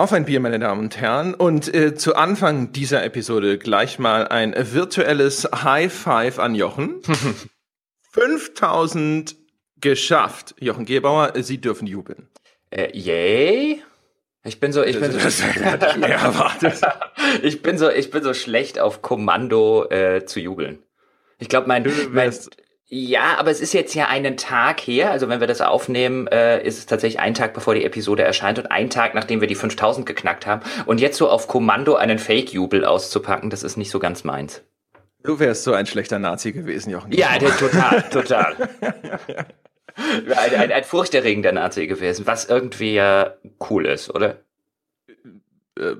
Auf ein Bier, meine Damen und Herren. Und äh, zu Anfang dieser Episode gleich mal ein virtuelles High Five an Jochen. 5000 geschafft. Jochen Gebauer, Sie dürfen jubeln. Äh, yay? Ich bin so, ich bin so, mehr erwartet. ich bin so, ich bin so schlecht auf Kommando äh, zu jubeln. Ich glaube, mein, mein, ja, aber es ist jetzt ja einen Tag her, also wenn wir das aufnehmen, äh, ist es tatsächlich ein Tag bevor die Episode erscheint und ein Tag nachdem wir die 5000 geknackt haben. Und jetzt so auf Kommando einen Fake-Jubel auszupacken, das ist nicht so ganz meins. Du wärst so ein schlechter Nazi gewesen, Jochen. Ja, der, total, total. ein, ein, ein furchterregender Nazi gewesen, was irgendwie ja cool ist, oder? Äh,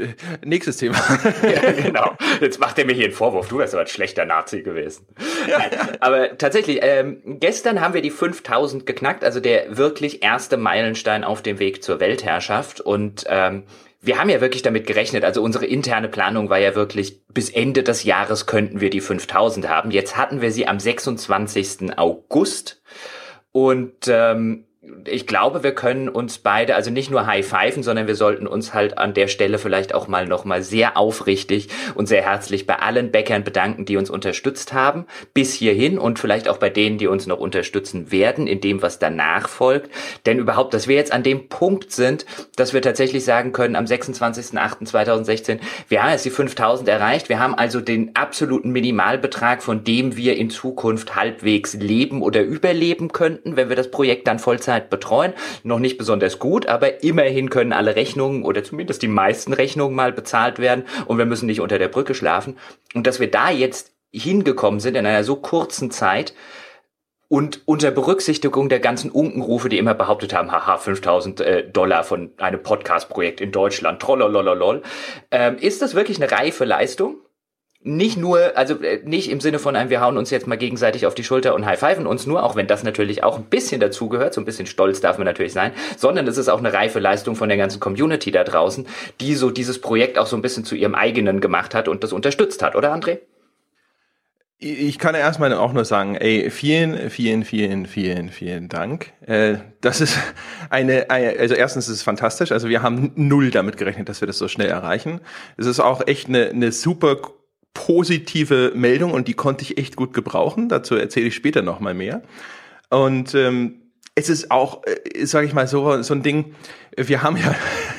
äh, nächstes Thema. ja, genau. Jetzt macht er mir hier einen Vorwurf. Du wärst aber ein schlechter Nazi gewesen. aber tatsächlich, ähm, gestern haben wir die 5000 geknackt, also der wirklich erste Meilenstein auf dem Weg zur Weltherrschaft. Und ähm, wir haben ja wirklich damit gerechnet, also unsere interne Planung war ja wirklich, bis Ende des Jahres könnten wir die 5000 haben. Jetzt hatten wir sie am 26. August. Und ähm, ich glaube, wir können uns beide, also nicht nur high pfeifen, sondern wir sollten uns halt an der Stelle vielleicht auch mal nochmal sehr aufrichtig und sehr herzlich bei allen Bäckern bedanken, die uns unterstützt haben, bis hierhin und vielleicht auch bei denen, die uns noch unterstützen werden, in dem, was danach folgt. Denn überhaupt, dass wir jetzt an dem Punkt sind, dass wir tatsächlich sagen können, am 26.08.2016, wir haben jetzt die 5000 erreicht, wir haben also den absoluten Minimalbetrag, von dem wir in Zukunft halbwegs leben oder überleben könnten, wenn wir das Projekt dann Vollzeit Zeit betreuen. Noch nicht besonders gut, aber immerhin können alle Rechnungen oder zumindest die meisten Rechnungen mal bezahlt werden und wir müssen nicht unter der Brücke schlafen. Und dass wir da jetzt hingekommen sind in einer so kurzen Zeit, und unter Berücksichtigung der ganzen Unkenrufe, die immer behauptet haben, haha, 5000 äh, Dollar von einem Podcast-Projekt in Deutschland, trollolololol, ähm, ist das wirklich eine reife Leistung? Nicht nur, also äh, nicht im Sinne von einem, wir hauen uns jetzt mal gegenseitig auf die Schulter und high-pfeifen uns nur, auch wenn das natürlich auch ein bisschen dazugehört, so ein bisschen stolz darf man natürlich sein, sondern es ist auch eine reife Leistung von der ganzen Community da draußen, die so dieses Projekt auch so ein bisschen zu ihrem eigenen gemacht hat und das unterstützt hat, oder André? Ich kann erstmal auch nur sagen, ey, vielen, vielen, vielen, vielen, vielen Dank. Äh, das ist eine, also erstens ist es fantastisch. Also wir haben null damit gerechnet, dass wir das so schnell erreichen. Es ist auch echt eine, eine super positive Meldung und die konnte ich echt gut gebrauchen. Dazu erzähle ich später noch mal mehr. Und ähm, es ist auch, äh, sage ich mal, so, so ein Ding, wir haben ja,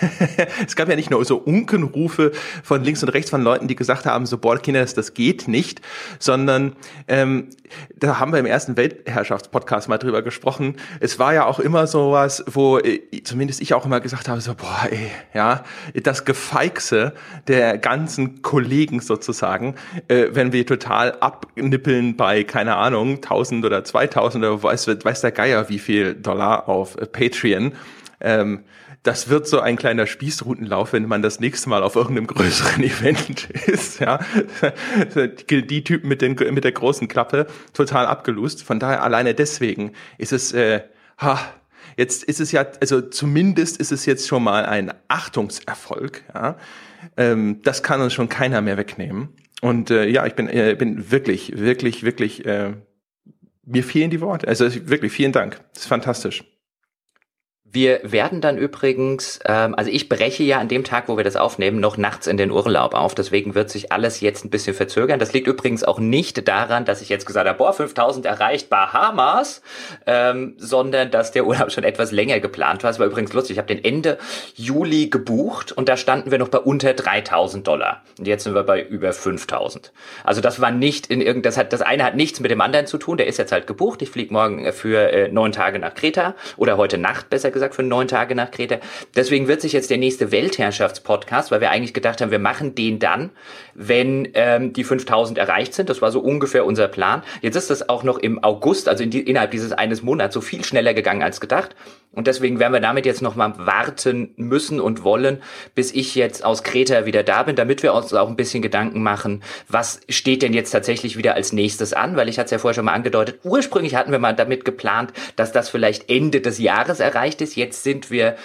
es gab ja nicht nur so Unkenrufe von links und rechts von Leuten, die gesagt haben, so, boah, Kinders, das geht nicht, sondern ähm, da haben wir im ersten Weltherrschaftspodcast mal drüber gesprochen. Es war ja auch immer sowas, wo äh, zumindest ich auch immer gesagt habe, so, boah, ey, ja, das Gefeixe der ganzen Kollegen sozusagen, äh, wenn wir total abnippeln bei, keine Ahnung, 1000 oder 2000 oder weiß, weiß der Geier wie viel Dollar auf Patreon, ähm, das wird so ein kleiner Spießrutenlauf, wenn man das nächste Mal auf irgendeinem größeren Event ist, ja. Die, Typen mit, den, mit der großen Klappe total abgelust. Von daher alleine deswegen ist es, äh, ha, jetzt ist es ja, also zumindest ist es jetzt schon mal ein Achtungserfolg, ja. Ähm, das kann uns schon keiner mehr wegnehmen. Und äh, ja, ich bin, äh, bin wirklich, wirklich, wirklich, äh, mir fehlen die Worte. Also wirklich, vielen Dank. Das ist fantastisch. Wir werden dann übrigens, ähm, also ich breche ja an dem Tag, wo wir das aufnehmen, noch nachts in den Urlaub auf. Deswegen wird sich alles jetzt ein bisschen verzögern. Das liegt übrigens auch nicht daran, dass ich jetzt gesagt habe, boah, 5000 erreicht Bahamas, ähm, sondern dass der Urlaub schon etwas länger geplant war. Es war übrigens lustig. Ich habe den Ende Juli gebucht und da standen wir noch bei unter 3000 Dollar. Und jetzt sind wir bei über 5000. Also das war nicht in irgend, das hat, das eine hat nichts mit dem anderen zu tun. Der ist jetzt halt gebucht. Ich fliege morgen für äh, neun Tage nach Kreta oder heute Nacht besser gesagt gesagt, für neun Tage nach Kreta. Deswegen wird sich jetzt der nächste Weltherrschaftspodcast, weil wir eigentlich gedacht haben, wir machen den dann, wenn ähm, die 5000 erreicht sind. Das war so ungefähr unser Plan. Jetzt ist das auch noch im August, also in die, innerhalb dieses eines Monats, so viel schneller gegangen als gedacht. Und deswegen werden wir damit jetzt noch mal warten müssen und wollen, bis ich jetzt aus Kreta wieder da bin, damit wir uns auch ein bisschen Gedanken machen, was steht denn jetzt tatsächlich wieder als nächstes an, weil ich hatte es ja vorher schon mal angedeutet, ursprünglich hatten wir mal damit geplant, dass das vielleicht Ende des Jahres erreicht ist. Jetzt sind wir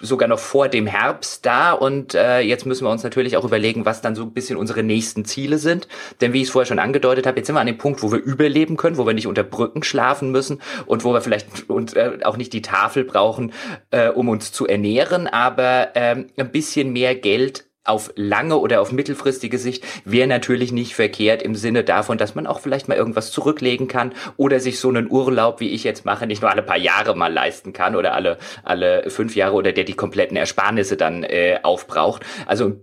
sogar noch vor dem Herbst da und äh, jetzt müssen wir uns natürlich auch überlegen, was dann so ein bisschen unsere nächsten Ziele sind. Denn wie ich es vorher schon angedeutet habe, jetzt sind wir an dem Punkt, wo wir überleben können, wo wir nicht unter Brücken schlafen müssen und wo wir vielleicht und, äh, auch nicht die Tafel brauchen, äh, um uns zu ernähren, aber ähm, ein bisschen mehr Geld auf lange oder auf mittelfristige Sicht wäre natürlich nicht verkehrt im Sinne davon, dass man auch vielleicht mal irgendwas zurücklegen kann oder sich so einen Urlaub, wie ich jetzt mache, nicht nur alle paar Jahre mal leisten kann oder alle, alle fünf Jahre oder der die kompletten Ersparnisse dann äh, aufbraucht. Also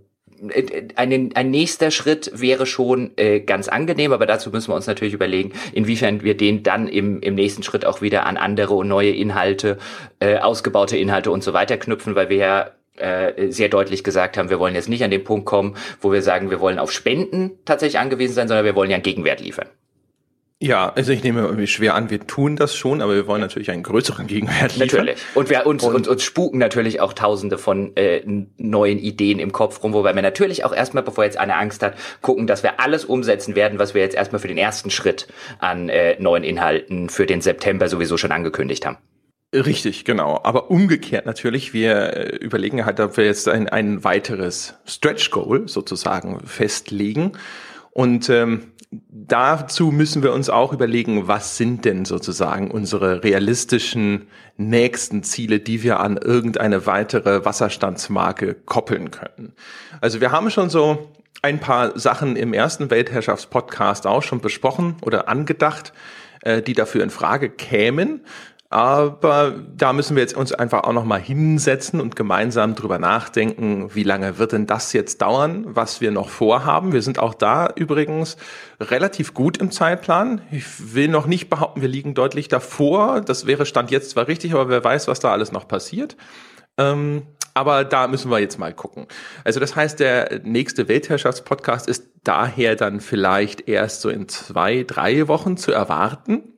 äh, ein, ein nächster Schritt wäre schon äh, ganz angenehm, aber dazu müssen wir uns natürlich überlegen, inwiefern wir den dann im, im nächsten Schritt auch wieder an andere und neue Inhalte, äh, ausgebaute Inhalte und so weiter knüpfen, weil wir ja äh, sehr deutlich gesagt haben, wir wollen jetzt nicht an den Punkt kommen, wo wir sagen, wir wollen auf Spenden tatsächlich angewiesen sein, sondern wir wollen ja einen Gegenwert liefern. Ja, also ich nehme irgendwie schwer an, wir tun das schon, aber wir wollen natürlich einen größeren Gegenwert liefern. Natürlich. Und wir uns, und, uns, uns spuken natürlich auch tausende von äh, neuen Ideen im Kopf rum, wobei wir natürlich auch erstmal, bevor jetzt eine Angst hat, gucken, dass wir alles umsetzen werden, was wir jetzt erstmal für den ersten Schritt an äh, neuen Inhalten für den September sowieso schon angekündigt haben. Richtig, genau. Aber umgekehrt natürlich, wir äh, überlegen halt, ob wir jetzt ein, ein weiteres Stretch Goal sozusagen festlegen. Und ähm, dazu müssen wir uns auch überlegen, was sind denn sozusagen unsere realistischen nächsten Ziele, die wir an irgendeine weitere Wasserstandsmarke koppeln können. Also wir haben schon so ein paar Sachen im ersten Weltherrschaftspodcast auch schon besprochen oder angedacht, äh, die dafür in Frage kämen. Aber da müssen wir jetzt uns einfach auch noch mal hinsetzen und gemeinsam drüber nachdenken, wie lange wird denn das jetzt dauern, was wir noch vorhaben. Wir sind auch da übrigens relativ gut im Zeitplan. Ich will noch nicht behaupten, wir liegen deutlich davor. Das wäre Stand jetzt zwar richtig, aber wer weiß, was da alles noch passiert. Ähm, aber da müssen wir jetzt mal gucken. Also das heißt, der nächste Weltherrschaftspodcast ist daher dann vielleicht erst so in zwei, drei Wochen zu erwarten.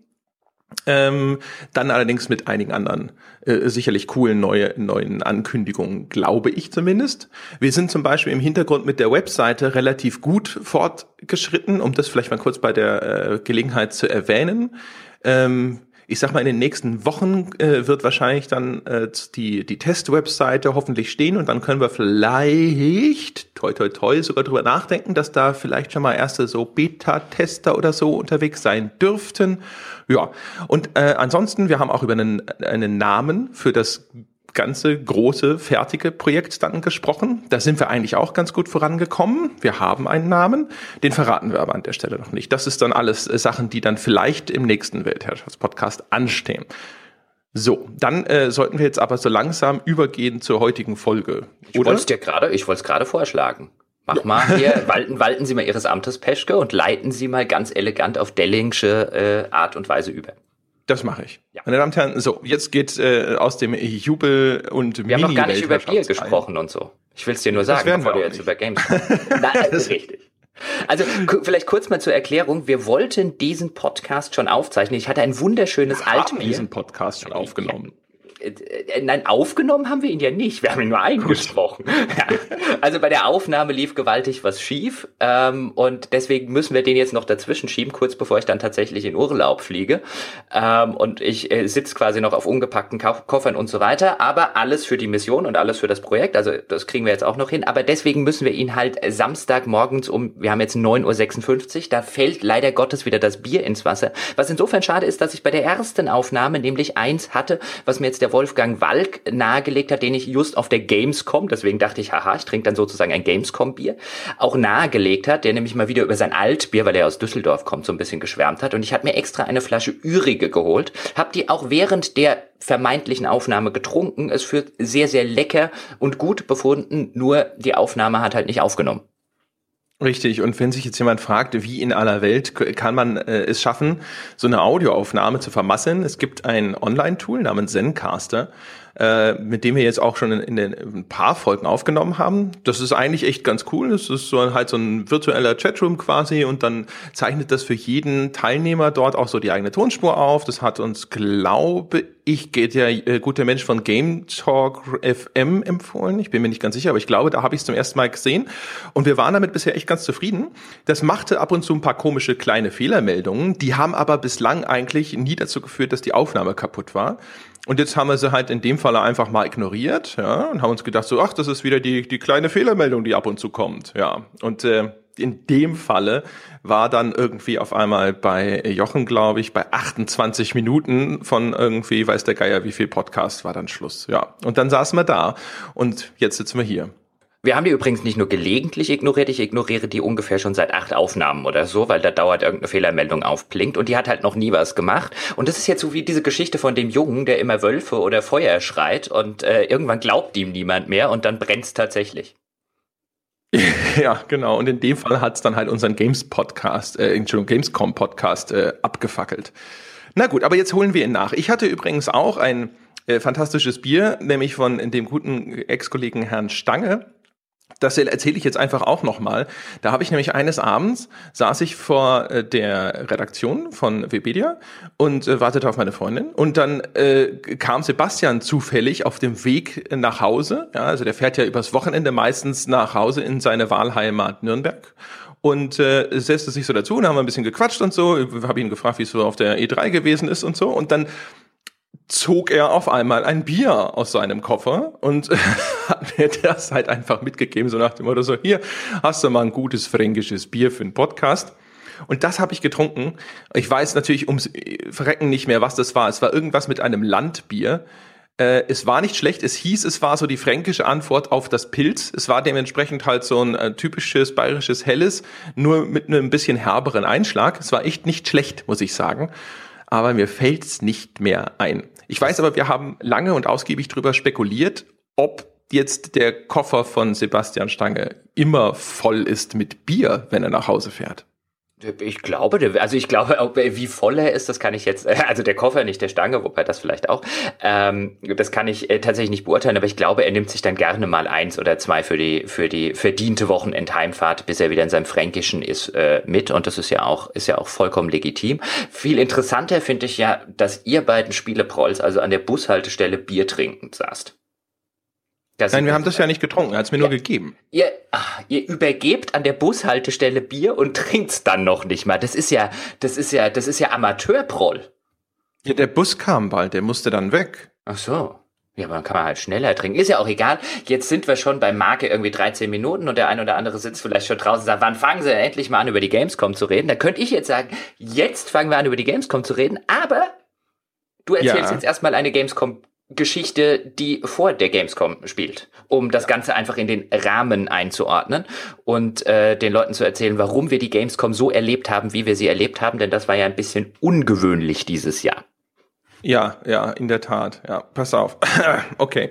Ähm, dann allerdings mit einigen anderen äh, sicherlich coolen neue, neuen Ankündigungen, glaube ich zumindest. Wir sind zum Beispiel im Hintergrund mit der Webseite relativ gut fortgeschritten, um das vielleicht mal kurz bei der äh, Gelegenheit zu erwähnen. Ähm, ich sag mal, in den nächsten Wochen äh, wird wahrscheinlich dann äh, die, die Test-Webseite hoffentlich stehen und dann können wir vielleicht, toi toi toi, sogar drüber nachdenken, dass da vielleicht schon mal erste so Beta-Tester oder so unterwegs sein dürften. Ja, und äh, ansonsten, wir haben auch über einen, einen Namen für das ganze große, fertige Projekt dann gesprochen. Da sind wir eigentlich auch ganz gut vorangekommen. Wir haben einen Namen, den verraten wir aber an der Stelle noch nicht. Das ist dann alles äh, Sachen, die dann vielleicht im nächsten Weltherrschaftspodcast anstehen. So, dann äh, sollten wir jetzt aber so langsam übergehen zur heutigen Folge. Ich wollte es dir gerade, ich wollte es gerade vorschlagen. Mach ja. mal hier, walten, walten Sie mal Ihres Amtes, Peschke, und leiten Sie mal ganz elegant auf Dellingsche äh, Art und Weise über. Das mache ich. Ja. Meine Damen und Herren, so, jetzt geht äh, aus dem Jubel und Wir haben noch gar nicht über Bier gesprochen und so. Ich will es dir nur sagen, bevor wir jetzt über Games Nein, das ist richtig. Also vielleicht kurz mal zur Erklärung. Wir wollten diesen Podcast schon aufzeichnen. Ich hatte ein wunderschönes Altbier. Wir haben diesen Podcast schon aufgenommen. Äh, nein, aufgenommen haben wir ihn ja nicht. Wir haben ihn nur eingesprochen. Ja. Also bei der Aufnahme lief gewaltig was schief. Ähm, und deswegen müssen wir den jetzt noch dazwischen schieben, kurz bevor ich dann tatsächlich in Urlaub fliege. Ähm, und ich äh, sitze quasi noch auf ungepackten Ko Koffern und so weiter. Aber alles für die Mission und alles für das Projekt. Also das kriegen wir jetzt auch noch hin. Aber deswegen müssen wir ihn halt Samstagmorgens um, wir haben jetzt 9.56 Uhr, da fällt leider Gottes wieder das Bier ins Wasser. Was insofern schade ist, dass ich bei der ersten Aufnahme nämlich eins hatte, was mir jetzt der Wolfgang Walk nahegelegt hat, den ich just auf der Gamescom, deswegen dachte ich, haha, ich trinke dann sozusagen ein Gamescom-Bier, auch nahegelegt hat, der nämlich mal wieder über sein Altbier, weil er aus Düsseldorf kommt, so ein bisschen geschwärmt hat. Und ich hatte mir extra eine Flasche Ürige geholt, habe die auch während der vermeintlichen Aufnahme getrunken. Es führt sehr, sehr lecker und gut befunden, nur die Aufnahme hat halt nicht aufgenommen. Richtig, und wenn sich jetzt jemand fragt, wie in aller Welt kann man äh, es schaffen, so eine Audioaufnahme zu vermasseln, es gibt ein Online-Tool namens Zencaster, äh, mit dem wir jetzt auch schon in, in, den, in ein paar Folgen aufgenommen haben. Das ist eigentlich echt ganz cool. Das ist so halt so ein virtueller Chatroom quasi und dann zeichnet das für jeden Teilnehmer dort auch so die eigene Tonspur auf. Das hat uns, glaube ich, geht ja äh, gut der Mensch von Game Talk FM empfohlen. Ich bin mir nicht ganz sicher, aber ich glaube, da habe ich es zum ersten Mal gesehen. Und wir waren damit bisher echt ganz zufrieden. Das machte ab und zu ein paar komische kleine Fehlermeldungen. Die haben aber bislang eigentlich nie dazu geführt, dass die Aufnahme kaputt war. Und jetzt haben wir sie halt in dem Fall einfach mal ignoriert, ja, und haben uns gedacht so, ach, das ist wieder die, die kleine Fehlermeldung, die ab und zu kommt, ja. Und äh, in dem Falle war dann irgendwie auf einmal bei Jochen, glaube ich, bei 28 Minuten von irgendwie, weiß der Geier, wie viel Podcast war dann Schluss. Ja. Und dann saßen wir da und jetzt sitzen wir hier. Wir haben die übrigens nicht nur gelegentlich ignoriert, ich ignoriere die ungefähr schon seit acht Aufnahmen oder so, weil da dauert irgendeine Fehlermeldung aufblinkt und die hat halt noch nie was gemacht. Und das ist jetzt so wie diese Geschichte von dem Jungen, der immer Wölfe oder Feuer schreit und äh, irgendwann glaubt ihm niemand mehr und dann brennt's tatsächlich. Ja, genau. Und in dem Fall hat's dann halt unseren Games-Podcast, äh, Entschuldigung, Gamescom-Podcast äh, abgefackelt. Na gut, aber jetzt holen wir ihn nach. Ich hatte übrigens auch ein äh, fantastisches Bier, nämlich von dem guten Ex-Kollegen Herrn Stange das erzähle ich jetzt einfach auch nochmal. Da habe ich nämlich eines Abends, saß ich vor äh, der Redaktion von Webedia und äh, wartete auf meine Freundin. Und dann äh, kam Sebastian zufällig auf dem Weg nach Hause. Ja, also der fährt ja übers Wochenende meistens nach Hause in seine Wahlheimat Nürnberg und äh, setzte sich so dazu und haben ein bisschen gequatscht und so. Habe ihn gefragt, wie es so auf der E3 gewesen ist und so. Und dann zog er auf einmal ein Bier aus seinem Koffer und hat mir das halt einfach mitgegeben, so nach dem Motto so, hier hast du mal ein gutes fränkisches Bier für einen Podcast. Und das habe ich getrunken. Ich weiß natürlich ums Verrecken nicht mehr, was das war. Es war irgendwas mit einem Landbier. Äh, es war nicht schlecht. Es hieß, es war so die fränkische Antwort auf das Pilz. Es war dementsprechend halt so ein äh, typisches bayerisches Helles, nur mit einem bisschen herberen Einschlag. Es war echt nicht schlecht, muss ich sagen. Aber mir fällt's nicht mehr ein. Ich weiß aber, wir haben lange und ausgiebig darüber spekuliert, ob jetzt der Koffer von Sebastian Stange immer voll ist mit Bier, wenn er nach Hause fährt. Ich glaube, also ich glaube, wie voll er ist, das kann ich jetzt, also der Koffer, nicht der Stange, wobei das vielleicht auch, ähm, das kann ich äh, tatsächlich nicht beurteilen, aber ich glaube, er nimmt sich dann gerne mal eins oder zwei für die, für die verdiente Wochenendheimfahrt, bis er wieder in seinem Fränkischen ist, äh, mit und das ist ja auch, ist ja auch vollkommen legitim. Viel interessanter finde ich ja, dass ihr beiden Spieleprolls also an der Bushaltestelle Bier trinken saßt. Das Nein, wir haben das ja nicht getrunken, er hat es mir ja, nur gegeben. Ihr, ach, ihr übergebt an der Bushaltestelle Bier und trinkt's dann noch nicht mal. Das ist ja, das ist ja, das ist ja Amateurproll. Ja, der Bus kam bald, der musste dann weg. Ach so. Ja, aber dann kann man halt schneller trinken. Ist ja auch egal. Jetzt sind wir schon bei Marke irgendwie 13 Minuten und der ein oder andere sitzt vielleicht schon draußen und sagt, wann fangen sie endlich mal an, über die Gamescom zu reden? Da könnte ich jetzt sagen, jetzt fangen wir an, über die Gamescom zu reden, aber du erzählst ja. jetzt erstmal eine Gamescom Geschichte, die vor der Gamescom spielt, um das Ganze einfach in den Rahmen einzuordnen und äh, den Leuten zu erzählen, warum wir die Gamescom so erlebt haben, wie wir sie erlebt haben, denn das war ja ein bisschen ungewöhnlich dieses Jahr. Ja, ja, in der Tat. Ja, pass auf. okay.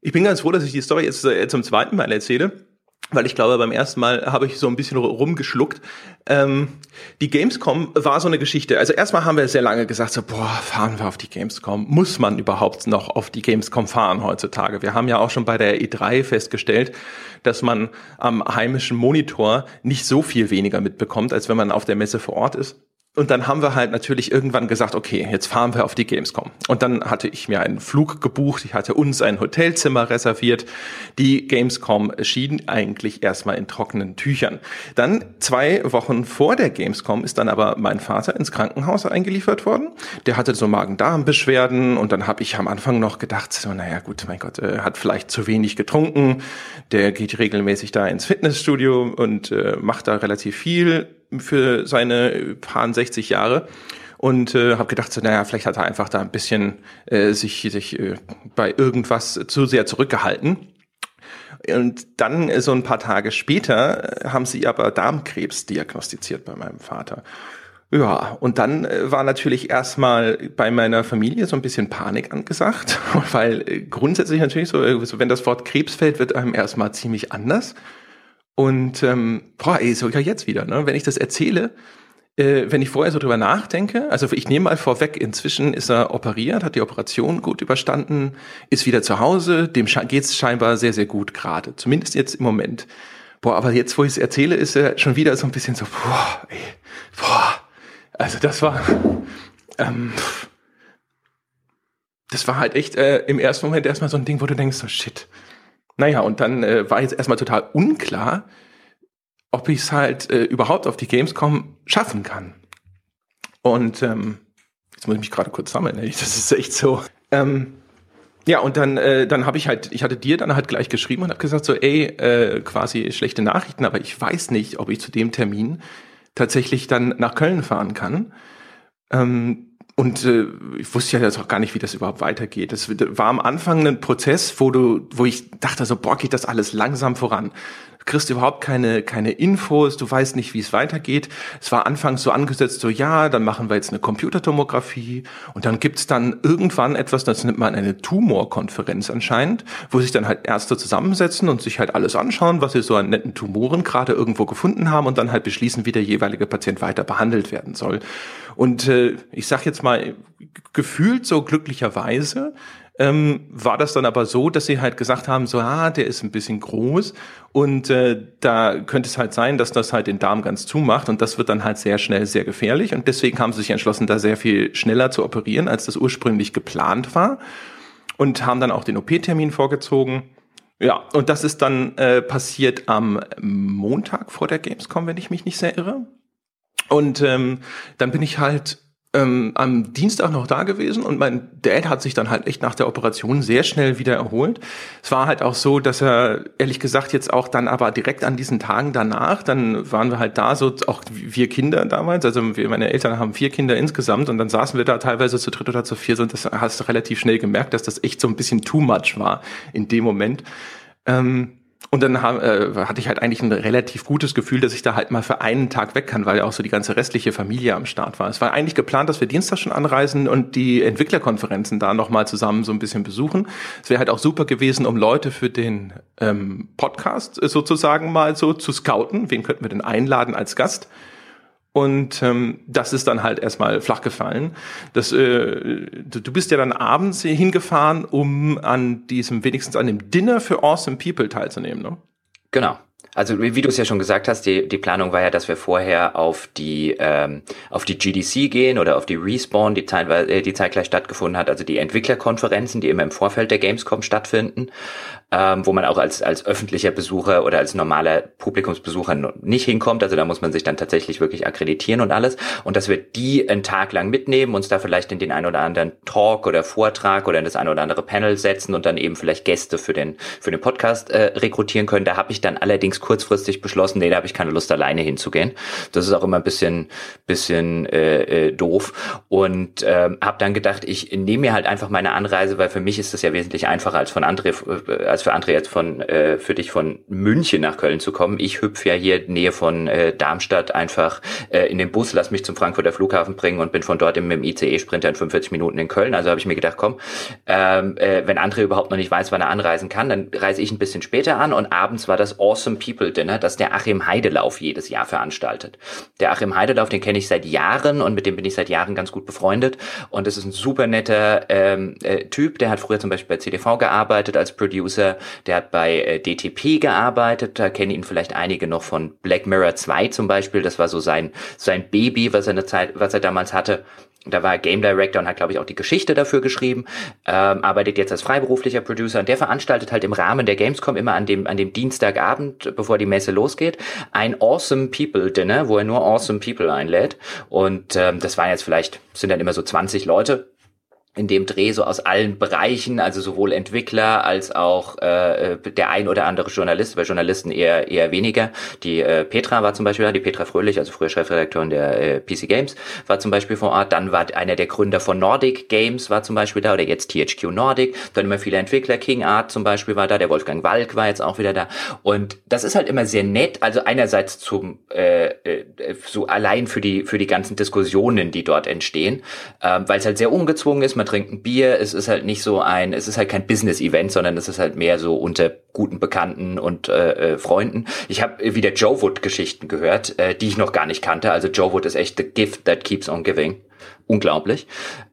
Ich bin ganz froh, dass ich die Story jetzt äh, zum zweiten Mal erzähle weil ich glaube, beim ersten Mal habe ich so ein bisschen rumgeschluckt. Ähm, die Gamescom war so eine Geschichte. Also erstmal haben wir sehr lange gesagt, so, boah, fahren wir auf die Gamescom. Muss man überhaupt noch auf die Gamescom fahren heutzutage? Wir haben ja auch schon bei der E3 festgestellt, dass man am heimischen Monitor nicht so viel weniger mitbekommt, als wenn man auf der Messe vor Ort ist. Und dann haben wir halt natürlich irgendwann gesagt, okay, jetzt fahren wir auf die Gamescom. Und dann hatte ich mir einen Flug gebucht, ich hatte uns ein Hotelzimmer reserviert. Die Gamescom schien eigentlich erstmal in trockenen Tüchern. Dann zwei Wochen vor der Gamescom ist dann aber mein Vater ins Krankenhaus eingeliefert worden. Der hatte so Magen-Darm-Beschwerden und dann habe ich am Anfang noch gedacht, so, naja gut, mein Gott, äh, hat vielleicht zu wenig getrunken. Der geht regelmäßig da ins Fitnessstudio und äh, macht da relativ viel für seine paar 60 Jahre und äh, habe gedacht, so, naja, vielleicht hat er einfach da ein bisschen äh, sich, sich äh, bei irgendwas zu sehr zurückgehalten. Und dann äh, so ein paar Tage später äh, haben sie aber Darmkrebs diagnostiziert bei meinem Vater. Ja, und dann äh, war natürlich erstmal bei meiner Familie so ein bisschen Panik angesagt, weil grundsätzlich natürlich so, wenn das Wort Krebs fällt, wird einem erstmal ziemlich anders. Und ähm, boah, ey, sogar jetzt wieder, ne? Wenn ich das erzähle, äh, wenn ich vorher so drüber nachdenke, also ich nehme mal vorweg, inzwischen ist er operiert, hat die Operation gut überstanden, ist wieder zu Hause, dem geht's scheinbar sehr, sehr gut gerade. Zumindest jetzt im Moment. Boah, aber jetzt, wo ich es erzähle, ist er schon wieder so ein bisschen so, boah, ey, boah. Also das war, ähm, das war halt echt äh, im ersten Moment erstmal so ein Ding, wo du denkst, so shit, naja, und dann äh, war jetzt erstmal total unklar, ob ich es halt äh, überhaupt auf die Gamescom schaffen kann. Und ähm, jetzt muss ich mich gerade kurz sammeln. Ey. Das ist echt so. Ähm, ja, und dann, äh, dann habe ich halt, ich hatte dir dann halt gleich geschrieben und habe gesagt so, ey, äh, quasi schlechte Nachrichten, aber ich weiß nicht, ob ich zu dem Termin tatsächlich dann nach Köln fahren kann. Ähm, und äh, ich wusste ja jetzt auch gar nicht, wie das überhaupt weitergeht. Das war am Anfang ein Prozess, wo du, wo ich dachte so, boah, geht das alles langsam voran kriegst überhaupt keine, keine Infos, du weißt nicht, wie es weitergeht. Es war anfangs so angesetzt, so ja, dann machen wir jetzt eine Computertomographie und dann gibt's dann irgendwann etwas, das nennt man eine Tumorkonferenz anscheinend, wo sich dann halt Ärzte zusammensetzen und sich halt alles anschauen, was sie so an netten Tumoren gerade irgendwo gefunden haben und dann halt beschließen, wie der jeweilige Patient weiter behandelt werden soll. Und äh, ich sag jetzt mal, gefühlt so glücklicherweise ähm, war das dann aber so, dass sie halt gesagt haben, so, ah, der ist ein bisschen groß und äh, da könnte es halt sein, dass das halt den Darm ganz zumacht und das wird dann halt sehr schnell sehr gefährlich und deswegen haben sie sich entschlossen, da sehr viel schneller zu operieren, als das ursprünglich geplant war und haben dann auch den OP-Termin vorgezogen. Ja, und das ist dann äh, passiert am Montag vor der Gamescom, wenn ich mich nicht sehr irre. Und ähm, dann bin ich halt ähm, am Dienstag noch da gewesen und mein Dad hat sich dann halt echt nach der Operation sehr schnell wieder erholt. Es war halt auch so, dass er ehrlich gesagt jetzt auch dann aber direkt an diesen Tagen danach, dann waren wir halt da, so auch vier Kinder damals, also wir, meine Eltern haben vier Kinder insgesamt und dann saßen wir da teilweise zu dritt oder zu vier und das hast du relativ schnell gemerkt, dass das echt so ein bisschen too much war in dem Moment. Ähm, und dann haben, äh, hatte ich halt eigentlich ein relativ gutes Gefühl, dass ich da halt mal für einen Tag weg kann, weil ja auch so die ganze restliche Familie am Start war. Es war eigentlich geplant, dass wir Dienstag schon anreisen und die Entwicklerkonferenzen da nochmal zusammen so ein bisschen besuchen. Es wäre halt auch super gewesen, um Leute für den ähm, Podcast äh, sozusagen mal so zu scouten. Wen könnten wir denn einladen als Gast? Und ähm, das ist dann halt erstmal flach gefallen. Das, äh, du, bist ja dann abends hingefahren, um an diesem, wenigstens an dem Dinner für Awesome People teilzunehmen, ne? Genau. Also wie, wie du es ja schon gesagt hast, die, die Planung war ja, dass wir vorher auf die ähm, auf die GDC gehen oder auf die Respawn, die, teilweise, äh, die zeitgleich stattgefunden hat, also die Entwicklerkonferenzen, die immer im Vorfeld der Gamescom stattfinden ähm, wo man auch als, als öffentlicher Besucher oder als normaler Publikumsbesucher nicht hinkommt. Also da muss man sich dann tatsächlich wirklich akkreditieren und alles. Und dass wir die einen Tag lang mitnehmen, uns da vielleicht in den ein oder anderen Talk oder Vortrag oder in das ein oder andere Panel setzen und dann eben vielleicht Gäste für den, für den Podcast äh, rekrutieren können. Da habe ich dann allerdings kurzfristig beschlossen, nee, da habe ich keine Lust, alleine hinzugehen. Das ist auch immer ein bisschen, bisschen äh, äh, doof. Und ähm, habe dann gedacht, ich nehme mir halt einfach meine Anreise, weil für mich ist das ja wesentlich einfacher als von André, äh, als für André jetzt von äh, für dich von München nach Köln zu kommen. Ich hüpfe ja hier Nähe von äh, Darmstadt einfach äh, in den Bus, lass mich zum Frankfurter Flughafen bringen und bin von dort im, im ICE-Sprinter in 45 Minuten in Köln. Also habe ich mir gedacht, komm, ähm, äh, wenn André überhaupt noch nicht weiß, wann er anreisen kann, dann reise ich ein bisschen später an und abends war das Awesome People Dinner, das der Achim Heidelauf jedes Jahr veranstaltet. Der Achim Heidelauf, den kenne ich seit Jahren und mit dem bin ich seit Jahren ganz gut befreundet und das ist ein super netter ähm, äh, Typ, der hat früher zum Beispiel bei CDV gearbeitet als Producer Producer, der hat bei äh, DTP gearbeitet, da kennen ihn vielleicht einige noch von Black Mirror 2 zum Beispiel, das war so sein, sein Baby, was er eine Zeit, was er damals hatte. Da war er Game Director und hat, glaube ich, auch die Geschichte dafür geschrieben, ähm, arbeitet jetzt als freiberuflicher Producer und der veranstaltet halt im Rahmen der Gamescom immer an dem, an dem Dienstagabend, bevor die Messe losgeht, ein Awesome People Dinner, wo er nur Awesome People einlädt. Und ähm, das waren jetzt vielleicht, sind dann immer so 20 Leute, in dem Dreh so aus allen Bereichen, also sowohl Entwickler als auch äh, der ein oder andere Journalist, bei Journalisten eher eher weniger. Die äh, Petra war zum Beispiel da, die Petra Fröhlich, also früher Chefredakteurin der äh, PC Games, war zum Beispiel vor Ort. Dann war einer der Gründer von Nordic Games war zum Beispiel da oder jetzt THQ Nordic. Dann immer viele Entwickler, King Art zum Beispiel war da, der Wolfgang Walk war jetzt auch wieder da. Und das ist halt immer sehr nett. Also einerseits zum äh, äh, so allein für die für die ganzen Diskussionen, die dort entstehen, äh, weil es halt sehr ungezwungen ist. Man trinkt Bier. Es ist halt nicht so ein, es ist halt kein Business-Event, sondern es ist halt mehr so unter guten Bekannten und äh, äh, Freunden. Ich habe wieder Joe Wood-Geschichten gehört, äh, die ich noch gar nicht kannte. Also Joe Wood ist echt the gift that keeps on giving unglaublich,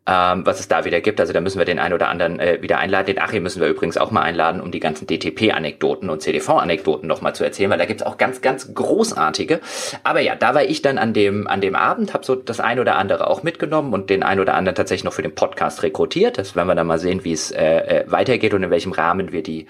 ähm, was es da wieder gibt. Also da müssen wir den einen oder anderen äh, wieder einladen. Den Achim müssen wir übrigens auch mal einladen, um die ganzen DTP-Anekdoten und CDV-Anekdoten nochmal zu erzählen, weil da gibt's auch ganz, ganz großartige. Aber ja, da war ich dann an dem, an dem Abend, habe so das ein oder andere auch mitgenommen und den ein oder anderen tatsächlich noch für den Podcast rekrutiert. Das werden wir dann mal sehen, wie es äh, äh, weitergeht und in welchem Rahmen wir die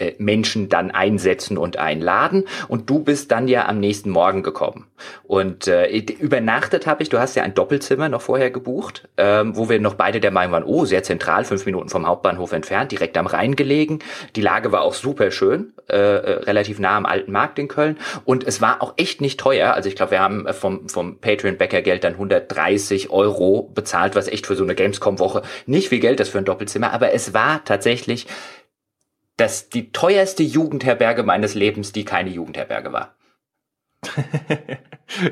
äh, Menschen dann einsetzen und einladen. Und du bist dann ja am nächsten Morgen gekommen. Und äh, übernachtet habe ich, du hast ja ein Doppelzimmer noch vorher gebucht, ähm, wo wir noch beide der Meinung waren, oh, sehr zentral, fünf Minuten vom Hauptbahnhof entfernt, direkt am Rhein gelegen. Die Lage war auch super schön, äh, äh relativ nah am alten Markt in Köln. Und es war auch echt nicht teuer. Also ich glaube, wir haben vom, vom Patreon-Bäcker-Geld dann 130 Euro bezahlt, was echt für so eine Gamescom-Woche nicht viel Geld ist für ein Doppelzimmer. Aber es war tatsächlich das die teuerste Jugendherberge meines Lebens, die keine Jugendherberge war.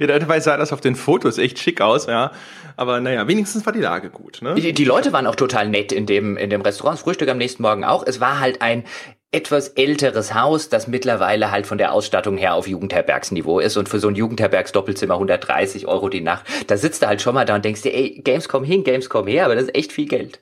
ja, dabei sah das auf den Fotos echt schick aus, ja. Aber naja, wenigstens war die Lage gut. Ne? Die, die Leute waren auch total nett in dem, in dem Restaurant. Das Frühstück am nächsten Morgen auch. Es war halt ein etwas älteres Haus, das mittlerweile halt von der Ausstattung her auf Jugendherbergsniveau ist und für so ein Jugendherbergsdoppelzimmer 130 Euro die Nacht. Da sitzt du halt schon mal da und denkst dir, ey, Gamescom hin, Gamescom her, aber das ist echt viel Geld.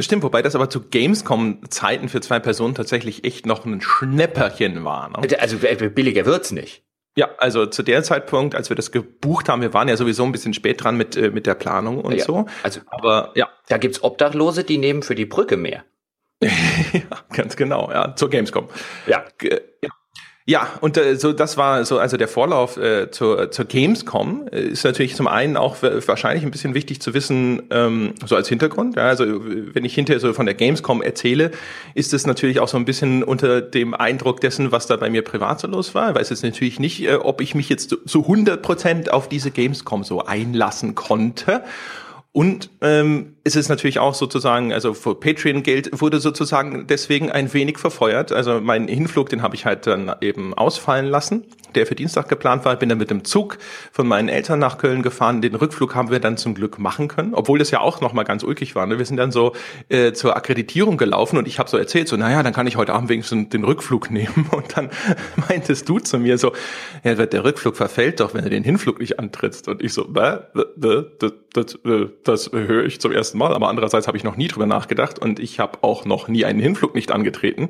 Das stimmt, wobei das aber zu Gamescom-Zeiten für zwei Personen tatsächlich echt noch ein Schnäpperchen war. Ne? Also billiger wird's nicht. Ja, also zu der Zeitpunkt, als wir das gebucht haben, wir waren ja sowieso ein bisschen spät dran mit, äh, mit der Planung und ja, so. Also, aber ja. Da gibt's Obdachlose, die nehmen für die Brücke mehr. ja, ganz genau, ja, zur Gamescom. Ja. ja. Ja, und äh, so das war so also der Vorlauf äh, zur, zur Gamescom äh, ist natürlich zum einen auch wahrscheinlich ein bisschen wichtig zu wissen ähm, so als Hintergrund. Ja, also wenn ich hinterher so von der Gamescom erzähle, ist es natürlich auch so ein bisschen unter dem Eindruck dessen, was da bei mir privat so los war. Ich weiß jetzt natürlich nicht, äh, ob ich mich jetzt zu 100 Prozent auf diese Gamescom so einlassen konnte. Und ähm, ist es natürlich auch sozusagen, also für Patreon-Geld wurde sozusagen deswegen ein wenig verfeuert. Also mein Hinflug, den habe ich halt dann eben ausfallen lassen, der für Dienstag geplant war. Ich bin dann mit dem Zug von meinen Eltern nach Köln gefahren. Den Rückflug haben wir dann zum Glück machen können, obwohl das ja auch nochmal ganz ulkig war. Ne? Wir sind dann so äh, zur Akkreditierung gelaufen und ich habe so erzählt, so, naja, dann kann ich heute Abend wenigstens den Rückflug nehmen. Und dann meintest du zu mir so, ja, der Rückflug verfällt doch, wenn du den Hinflug nicht antrittst. Und ich so, das, das, das höre ich zum ersten Mal, aber andererseits habe ich noch nie drüber nachgedacht und ich habe auch noch nie einen Hinflug nicht angetreten.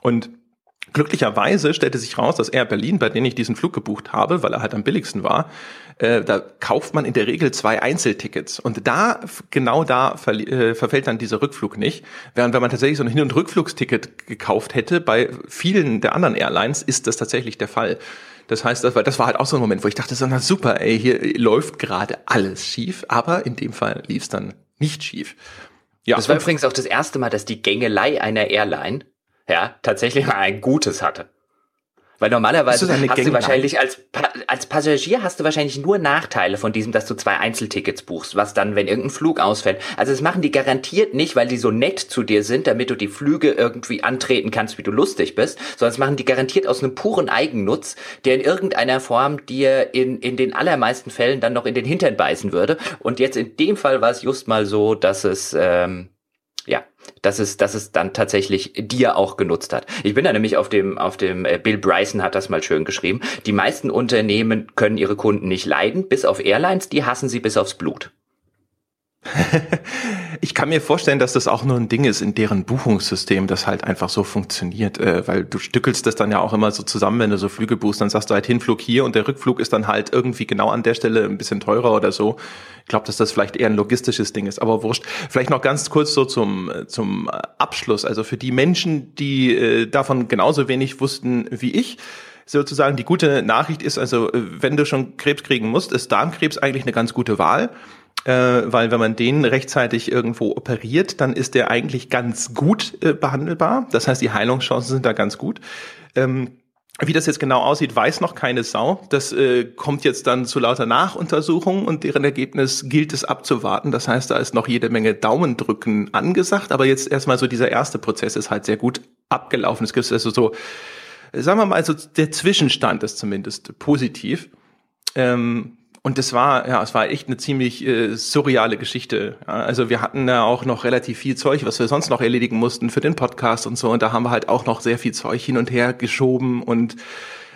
Und Glücklicherweise stellte sich raus, dass Air Berlin, bei denen ich diesen Flug gebucht habe, weil er halt am billigsten war, äh, da kauft man in der Regel zwei Einzeltickets. Und da, genau da äh, verfällt dann dieser Rückflug nicht. Während wenn man tatsächlich so ein Hin- und Rückflugsticket gekauft hätte, bei vielen der anderen Airlines ist das tatsächlich der Fall. Das heißt, das war, das war halt auch so ein Moment, wo ich dachte, so, na super, ey, hier läuft gerade alles schief, aber in dem Fall lief es dann nicht schief. Ja, das war übrigens auch das erste Mal, dass die Gängelei einer Airline ja tatsächlich mal ein Gutes hatte. Weil normalerweise hast du wahrscheinlich als, als Passagier hast du wahrscheinlich nur Nachteile von diesem, dass du zwei Einzeltickets buchst, was dann, wenn irgendein Flug ausfällt. Also das machen die garantiert nicht, weil die so nett zu dir sind, damit du die Flüge irgendwie antreten kannst, wie du lustig bist, sondern das machen die garantiert aus einem puren Eigennutz, der in irgendeiner Form dir in, in den allermeisten Fällen dann noch in den Hintern beißen würde. Und jetzt in dem Fall war es just mal so, dass es ähm, ja, dass es, dass es dann tatsächlich dir auch genutzt hat. Ich bin da nämlich auf dem, auf dem, äh, Bill Bryson hat das mal schön geschrieben. Die meisten Unternehmen können ihre Kunden nicht leiden, bis auf Airlines, die hassen sie bis aufs Blut. ich kann mir vorstellen, dass das auch nur ein Ding ist in deren Buchungssystem, das halt einfach so funktioniert, äh, weil du stückelst das dann ja auch immer so zusammen, wenn du so Flüge buchst, dann sagst du halt Hinflug hier und der Rückflug ist dann halt irgendwie genau an der Stelle ein bisschen teurer oder so. Ich glaube, dass das vielleicht eher ein logistisches Ding ist, aber wurscht. Vielleicht noch ganz kurz so zum, zum Abschluss. Also für die Menschen, die äh, davon genauso wenig wussten wie ich, sozusagen die gute Nachricht ist also, wenn du schon Krebs kriegen musst, ist Darmkrebs eigentlich eine ganz gute Wahl äh, weil wenn man den rechtzeitig irgendwo operiert, dann ist der eigentlich ganz gut äh, behandelbar. Das heißt, die Heilungschancen sind da ganz gut. Ähm, wie das jetzt genau aussieht, weiß noch keine Sau. Das äh, kommt jetzt dann zu lauter Nachuntersuchungen und deren Ergebnis gilt es abzuwarten. Das heißt, da ist noch jede Menge Daumendrücken angesagt, aber jetzt erstmal so dieser erste Prozess ist halt sehr gut abgelaufen. Es gibt also so, sagen wir mal, also der Zwischenstand ist zumindest positiv. Ähm, und das war, ja, es war echt eine ziemlich äh, surreale Geschichte. Ja, also wir hatten da auch noch relativ viel Zeug, was wir sonst noch erledigen mussten für den Podcast und so. Und da haben wir halt auch noch sehr viel Zeug hin und her geschoben und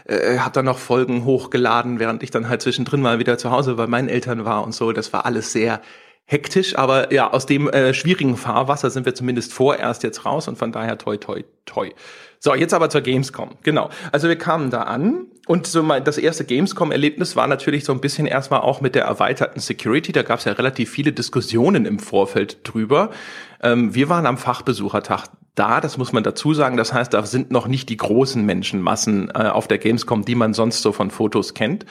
äh, habe dann noch Folgen hochgeladen, während ich dann halt zwischendrin mal wieder zu Hause bei meinen Eltern war und so. Das war alles sehr hektisch, aber ja, aus dem äh, schwierigen Fahrwasser sind wir zumindest vorerst jetzt raus und von daher toi toi toi. So, jetzt aber zur Gamescom. Genau. Also wir kamen da an und so mal das erste Gamescom-Erlebnis war natürlich so ein bisschen erstmal auch mit der erweiterten Security. Da gab es ja relativ viele Diskussionen im Vorfeld drüber. Ähm, wir waren am Fachbesuchertag da, das muss man dazu sagen. Das heißt, da sind noch nicht die großen Menschenmassen äh, auf der Gamescom, die man sonst so von Fotos kennt.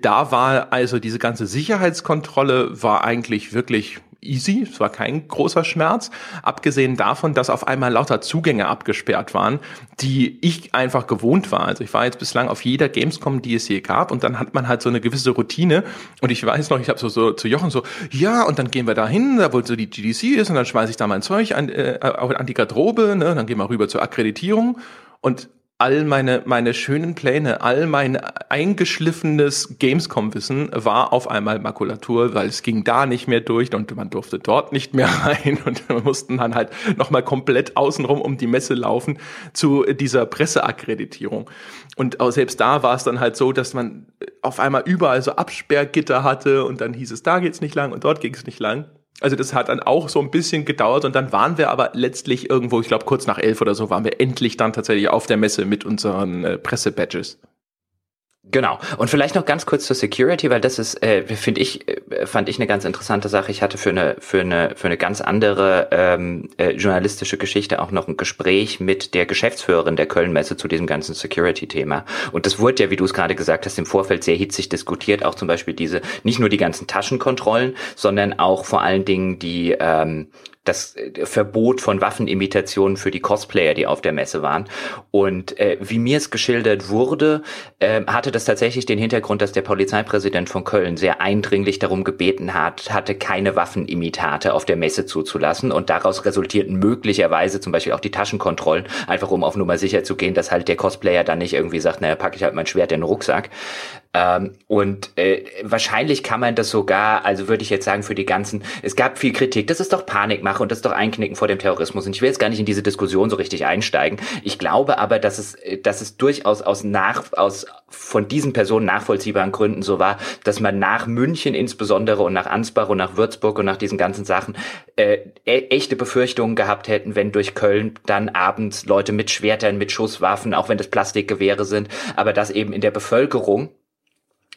Da war also diese ganze Sicherheitskontrolle war eigentlich wirklich easy, es war kein großer Schmerz, abgesehen davon, dass auf einmal lauter Zugänge abgesperrt waren, die ich einfach gewohnt war. Also ich war jetzt bislang auf jeder Gamescom, die es je gab. Und dann hat man halt so eine gewisse Routine. Und ich weiß noch, ich habe so, so zu Jochen so, ja und dann gehen wir da hin, da wo so die GDC ist. Und dann schmeiße ich da mein Zeug an, äh, an die Garderobe, ne, dann gehen wir rüber zur Akkreditierung. Und all meine, meine schönen Pläne, all mein eingeschliffenes Gamescom-Wissen war auf einmal Makulatur, weil es ging da nicht mehr durch und man durfte dort nicht mehr rein und wir mussten dann halt nochmal komplett außenrum um die Messe laufen zu dieser Presseakkreditierung. Und auch selbst da war es dann halt so, dass man auf einmal überall so Absperrgitter hatte und dann hieß es, da geht's nicht lang und dort ging es nicht lang. Also das hat dann auch so ein bisschen gedauert und dann waren wir aber letztlich irgendwo, ich glaube kurz nach elf oder so, waren wir endlich dann tatsächlich auf der Messe mit unseren äh, Pressebadges. Genau. Und vielleicht noch ganz kurz zur Security, weil das ist, äh, finde ich, äh, fand ich eine ganz interessante Sache. Ich hatte für eine für eine für eine ganz andere ähm, äh, journalistische Geschichte auch noch ein Gespräch mit der Geschäftsführerin der Köln-Messe zu diesem ganzen Security-Thema. Und das wurde ja, wie du es gerade gesagt hast, im Vorfeld sehr hitzig diskutiert. Auch zum Beispiel diese nicht nur die ganzen Taschenkontrollen, sondern auch vor allen Dingen die ähm, das äh, Verbot von Waffenimitationen für die Cosplayer, die auf der Messe waren. Und äh, wie mir es geschildert wurde, äh, hatte das tatsächlich den Hintergrund, dass der Polizeipräsident von Köln sehr eindringlich darum gebeten hat, hatte keine Waffenimitate auf der Messe zuzulassen. Und daraus resultierten möglicherweise zum Beispiel auch die Taschenkontrollen, einfach um auf Nummer sicher zu gehen, dass halt der Cosplayer dann nicht irgendwie sagt, naja, packe ich halt mein Schwert in den Rucksack. Ähm, und äh, wahrscheinlich kann man das sogar, also würde ich jetzt sagen, für die ganzen, es gab viel Kritik, das ist doch Panikmache und das ist doch Einknicken vor dem Terrorismus. Und ich will jetzt gar nicht in diese Diskussion so richtig einsteigen. Ich glaube aber, dass es, dass es durchaus aus nach, aus von diesen Personen nachvollziehbaren Gründen so war, dass man nach München insbesondere und nach Ansbach und nach Würzburg und nach diesen ganzen Sachen äh, e echte Befürchtungen gehabt hätten, wenn durch Köln dann abends Leute mit Schwertern, mit Schusswaffen, auch wenn das Plastikgewehre sind, aber dass eben in der Bevölkerung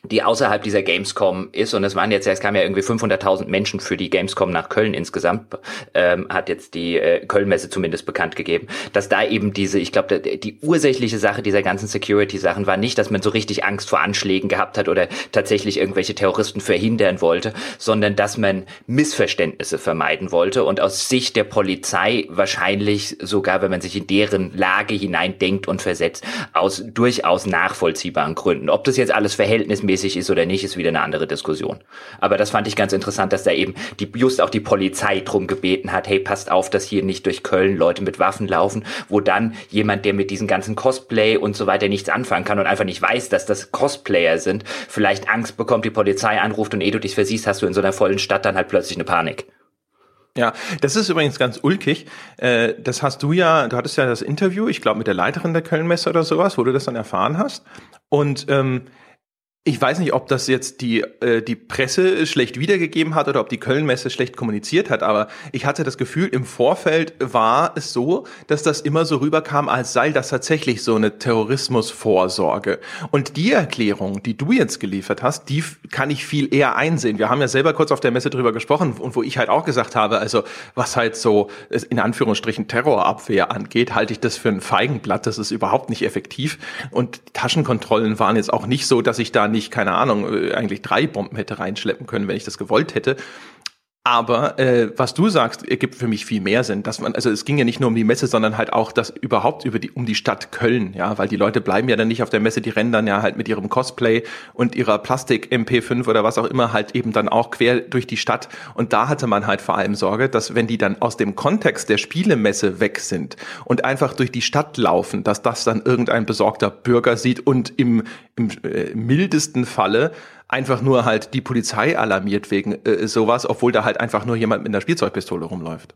die außerhalb dieser Gamescom ist. Und es waren jetzt, es kamen ja irgendwie 500.000 Menschen für die Gamescom nach Köln insgesamt, ähm, hat jetzt die äh, Kölnmesse zumindest bekannt gegeben, dass da eben diese, ich glaube, die ursächliche Sache dieser ganzen Security-Sachen war nicht, dass man so richtig Angst vor Anschlägen gehabt hat oder tatsächlich irgendwelche Terroristen verhindern wollte, sondern dass man Missverständnisse vermeiden wollte und aus Sicht der Polizei wahrscheinlich sogar, wenn man sich in deren Lage hineindenkt und versetzt, aus durchaus nachvollziehbaren Gründen. Ob das jetzt alles verhältnismäßig rechtmäßig ist oder nicht, ist wieder eine andere Diskussion. Aber das fand ich ganz interessant, dass da eben die, just auch die Polizei drum gebeten hat, hey, passt auf, dass hier nicht durch Köln Leute mit Waffen laufen, wo dann jemand, der mit diesen ganzen Cosplay und so weiter nichts anfangen kann und einfach nicht weiß, dass das Cosplayer sind, vielleicht Angst bekommt, die Polizei anruft und eh du dich versiehst, hast du in so einer vollen Stadt dann halt plötzlich eine Panik. Ja, das ist übrigens ganz ulkig. Das hast du ja, du hattest ja das Interview, ich glaube mit der Leiterin der Kölnmesse oder sowas, wo du das dann erfahren hast. Und ähm, ich weiß nicht, ob das jetzt die, äh, die Presse schlecht wiedergegeben hat oder ob die Kölnmesse schlecht kommuniziert hat, aber ich hatte das Gefühl, im Vorfeld war es so, dass das immer so rüberkam, als sei das tatsächlich so eine Terrorismusvorsorge. Und die Erklärung, die du jetzt geliefert hast, die kann ich viel eher einsehen. Wir haben ja selber kurz auf der Messe drüber gesprochen und wo ich halt auch gesagt habe, also was halt so in Anführungsstrichen Terrorabwehr angeht, halte ich das für ein Feigenblatt, das ist überhaupt nicht effektiv. Und Taschenkontrollen waren jetzt auch nicht so, dass ich da nicht, keine Ahnung, äh, eigentlich drei Bomben hätte reinschleppen können, wenn ich das gewollt hätte. Aber äh, was du sagst, ergibt für mich viel mehr Sinn, dass man, also es ging ja nicht nur um die Messe, sondern halt auch das überhaupt über die um die Stadt Köln, ja, weil die Leute bleiben ja dann nicht auf der Messe, die rennen dann ja halt mit ihrem Cosplay und ihrer Plastik MP5 oder was auch immer halt eben dann auch quer durch die Stadt. Und da hatte man halt vor allem Sorge, dass wenn die dann aus dem Kontext der Spielemesse weg sind und einfach durch die Stadt laufen, dass das dann irgendein besorgter Bürger sieht und im, im äh, mildesten Falle einfach nur halt die Polizei alarmiert wegen äh, sowas, obwohl da halt einfach nur jemand mit einer Spielzeugpistole rumläuft.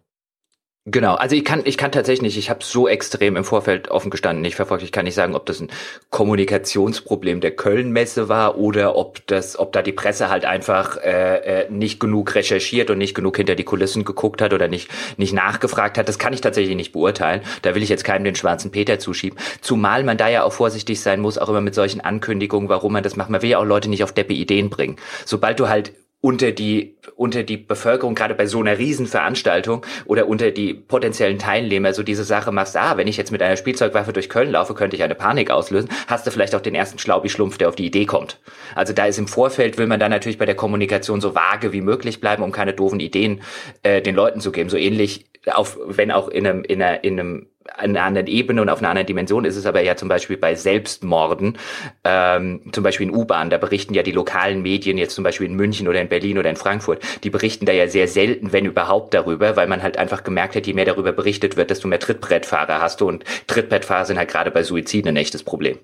Genau, also ich kann, ich kann tatsächlich nicht, ich habe so extrem im Vorfeld offen gestanden nicht verfolgt. Ich kann nicht sagen, ob das ein Kommunikationsproblem der Köln-Messe war oder ob das, ob da die Presse halt einfach äh, äh, nicht genug recherchiert und nicht genug hinter die Kulissen geguckt hat oder nicht, nicht nachgefragt hat. Das kann ich tatsächlich nicht beurteilen. Da will ich jetzt keinem den schwarzen Peter zuschieben. Zumal man da ja auch vorsichtig sein muss, auch immer mit solchen Ankündigungen, warum man das macht. Man will ja auch Leute nicht auf Deppe Ideen bringen. Sobald du halt unter die unter die Bevölkerung gerade bei so einer Riesenveranstaltung oder unter die potenziellen Teilnehmer so diese Sache machst, ah, wenn ich jetzt mit einer Spielzeugwaffe durch Köln laufe, könnte ich eine Panik auslösen, hast du vielleicht auch den ersten Schlaubi-Schlumpf, der auf die Idee kommt. Also da ist im Vorfeld, will man dann natürlich bei der Kommunikation so vage wie möglich bleiben, um keine doofen Ideen äh, den Leuten zu geben. So ähnlich, auf, wenn auch in einem, in einer, in einem einer anderen Ebene und auf einer anderen Dimension ist es aber ja zum Beispiel bei Selbstmorden, ähm, zum Beispiel in U-Bahn, da berichten ja die lokalen Medien jetzt zum Beispiel in München oder in Berlin oder in Frankfurt, die berichten da ja sehr selten, wenn überhaupt darüber, weil man halt einfach gemerkt hat, je mehr darüber berichtet wird, desto mehr Trittbrettfahrer hast du und Trittbrettfahrer sind halt gerade bei Suiziden ein echtes Problem.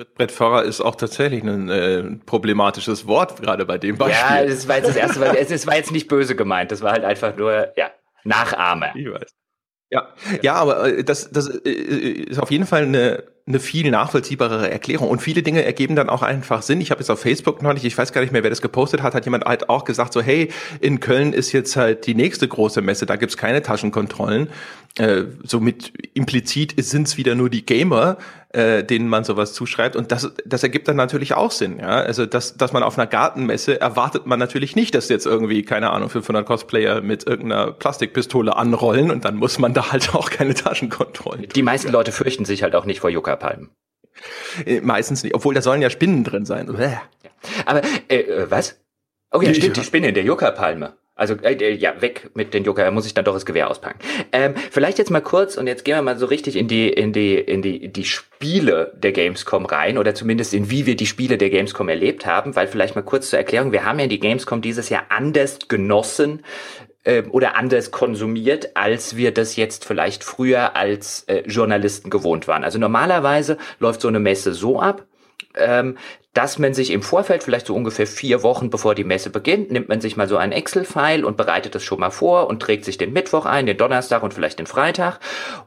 Trittbrettfahrer ist auch tatsächlich ein äh, problematisches Wort, gerade bei dem Beispiel. Ja, das war jetzt das erste, weil es, es war jetzt nicht böse gemeint, das war halt einfach nur, ja, Nachahme. Ich weiß. Ja, ja, aber äh, das, das äh, ist auf jeden Fall eine, eine viel nachvollziehbarere Erklärung. Und viele Dinge ergeben dann auch einfach Sinn. Ich habe jetzt auf Facebook neulich, ich weiß gar nicht mehr, wer das gepostet hat, hat jemand halt auch gesagt, so hey, in Köln ist jetzt halt die nächste große Messe, da gibt's keine Taschenkontrollen. Äh, somit implizit sind es wieder nur die Gamer, äh, denen man sowas zuschreibt. Und das, das ergibt dann natürlich auch Sinn. Ja? Also, dass, dass man auf einer Gartenmesse erwartet man natürlich nicht, dass jetzt irgendwie, keine Ahnung, 500 Cosplayer mit irgendeiner Plastikpistole anrollen und dann muss man da halt auch keine Taschenkontrollen. Die meisten Leute fürchten sich halt auch nicht vor Yucca-Palmen. Äh, meistens nicht, obwohl da sollen ja Spinnen drin sein. Aber, äh, äh, was? Oh ja, stimmt, die Spinne in der Yucca-Palme. Also äh, äh, ja, weg mit den Joker, muss ich dann doch das Gewehr auspacken. Ähm, vielleicht jetzt mal kurz und jetzt gehen wir mal so richtig in die in die in die die Spiele der Gamescom rein oder zumindest in wie wir die Spiele der Gamescom erlebt haben, weil vielleicht mal kurz zur Erklärung, wir haben ja die Gamescom dieses Jahr anders genossen äh, oder anders konsumiert, als wir das jetzt vielleicht früher als äh, Journalisten gewohnt waren. Also normalerweise läuft so eine Messe so ab, ähm, dass man sich im Vorfeld, vielleicht so ungefähr vier Wochen bevor die Messe beginnt, nimmt man sich mal so ein Excel-File und bereitet es schon mal vor und trägt sich den Mittwoch ein, den Donnerstag und vielleicht den Freitag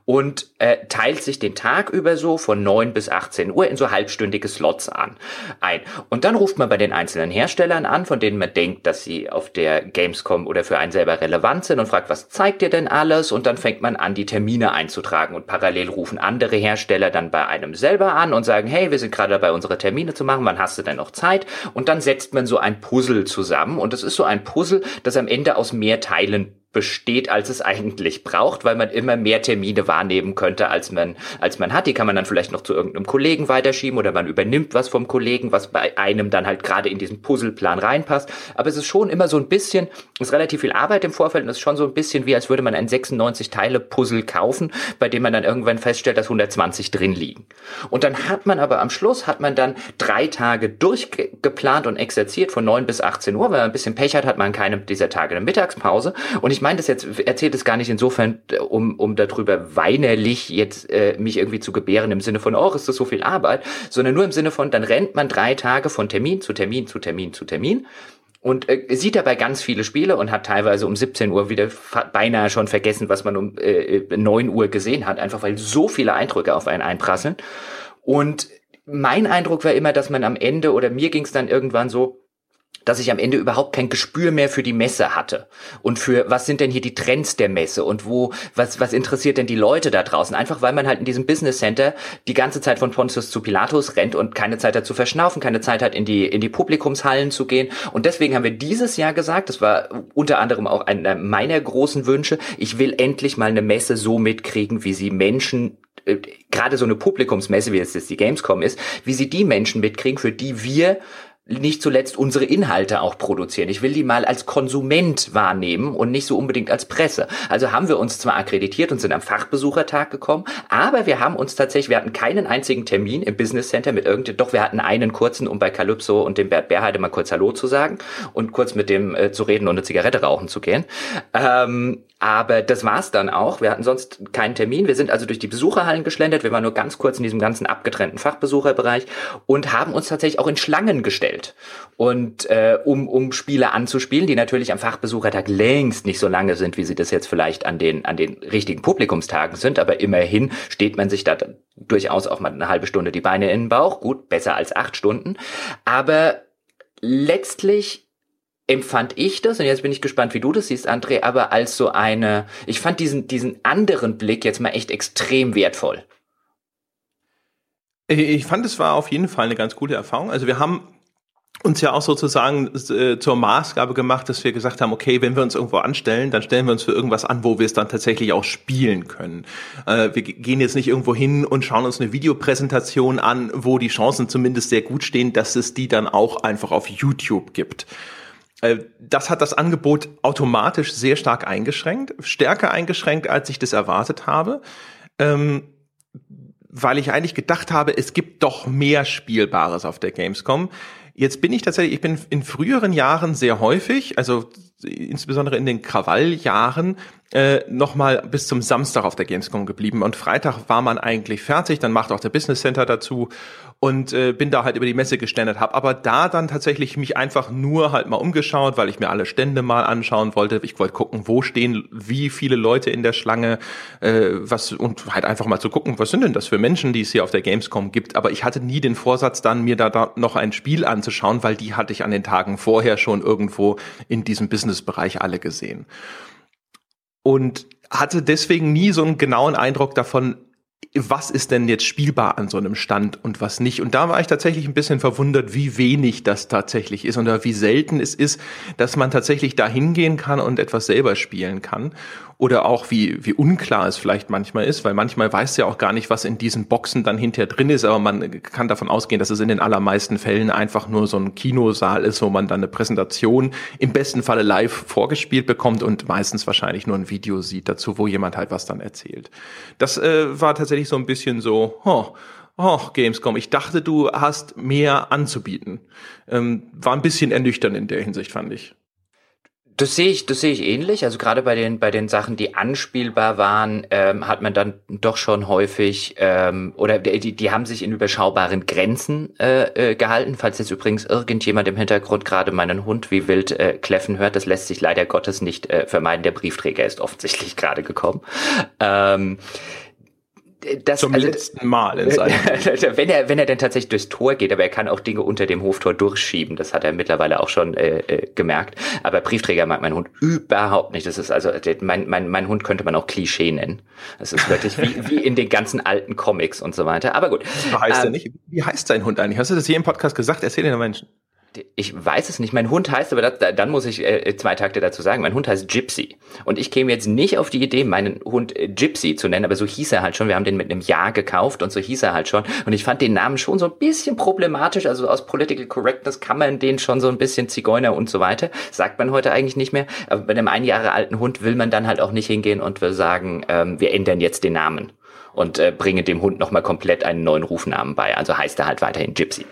und äh, teilt sich den Tag über so von 9 bis 18 Uhr in so halbstündige Slots an ein. Und dann ruft man bei den einzelnen Herstellern an, von denen man denkt, dass sie auf der Gamescom oder für einen selber relevant sind und fragt, was zeigt ihr denn alles? Und dann fängt man an, die Termine einzutragen und parallel rufen andere Hersteller dann bei einem selber an und sagen, hey, wir sind gerade dabei, unsere Termine zu machen wann hast du denn noch Zeit? Und dann setzt man so ein Puzzle zusammen und das ist so ein Puzzle, das am Ende aus mehr Teilen besteht, als es eigentlich braucht, weil man immer mehr Termine wahrnehmen könnte, als man, als man hat. Die kann man dann vielleicht noch zu irgendeinem Kollegen weiterschieben oder man übernimmt was vom Kollegen, was bei einem dann halt gerade in diesen Puzzleplan reinpasst. Aber es ist schon immer so ein bisschen, es ist relativ viel Arbeit im Vorfeld und es ist schon so ein bisschen wie, als würde man ein 96 Teile Puzzle kaufen, bei dem man dann irgendwann feststellt, dass 120 drin liegen. Und dann hat man aber am Schluss, hat man dann drei Tage durchgeplant und exerziert von 9 bis 18 Uhr, weil man ein bisschen Pech hat, hat man keine dieser Tage eine Mittagspause. Und ich meine das jetzt, erzählt es gar nicht insofern, äh, um, um darüber weinerlich jetzt äh, mich irgendwie zu gebären im Sinne von, oh, ist das so viel Arbeit, sondern nur im Sinne von, dann rennt man drei Tage von Termin zu Termin zu Termin zu Termin und äh, sieht dabei ganz viele Spiele und hat teilweise um 17 Uhr wieder beinahe schon vergessen, was man um äh, 9 Uhr gesehen hat, einfach weil so viele Eindrücke auf einen einprasseln. Und mein Eindruck war immer, dass man am Ende, oder mir ging es dann irgendwann so, dass ich am Ende überhaupt kein Gespür mehr für die Messe hatte. Und für was sind denn hier die Trends der Messe? Und wo was was interessiert denn die Leute da draußen? Einfach weil man halt in diesem Business Center die ganze Zeit von Pontius zu Pilatus rennt und keine Zeit hat zu verschnaufen, keine Zeit hat in die in die Publikumshallen zu gehen. Und deswegen haben wir dieses Jahr gesagt, das war unter anderem auch einer meiner großen Wünsche, ich will endlich mal eine Messe so mitkriegen, wie sie Menschen äh, gerade so eine Publikumsmesse, wie es jetzt die Gamescom ist, wie sie die Menschen mitkriegen, für die wir nicht zuletzt unsere Inhalte auch produzieren. Ich will die mal als Konsument wahrnehmen und nicht so unbedingt als Presse. Also haben wir uns zwar akkreditiert und sind am Fachbesuchertag gekommen, aber wir haben uns tatsächlich, wir hatten keinen einzigen Termin im Business Center mit irgendeinem, doch wir hatten einen kurzen, um bei Calypso und dem Bert Bärheide mal kurz Hallo zu sagen und kurz mit dem äh, zu reden und eine Zigarette rauchen zu gehen. Ähm, aber das war's dann auch. Wir hatten sonst keinen Termin. Wir sind also durch die Besucherhallen geschlendert. Wir waren nur ganz kurz in diesem ganzen abgetrennten Fachbesucherbereich und haben uns tatsächlich auch in Schlangen gestellt. Und äh, um, um Spiele anzuspielen, die natürlich am Fachbesuchertag längst nicht so lange sind, wie sie das jetzt vielleicht an den, an den richtigen Publikumstagen sind. Aber immerhin steht man sich da durchaus auch mal eine halbe Stunde die Beine in den Bauch. Gut, besser als acht Stunden. Aber letztlich empfand ich das, und jetzt bin ich gespannt, wie du das siehst, André, aber als so eine, ich fand diesen, diesen anderen Blick jetzt mal echt extrem wertvoll. Ich fand, es war auf jeden Fall eine ganz gute Erfahrung. Also wir haben uns ja auch sozusagen äh, zur Maßgabe gemacht, dass wir gesagt haben, okay, wenn wir uns irgendwo anstellen, dann stellen wir uns für irgendwas an, wo wir es dann tatsächlich auch spielen können. Äh, wir gehen jetzt nicht irgendwo hin und schauen uns eine Videopräsentation an, wo die Chancen zumindest sehr gut stehen, dass es die dann auch einfach auf YouTube gibt. Äh, das hat das Angebot automatisch sehr stark eingeschränkt, stärker eingeschränkt, als ich das erwartet habe. Ähm, weil ich eigentlich gedacht habe, es gibt doch mehr Spielbares auf der Gamescom. Jetzt bin ich tatsächlich, ich bin in früheren Jahren sehr häufig, also insbesondere in den Krawalljahren, äh, nochmal bis zum Samstag auf der Gamescom geblieben. Und Freitag war man eigentlich fertig, dann macht auch der Business Center dazu und äh, bin da halt über die Messe geständert, habe aber da dann tatsächlich mich einfach nur halt mal umgeschaut, weil ich mir alle Stände mal anschauen wollte. Ich wollte gucken, wo stehen wie viele Leute in der Schlange, äh, was und halt einfach mal zu gucken, was sind denn das für Menschen, die es hier auf der Gamescom gibt. Aber ich hatte nie den Vorsatz, dann mir da, da noch ein Spiel anzuschauen, weil die hatte ich an den Tagen vorher schon irgendwo in diesem Businessbereich alle gesehen. Und hatte deswegen nie so einen genauen Eindruck davon, was ist denn jetzt spielbar an so einem Stand und was nicht. Und da war ich tatsächlich ein bisschen verwundert, wie wenig das tatsächlich ist oder wie selten es ist, dass man tatsächlich da hingehen kann und etwas selber spielen kann oder auch wie, wie unklar es vielleicht manchmal ist, weil manchmal weiß ja auch gar nicht, was in diesen Boxen dann hinterher drin ist, aber man kann davon ausgehen, dass es in den allermeisten Fällen einfach nur so ein Kinosaal ist, wo man dann eine Präsentation im besten Falle live vorgespielt bekommt und meistens wahrscheinlich nur ein Video sieht dazu, wo jemand halt was dann erzählt. Das äh, war tatsächlich so ein bisschen so, oh, oh, Gamescom, ich dachte, du hast mehr anzubieten. Ähm, war ein bisschen ernüchternd in der Hinsicht, fand ich. Das sehe ich, das sehe ich ähnlich. Also gerade bei den bei den Sachen, die anspielbar waren, ähm, hat man dann doch schon häufig ähm, oder die die haben sich in überschaubaren Grenzen äh, äh, gehalten. Falls jetzt übrigens irgendjemand im Hintergrund gerade meinen Hund wie wild äh, kläffen hört, das lässt sich leider Gottes nicht äh, vermeiden. Der Briefträger ist offensichtlich gerade gekommen. Ähm, das, Zum also, letzten Mal in seinem wenn er wenn er denn tatsächlich durchs Tor geht, aber er kann auch Dinge unter dem Hoftor durchschieben. Das hat er mittlerweile auch schon äh, äh, gemerkt. Aber Briefträger mag mein Hund überhaupt nicht. Das ist also mein mein mein Hund könnte man auch Klischee nennen. Das ist wirklich wie, wie in den ganzen alten Comics und so weiter. Aber gut. Wie heißt ähm, er nicht? Wie heißt sein Hund eigentlich? Hast du das hier im Podcast gesagt? Erzähl den Menschen ich weiß es nicht. Mein Hund heißt, aber das, dann muss ich äh, zwei Takte dazu sagen. Mein Hund heißt Gypsy. Und ich käme jetzt nicht auf die Idee, meinen Hund äh, Gypsy zu nennen, aber so hieß er halt schon. Wir haben den mit einem Jahr gekauft und so hieß er halt schon. Und ich fand den Namen schon so ein bisschen problematisch. Also aus Political Correctness kann man den schon so ein bisschen Zigeuner und so weiter. Sagt man heute eigentlich nicht mehr. Aber bei einem ein Jahre alten Hund will man dann halt auch nicht hingehen und will sagen, ähm, wir ändern jetzt den Namen und äh, bringen dem Hund nochmal komplett einen neuen Rufnamen bei. Also heißt er halt weiterhin Gypsy.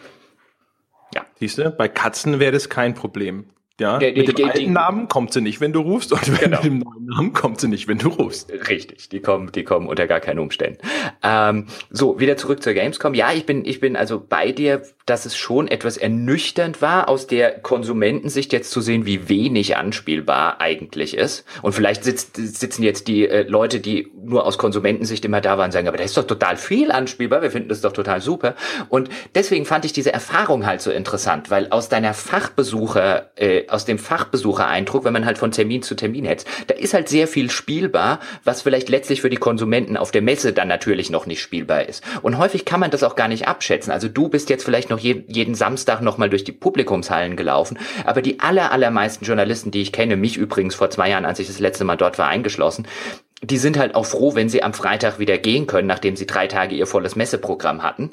Ja. Siehst du, bei Katzen wäre das kein Problem. Ja, die, mit dem die, alten die, Namen kommt sie nicht, wenn du rufst, und genau. mit dem neuen Namen kommt sie nicht, wenn du rufst. Richtig, die kommen, die kommen unter gar keinen Umständen. Ähm, so, wieder zurück zur Gamescom. Ja, ich bin, ich bin also bei dir, dass es schon etwas ernüchternd war, aus der Konsumentensicht jetzt zu sehen, wie wenig anspielbar eigentlich ist. Und vielleicht sitzt, sitzen jetzt die äh, Leute, die nur aus Konsumentensicht immer da waren, sagen, aber da ist doch total viel anspielbar, wir finden das doch total super. Und deswegen fand ich diese Erfahrung halt so interessant, weil aus deiner Fachbesucher, äh, aus dem Fachbesuchereindruck, wenn man halt von Termin zu Termin hetzt, da ist halt sehr viel spielbar, was vielleicht letztlich für die Konsumenten auf der Messe dann natürlich noch nicht spielbar ist. Und häufig kann man das auch gar nicht abschätzen. Also du bist jetzt vielleicht noch je, jeden Samstag nochmal durch die Publikumshallen gelaufen, aber die aller, allermeisten Journalisten, die ich kenne, mich übrigens vor zwei Jahren, als ich das letzte Mal dort war, eingeschlossen, die sind halt auch froh, wenn sie am Freitag wieder gehen können, nachdem sie drei Tage ihr volles Messeprogramm hatten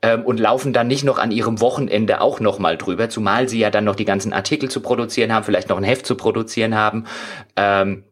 ähm, und laufen dann nicht noch an ihrem Wochenende auch noch mal drüber, zumal sie ja dann noch die ganzen Artikel zu produzieren haben, vielleicht noch ein Heft zu produzieren haben. Ähm,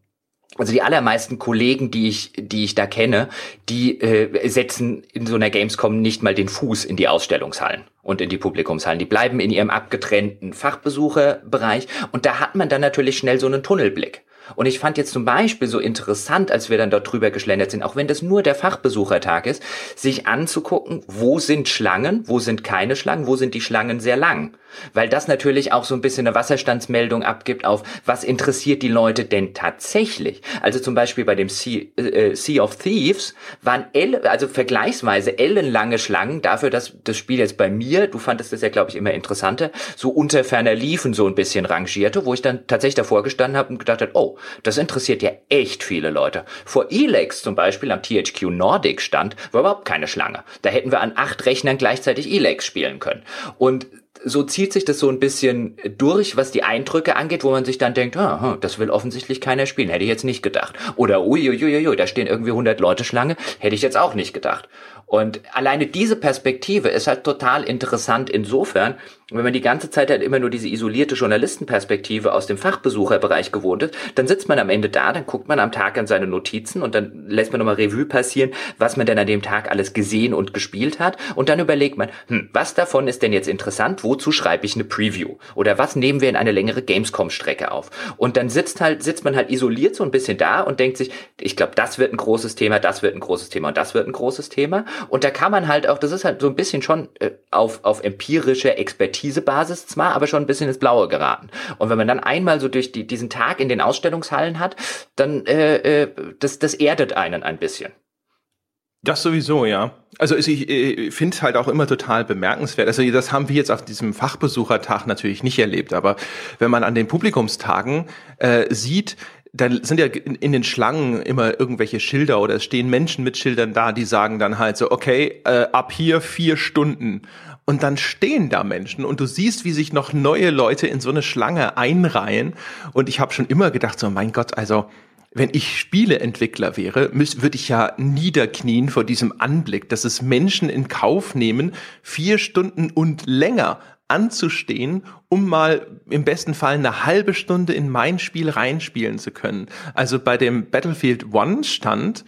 also die allermeisten Kollegen, die ich, die ich da kenne, die äh, setzen in so einer Gamescom nicht mal den Fuß in die Ausstellungshallen und in die Publikumshallen. Die bleiben in ihrem abgetrennten Fachbesucherbereich und da hat man dann natürlich schnell so einen Tunnelblick. Und ich fand jetzt zum Beispiel so interessant, als wir dann dort drüber geschlendert sind, auch wenn das nur der Fachbesuchertag ist, sich anzugucken, wo sind Schlangen, wo sind keine Schlangen, wo sind die Schlangen sehr lang weil das natürlich auch so ein bisschen eine Wasserstandsmeldung abgibt auf, was interessiert die Leute denn tatsächlich. Also zum Beispiel bei dem Sea, äh, sea of Thieves waren elle, also vergleichsweise ellenlange Schlangen dafür, dass das Spiel jetzt bei mir, du fandest das ja glaube ich immer interessanter, so unter ferner Liefen so ein bisschen rangierte, wo ich dann tatsächlich davor gestanden habe und gedacht habe, oh, das interessiert ja echt viele Leute. Vor Elex zum Beispiel am THQ Nordic stand, war überhaupt keine Schlange. Da hätten wir an acht Rechnern gleichzeitig Elex spielen können. Und so zieht sich das so ein bisschen durch, was die Eindrücke angeht, wo man sich dann denkt, ah, das will offensichtlich keiner spielen, hätte ich jetzt nicht gedacht. Oder uiuiuiui, da stehen irgendwie 100 Leute Schlange, hätte ich jetzt auch nicht gedacht. Und alleine diese Perspektive ist halt total interessant insofern, wenn man die ganze Zeit halt immer nur diese isolierte Journalistenperspektive aus dem Fachbesucherbereich gewohnt ist, dann sitzt man am Ende da, dann guckt man am Tag an seine Notizen und dann lässt man nochmal Revue passieren, was man denn an dem Tag alles gesehen und gespielt hat. Und dann überlegt man, hm, was davon ist denn jetzt interessant, wozu schreibe ich eine Preview? Oder was nehmen wir in eine längere Gamescom-Strecke auf? Und dann sitzt halt, sitzt man halt isoliert so ein bisschen da und denkt sich, ich glaube, das wird ein großes Thema, das wird ein großes Thema und das wird ein großes Thema. Und da kann man halt auch, das ist halt so ein bisschen schon äh, auf, auf empirische Expertise Expertisebasis zwar, aber schon ein bisschen ins Blaue geraten. Und wenn man dann einmal so durch die, diesen Tag in den Ausstellungshallen hat, dann äh, äh, das, das erdet einen ein bisschen. Das sowieso, ja. Also ich äh, finde es halt auch immer total bemerkenswert. Also das haben wir jetzt auf diesem Fachbesuchertag natürlich nicht erlebt, aber wenn man an den Publikumstagen äh, sieht, dann sind ja in, in, den Schlangen immer irgendwelche Schilder oder es stehen Menschen mit Schildern da, die sagen dann halt so, okay, äh, ab hier vier Stunden. Und dann stehen da Menschen und du siehst, wie sich noch neue Leute in so eine Schlange einreihen. Und ich habe schon immer gedacht, so mein Gott, also wenn ich Spieleentwickler wäre, würde ich ja niederknien vor diesem Anblick, dass es Menschen in Kauf nehmen, vier Stunden und länger anzustehen, um mal im besten Fall eine halbe Stunde in mein Spiel reinspielen zu können. Also bei dem Battlefield One stand,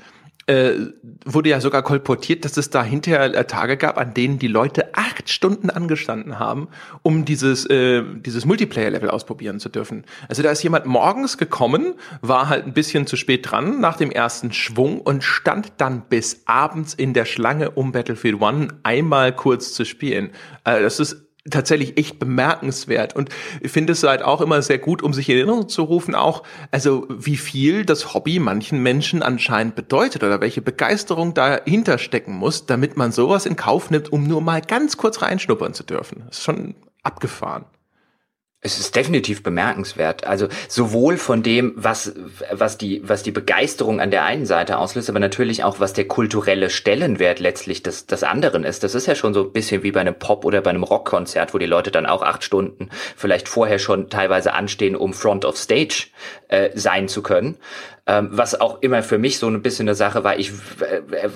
äh, wurde ja sogar kolportiert, dass es da hinterher äh, Tage gab, an denen die Leute acht Stunden angestanden haben, um dieses, äh, dieses Multiplayer-Level ausprobieren zu dürfen. Also da ist jemand morgens gekommen, war halt ein bisschen zu spät dran nach dem ersten Schwung und stand dann bis abends in der Schlange, um Battlefield One einmal kurz zu spielen. Also das ist tatsächlich echt bemerkenswert und ich finde es halt auch immer sehr gut, um sich in Erinnerung zu rufen, auch, also wie viel das Hobby manchen Menschen anscheinend bedeutet oder welche Begeisterung dahinter stecken muss, damit man sowas in Kauf nimmt, um nur mal ganz kurz reinschnuppern zu dürfen. Das ist schon abgefahren. Es ist definitiv bemerkenswert. Also sowohl von dem, was, was die, was die Begeisterung an der einen Seite auslöst, aber natürlich auch, was der kulturelle Stellenwert letztlich des, des anderen ist. Das ist ja schon so ein bisschen wie bei einem Pop- oder bei einem Rockkonzert, wo die Leute dann auch acht Stunden vielleicht vorher schon teilweise anstehen, um Front of Stage äh, sein zu können. Ähm, was auch immer für mich so ein bisschen eine Sache war, ich, äh,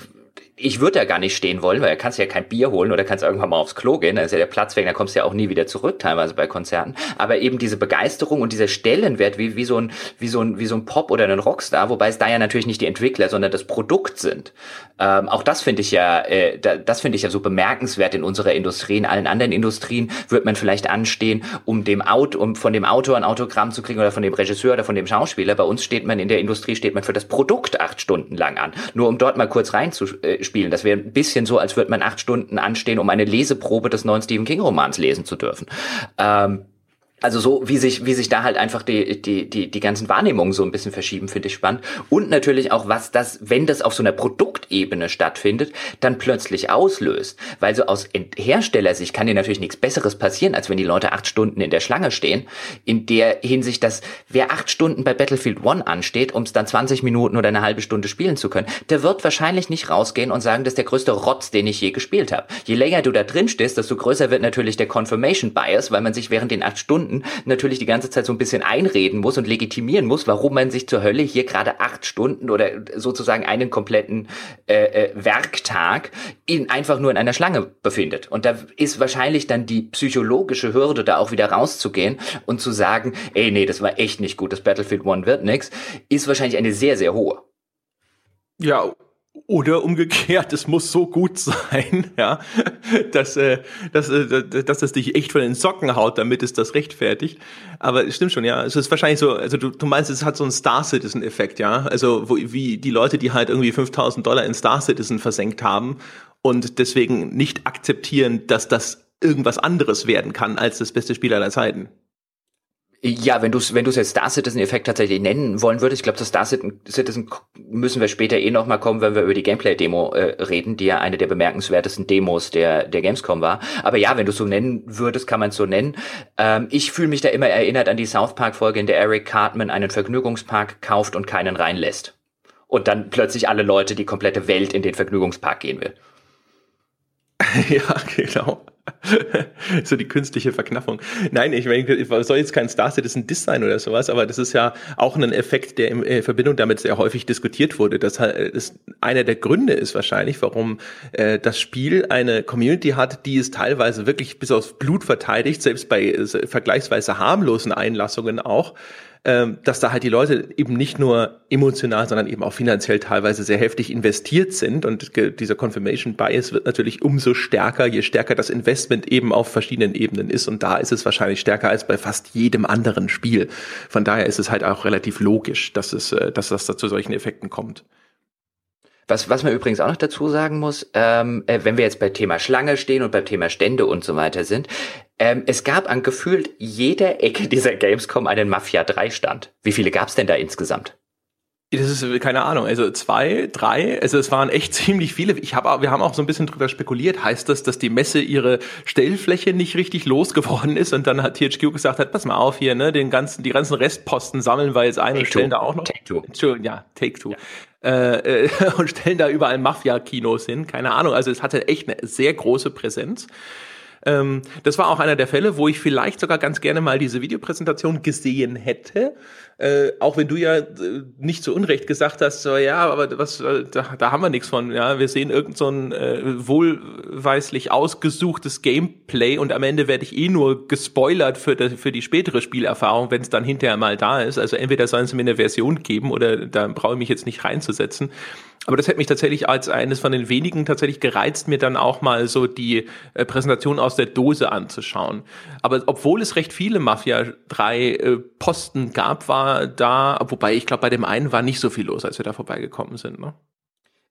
ich würde ja gar nicht stehen wollen, weil da kannst du ja kein Bier holen oder kannst irgendwann mal aufs Klo gehen, dann ist ja der Platz weg, dann kommst du ja auch nie wieder zurück, teilweise bei Konzerten. Aber eben diese Begeisterung und dieser Stellenwert, wie, wie so ein, wie so ein, wie so ein Pop oder ein Rockstar, wobei es da ja natürlich nicht die Entwickler, sondern das Produkt sind. Ähm, auch das finde ich ja, äh, das finde ich ja so bemerkenswert in unserer Industrie. In allen anderen Industrien wird man vielleicht anstehen, um dem Auto, um von dem Autor ein Autogramm zu kriegen oder von dem Regisseur oder von dem Schauspieler. Bei uns steht man in der Industrie, steht man für das Produkt acht Stunden lang an. Nur um dort mal kurz reinzuspielen spielen. Das wäre ein bisschen so, als würde man acht Stunden anstehen, um eine Leseprobe des neuen Stephen King Romans lesen zu dürfen. Ähm, also so, wie sich, wie sich da halt einfach die, die, die, die ganzen Wahrnehmungen so ein bisschen verschieben, finde ich spannend. Und natürlich auch, was das, wenn das auf so einer Produktebene stattfindet, dann plötzlich auslöst. Weil so aus Herstellersicht kann dir natürlich nichts Besseres passieren, als wenn die Leute acht Stunden in der Schlange stehen. In der Hinsicht, dass wer acht Stunden bei Battlefield One ansteht, um es dann 20 Minuten oder eine halbe Stunde spielen zu können, der wird wahrscheinlich nicht rausgehen und sagen, das ist der größte Rotz, den ich je gespielt habe. Je länger du da drin stehst, desto größer wird natürlich der Confirmation Bias, weil man sich während den acht Stunden Stunden natürlich die ganze Zeit so ein bisschen einreden muss und legitimieren muss, warum man sich zur Hölle hier gerade acht Stunden oder sozusagen einen kompletten äh, äh, Werktag in, einfach nur in einer Schlange befindet. Und da ist wahrscheinlich dann die psychologische Hürde, da auch wieder rauszugehen und zu sagen, ey, nee, das war echt nicht gut, das Battlefield One wird nix, ist wahrscheinlich eine sehr, sehr hohe. Ja, oder umgekehrt, es muss so gut sein, ja, dass, äh, dass, äh, dass es dich echt von den Socken haut, damit es das rechtfertigt. Aber es stimmt schon, ja. Es ist wahrscheinlich so, also du, du meinst, es hat so einen Star Citizen-Effekt, ja. Also wo, wie die Leute, die halt irgendwie 5000 Dollar in Star Citizen versenkt haben und deswegen nicht akzeptieren, dass das irgendwas anderes werden kann als das beste Spiel aller Zeiten. Ja, wenn du es wenn du's jetzt Star Citizen-Effekt tatsächlich nennen wollen würdest, ich glaube, das Star Citizen müssen wir später eh nochmal kommen, wenn wir über die Gameplay-Demo äh, reden, die ja eine der bemerkenswertesten Demos der, der Gamescom war. Aber ja, wenn du so nennen würdest, kann man es so nennen. Ähm, ich fühle mich da immer erinnert an die South Park-Folge, in der Eric Cartman einen Vergnügungspark kauft und keinen reinlässt. Und dann plötzlich alle Leute die komplette Welt in den Vergnügungspark gehen will. ja, genau. so die künstliche Verknappung. Nein, ich meine, soll jetzt kein Star Citizen Diss sein oder sowas, aber das ist ja auch ein Effekt, der in äh, Verbindung damit sehr häufig diskutiert wurde. Das ist einer der Gründe ist wahrscheinlich, warum äh, das Spiel eine Community hat, die es teilweise wirklich bis aufs Blut verteidigt, selbst bei äh, vergleichsweise harmlosen Einlassungen auch ähm, dass da halt die Leute eben nicht nur emotional, sondern eben auch finanziell teilweise sehr heftig investiert sind. Und dieser Confirmation Bias wird natürlich umso stärker, je stärker das Investment eben auf verschiedenen Ebenen ist. Und da ist es wahrscheinlich stärker als bei fast jedem anderen Spiel. Von daher ist es halt auch relativ logisch, dass es, äh, dass das da zu solchen Effekten kommt. Was, was man übrigens auch noch dazu sagen muss, ähm, äh, wenn wir jetzt bei Thema Schlange stehen und beim Thema Stände und so weiter sind, ähm, es gab an gefühlt jeder Ecke dieser Gamescom einen Mafia 3 Stand. Wie viele gab es denn da insgesamt? Das ist keine Ahnung, also zwei, drei, also es waren echt ziemlich viele. Ich habe, wir haben auch so ein bisschen drüber spekuliert. Heißt das, dass die Messe ihre Stellfläche nicht richtig losgeworden ist und dann hat THQ gesagt hat, pass mal auf hier, ne, den ganzen, die ganzen Restposten sammeln wir jetzt ein und stellen da auch noch. Take Two. Entschuldigung, ja, Take Two. Ja. Äh, äh, und stellen da überall Mafia-Kinos hin. Keine Ahnung. Also es hatte echt eine sehr große Präsenz. Ähm, das war auch einer der Fälle, wo ich vielleicht sogar ganz gerne mal diese Videopräsentation gesehen hätte. Äh, auch wenn du ja äh, nicht zu Unrecht gesagt hast, so ja, aber was, äh, da, da haben wir nichts von. Ja, wir sehen irgend so ein äh, wohlweislich ausgesuchtes Gameplay und am Ende werde ich eh nur gespoilert für, die, für die spätere Spielerfahrung, wenn es dann hinterher mal da ist. Also entweder sollen sie mir eine Version geben oder da brauche ich mich jetzt nicht reinzusetzen. Aber das hätte mich tatsächlich als eines von den wenigen tatsächlich gereizt, mir dann auch mal so die äh, Präsentation aus der Dose anzuschauen. Aber obwohl es recht viele Mafia 3 äh, Posten gab, war da, wobei ich glaube, bei dem einen war nicht so viel los, als wir da vorbeigekommen sind. Ne?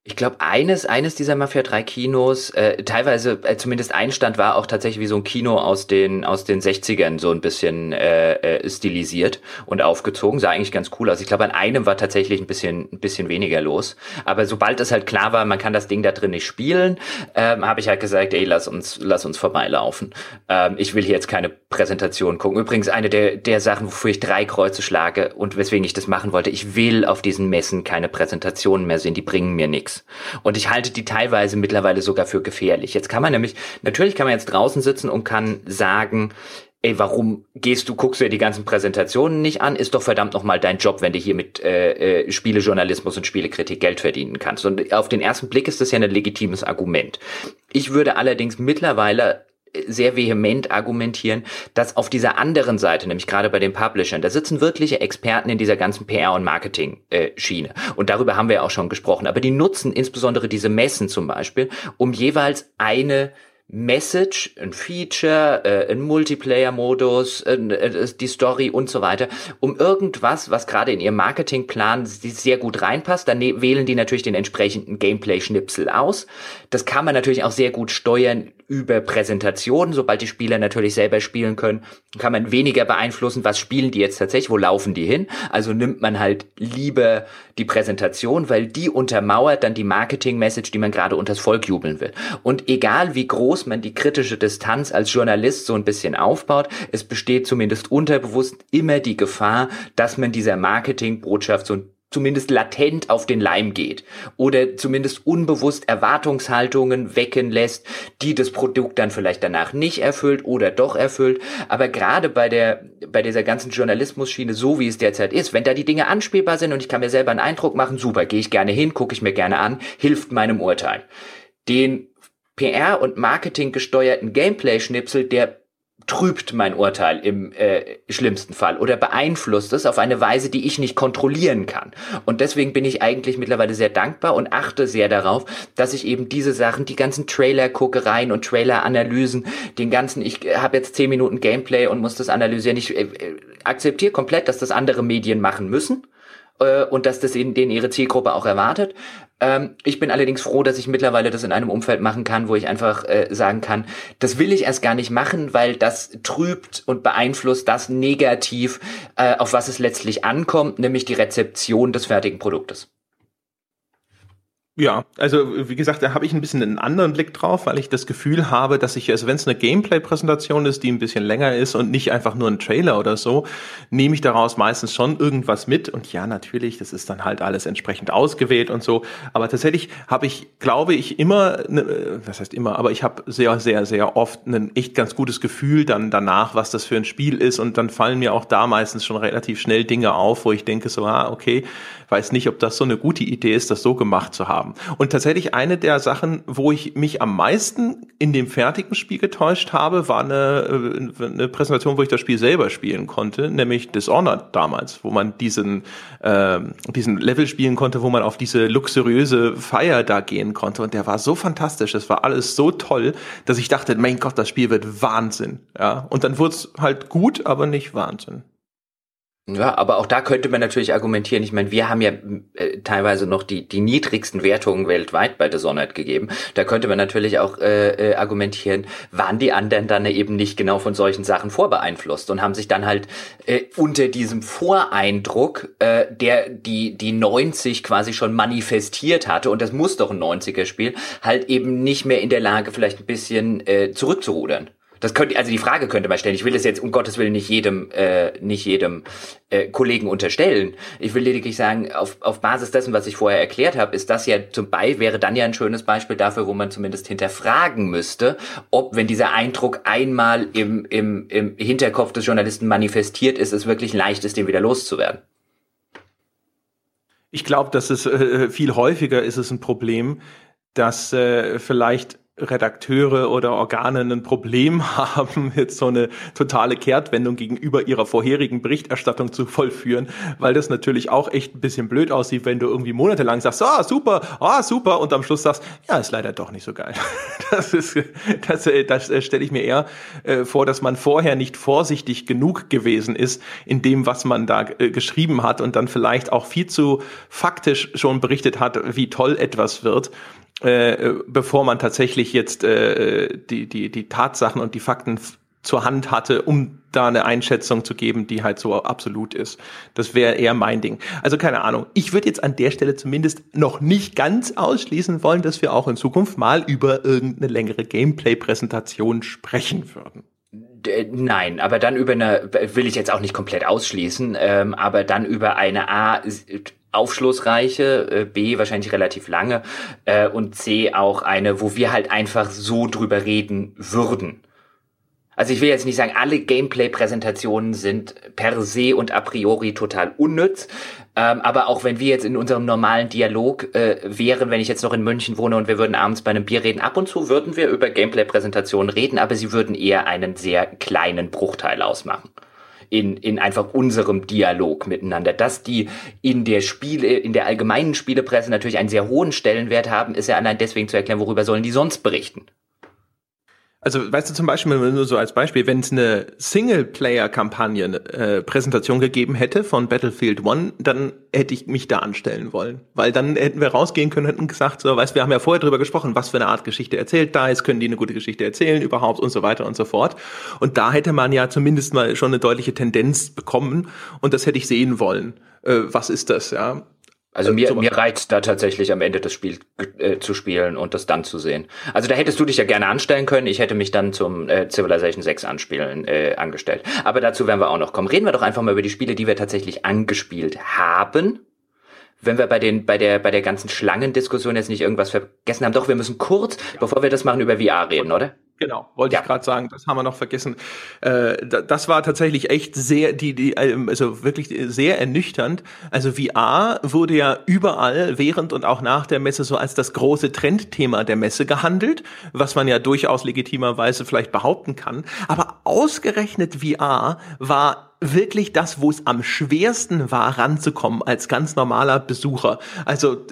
Ich glaube, eines, eines dieser Mafia 3 Kinos, äh, teilweise, äh, zumindest ein Stand war auch tatsächlich wie so ein Kino aus den, aus den 60ern so ein bisschen äh, äh, stilisiert und aufgezogen. Sah eigentlich ganz cool aus. Ich glaube, an einem war tatsächlich ein bisschen, ein bisschen weniger los. Aber sobald es halt klar war, man kann das Ding da drin nicht spielen, ähm, habe ich halt gesagt, ey, lass uns, lass uns vorbeilaufen. Ähm, ich will hier jetzt keine Präsentation gucken. Übrigens, eine der, der Sachen, wofür ich drei Kreuze schlage und weswegen ich das machen wollte, ich will auf diesen Messen keine Präsentationen mehr sehen, die bringen mir nichts. Und ich halte die teilweise mittlerweile sogar für gefährlich. Jetzt kann man nämlich, natürlich kann man jetzt draußen sitzen und kann sagen, ey, warum gehst du, guckst dir die ganzen Präsentationen nicht an? Ist doch verdammt nochmal dein Job, wenn du hier mit äh, äh, Spielejournalismus und Spielekritik Geld verdienen kannst. Und auf den ersten Blick ist das ja ein legitimes Argument. Ich würde allerdings mittlerweile sehr vehement argumentieren, dass auf dieser anderen Seite, nämlich gerade bei den Publishern, da sitzen wirkliche Experten in dieser ganzen PR- und Marketing-Schiene. Und darüber haben wir auch schon gesprochen. Aber die nutzen insbesondere diese Messen zum Beispiel, um jeweils eine Message, ein Feature, äh, ein Multiplayer-Modus, äh, die Story und so weiter, um irgendwas, was gerade in ihrem Marketingplan sehr gut reinpasst, dann ne wählen die natürlich den entsprechenden Gameplay-Schnipsel aus. Das kann man natürlich auch sehr gut steuern über Präsentationen. Sobald die Spieler natürlich selber spielen können, kann man weniger beeinflussen, was spielen die jetzt tatsächlich, wo laufen die hin. Also nimmt man halt lieber die Präsentation, weil die untermauert dann die Marketing-Message, die man gerade unters Volk jubeln will. Und egal wie groß man die kritische Distanz als Journalist so ein bisschen aufbaut, es besteht zumindest unterbewusst immer die Gefahr, dass man dieser Marketing-Botschaft so ein zumindest latent auf den Leim geht oder zumindest unbewusst Erwartungshaltungen wecken lässt, die das Produkt dann vielleicht danach nicht erfüllt oder doch erfüllt. Aber gerade bei der, bei dieser ganzen Journalismusschiene, so wie es derzeit ist, wenn da die Dinge anspielbar sind und ich kann mir selber einen Eindruck machen, super, gehe ich gerne hin, gucke ich mir gerne an, hilft meinem Urteil. Den PR- und Marketing gesteuerten Gameplay-Schnipsel, der trübt mein Urteil im äh, schlimmsten Fall oder beeinflusst es auf eine Weise, die ich nicht kontrollieren kann. Und deswegen bin ich eigentlich mittlerweile sehr dankbar und achte sehr darauf, dass ich eben diese Sachen, die ganzen Trailer-Guckereien und Trailer-Analysen, den ganzen, ich habe jetzt zehn Minuten Gameplay und muss das analysieren, ich äh, akzeptiere komplett, dass das andere Medien machen müssen äh, und dass das in, denen ihre Zielgruppe auch erwartet. Ähm, ich bin allerdings froh, dass ich mittlerweile das in einem Umfeld machen kann, wo ich einfach äh, sagen kann, das will ich erst gar nicht machen, weil das trübt und beeinflusst das negativ, äh, auf was es letztlich ankommt, nämlich die Rezeption des fertigen Produktes. Ja, also wie gesagt, da habe ich ein bisschen einen anderen Blick drauf, weil ich das Gefühl habe, dass ich, also wenn es eine Gameplay-Präsentation ist, die ein bisschen länger ist und nicht einfach nur ein Trailer oder so, nehme ich daraus meistens schon irgendwas mit. Und ja, natürlich, das ist dann halt alles entsprechend ausgewählt und so. Aber tatsächlich habe ich, glaube ich, immer, ne, was heißt immer, aber ich habe sehr, sehr, sehr oft ein echt ganz gutes Gefühl dann danach, was das für ein Spiel ist. Und dann fallen mir auch da meistens schon relativ schnell Dinge auf, wo ich denke so, ah, okay, weiß nicht, ob das so eine gute Idee ist, das so gemacht zu haben. Und tatsächlich eine der Sachen, wo ich mich am meisten in dem fertigen Spiel getäuscht habe, war eine, äh, eine Präsentation, wo ich das Spiel selber spielen konnte, nämlich Dishonored damals, wo man diesen, äh, diesen Level spielen konnte, wo man auf diese luxuriöse Feier da gehen konnte. Und der war so fantastisch, das war alles so toll, dass ich dachte, mein Gott, das Spiel wird Wahnsinn. Ja, und dann wurde es halt gut, aber nicht Wahnsinn. Ja, aber auch da könnte man natürlich argumentieren. Ich meine, wir haben ja äh, teilweise noch die, die niedrigsten Wertungen weltweit bei Dishonored gegeben. Da könnte man natürlich auch äh, äh, argumentieren, waren die anderen dann eben nicht genau von solchen Sachen vorbeeinflusst und haben sich dann halt äh, unter diesem Voreindruck, äh, der die, die 90 quasi schon manifestiert hatte, und das muss doch ein 90er-Spiel, halt eben nicht mehr in der Lage, vielleicht ein bisschen äh, zurückzurudern. Das könnte, also die Frage könnte man stellen. Ich will es jetzt um Gottes Willen nicht jedem, äh, nicht jedem äh, Kollegen unterstellen. Ich will lediglich sagen, auf, auf Basis dessen, was ich vorher erklärt habe, ist das ja zum Beispiel, wäre dann ja ein schönes Beispiel dafür, wo man zumindest hinterfragen müsste, ob, wenn dieser Eindruck einmal im, im, im Hinterkopf des Journalisten manifestiert ist, es wirklich leicht ist, den wieder loszuwerden. Ich glaube, dass es äh, viel häufiger ist es ein Problem, dass äh, vielleicht Redakteure oder Organe ein Problem haben, jetzt so eine totale Kehrtwendung gegenüber ihrer vorherigen Berichterstattung zu vollführen, weil das natürlich auch echt ein bisschen blöd aussieht, wenn du irgendwie monatelang sagst, ah, super, ah, super, und am Schluss sagst, ja, ist leider doch nicht so geil. Das ist, das, das stelle ich mir eher äh, vor, dass man vorher nicht vorsichtig genug gewesen ist in dem, was man da äh, geschrieben hat und dann vielleicht auch viel zu faktisch schon berichtet hat, wie toll etwas wird äh, bevor man tatsächlich jetzt äh, die, die, die Tatsachen und die Fakten zur Hand hatte, um da eine Einschätzung zu geben, die halt so absolut ist. Das wäre eher mein Ding. Also keine Ahnung. Ich würde jetzt an der Stelle zumindest noch nicht ganz ausschließen wollen, dass wir auch in Zukunft mal über irgendeine längere Gameplay-Präsentation sprechen würden. Nein, aber dann über eine, will ich jetzt auch nicht komplett ausschließen, ähm, aber dann über eine A aufschlussreiche, äh, B wahrscheinlich relativ lange äh, und C auch eine, wo wir halt einfach so drüber reden würden. Also ich will jetzt nicht sagen, alle Gameplay-Präsentationen sind per se und a priori total unnütz, ähm, aber auch wenn wir jetzt in unserem normalen Dialog äh, wären, wenn ich jetzt noch in München wohne und wir würden abends bei einem Bier reden, ab und zu würden wir über Gameplay-Präsentationen reden, aber sie würden eher einen sehr kleinen Bruchteil ausmachen in, in einfach unserem Dialog miteinander. Dass die in der Spiele, in der allgemeinen Spielepresse natürlich einen sehr hohen Stellenwert haben, ist ja allein deswegen zu erklären, worüber sollen die sonst berichten. Also weißt du zum Beispiel, nur so als Beispiel, wenn es eine Singleplayer-Kampagne, äh, gegeben hätte von Battlefield One, dann hätte ich mich da anstellen wollen. Weil dann hätten wir rausgehen können und gesagt, so, weißt wir haben ja vorher drüber gesprochen, was für eine Art Geschichte erzählt da ist, können die eine gute Geschichte erzählen überhaupt und so weiter und so fort. Und da hätte man ja zumindest mal schon eine deutliche Tendenz bekommen und das hätte ich sehen wollen. Äh, was ist das, ja? Also mir, so mir reizt da tatsächlich am Ende das Spiel äh, zu spielen und das dann zu sehen. Also da hättest du dich ja gerne anstellen können. Ich hätte mich dann zum äh, Civilization 6 anspielen äh, angestellt. Aber dazu werden wir auch noch kommen. Reden wir doch einfach mal über die Spiele, die wir tatsächlich angespielt haben. Wenn wir bei den bei der bei der ganzen Schlangendiskussion jetzt nicht irgendwas vergessen haben, doch wir müssen kurz, bevor wir das machen, über VR reden, oder? Genau, wollte ja. ich gerade sagen, das haben wir noch vergessen. Äh, das war tatsächlich echt sehr, die, die, ähm, also wirklich sehr ernüchternd. Also VR wurde ja überall während und auch nach der Messe so als das große Trendthema der Messe gehandelt, was man ja durchaus legitimerweise vielleicht behaupten kann. Aber ausgerechnet VR war wirklich das, wo es am schwersten war, ranzukommen als ganz normaler Besucher. Also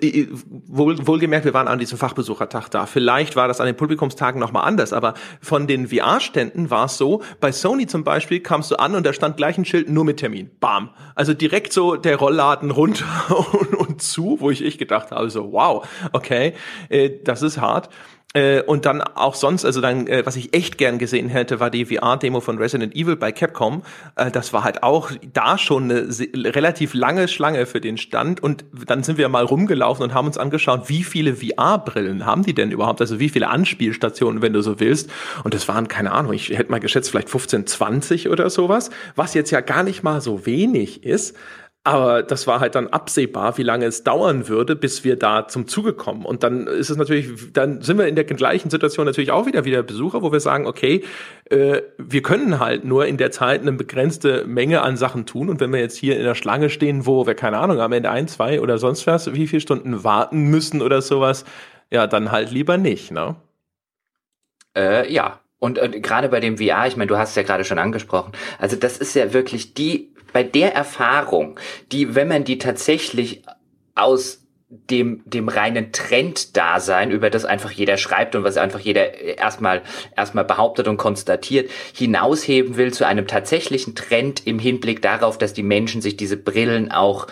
wohl, wohlgemerkt, wir waren an diesem Fachbesuchertag da. Vielleicht war das an den Publikumstagen nochmal anders, aber von den VR-Ständen war es so, bei Sony zum Beispiel kamst du an und da stand gleich ein Schild nur mit Termin. Bam. Also direkt so der Rollladen runter und, und zu, wo ich ich gedacht habe, so wow, okay, äh, das ist hart. Äh, und dann auch sonst, also dann, äh, was ich echt gern gesehen hätte, war die VR-Demo von Resident Evil bei Capcom. Äh, das war halt auch da schon eine relativ lange Schlange für den Stand. Und dann sind wir mal rumgelaufen und haben uns angeschaut, wie viele VR-Brillen haben die denn überhaupt? Also wie viele Anspielstationen, wenn du so willst. Und das waren, keine Ahnung, ich hätte mal geschätzt, vielleicht 15, 20 oder sowas, was jetzt ja gar nicht mal so wenig ist. Aber das war halt dann absehbar, wie lange es dauern würde, bis wir da zum Zuge kommen. Und dann ist es natürlich, dann sind wir in der gleichen Situation natürlich auch wieder wieder Besucher, wo wir sagen, okay, äh, wir können halt nur in der Zeit eine begrenzte Menge an Sachen tun. Und wenn wir jetzt hier in der Schlange stehen, wo wir, keine Ahnung, am Ende ein, zwei oder sonst was, wie viele Stunden warten müssen oder sowas, ja, dann halt lieber nicht, ne? Äh, ja, und, und gerade bei dem VR, ich meine, du hast es ja gerade schon angesprochen, also das ist ja wirklich die bei der Erfahrung, die, wenn man die tatsächlich aus dem, dem reinen Trend-Dasein, über das einfach jeder schreibt und was einfach jeder erstmal, erstmal behauptet und konstatiert, hinausheben will zu einem tatsächlichen Trend im Hinblick darauf, dass die Menschen sich diese Brillen auch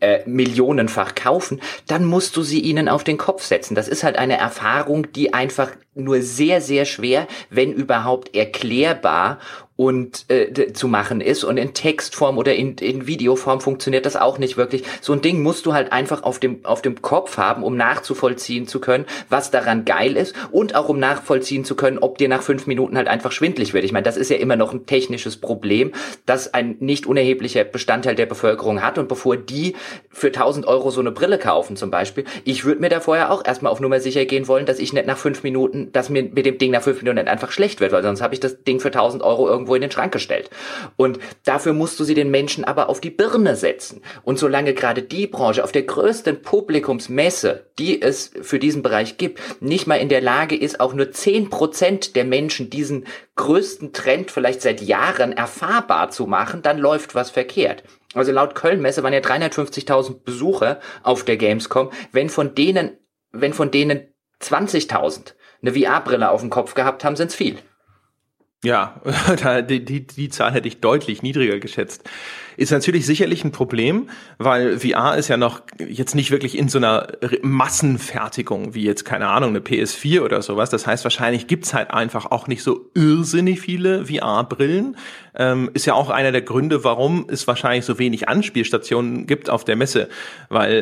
äh, millionenfach kaufen, dann musst du sie ihnen auf den Kopf setzen. Das ist halt eine Erfahrung, die einfach nur sehr, sehr schwer, wenn überhaupt erklärbar und äh, zu machen ist und in Textform oder in, in Videoform funktioniert das auch nicht wirklich. So ein Ding musst du halt einfach auf dem auf dem Kopf haben, um nachzuvollziehen zu können, was daran geil ist und auch um nachvollziehen zu können, ob dir nach fünf Minuten halt einfach schwindlig wird. Ich meine, das ist ja immer noch ein technisches Problem, das ein nicht unerheblicher Bestandteil der Bevölkerung hat und bevor die für 1000 Euro so eine Brille kaufen zum Beispiel, ich würde mir da vorher auch erstmal auf Nummer sicher gehen wollen, dass ich nicht nach fünf Minuten, dass mir mit dem Ding nach fünf Minuten einfach schlecht wird, weil sonst habe ich das Ding für 1000 Euro irgendwo in den Schrank gestellt. Und dafür musst du sie den Menschen aber auf die Birne setzen. Und solange gerade die Branche auf der größten Publikumsmesse, die es für diesen Bereich gibt, nicht mal in der Lage ist, auch nur zehn Prozent der Menschen diesen größten Trend vielleicht seit Jahren erfahrbar zu machen, dann läuft was verkehrt. Also laut Köln-Messe waren ja 350.000 Besucher auf der Gamescom. Wenn von denen, wenn von denen 20.000 eine VR-Brille auf dem Kopf gehabt haben, sind's viel. Ja, die, die, die Zahl hätte ich deutlich niedriger geschätzt ist natürlich sicherlich ein Problem, weil VR ist ja noch jetzt nicht wirklich in so einer Massenfertigung wie jetzt, keine Ahnung, eine PS4 oder sowas. Das heißt, wahrscheinlich gibt's halt einfach auch nicht so irrsinnig viele VR-Brillen. Ähm, ist ja auch einer der Gründe, warum es wahrscheinlich so wenig Anspielstationen gibt auf der Messe. Weil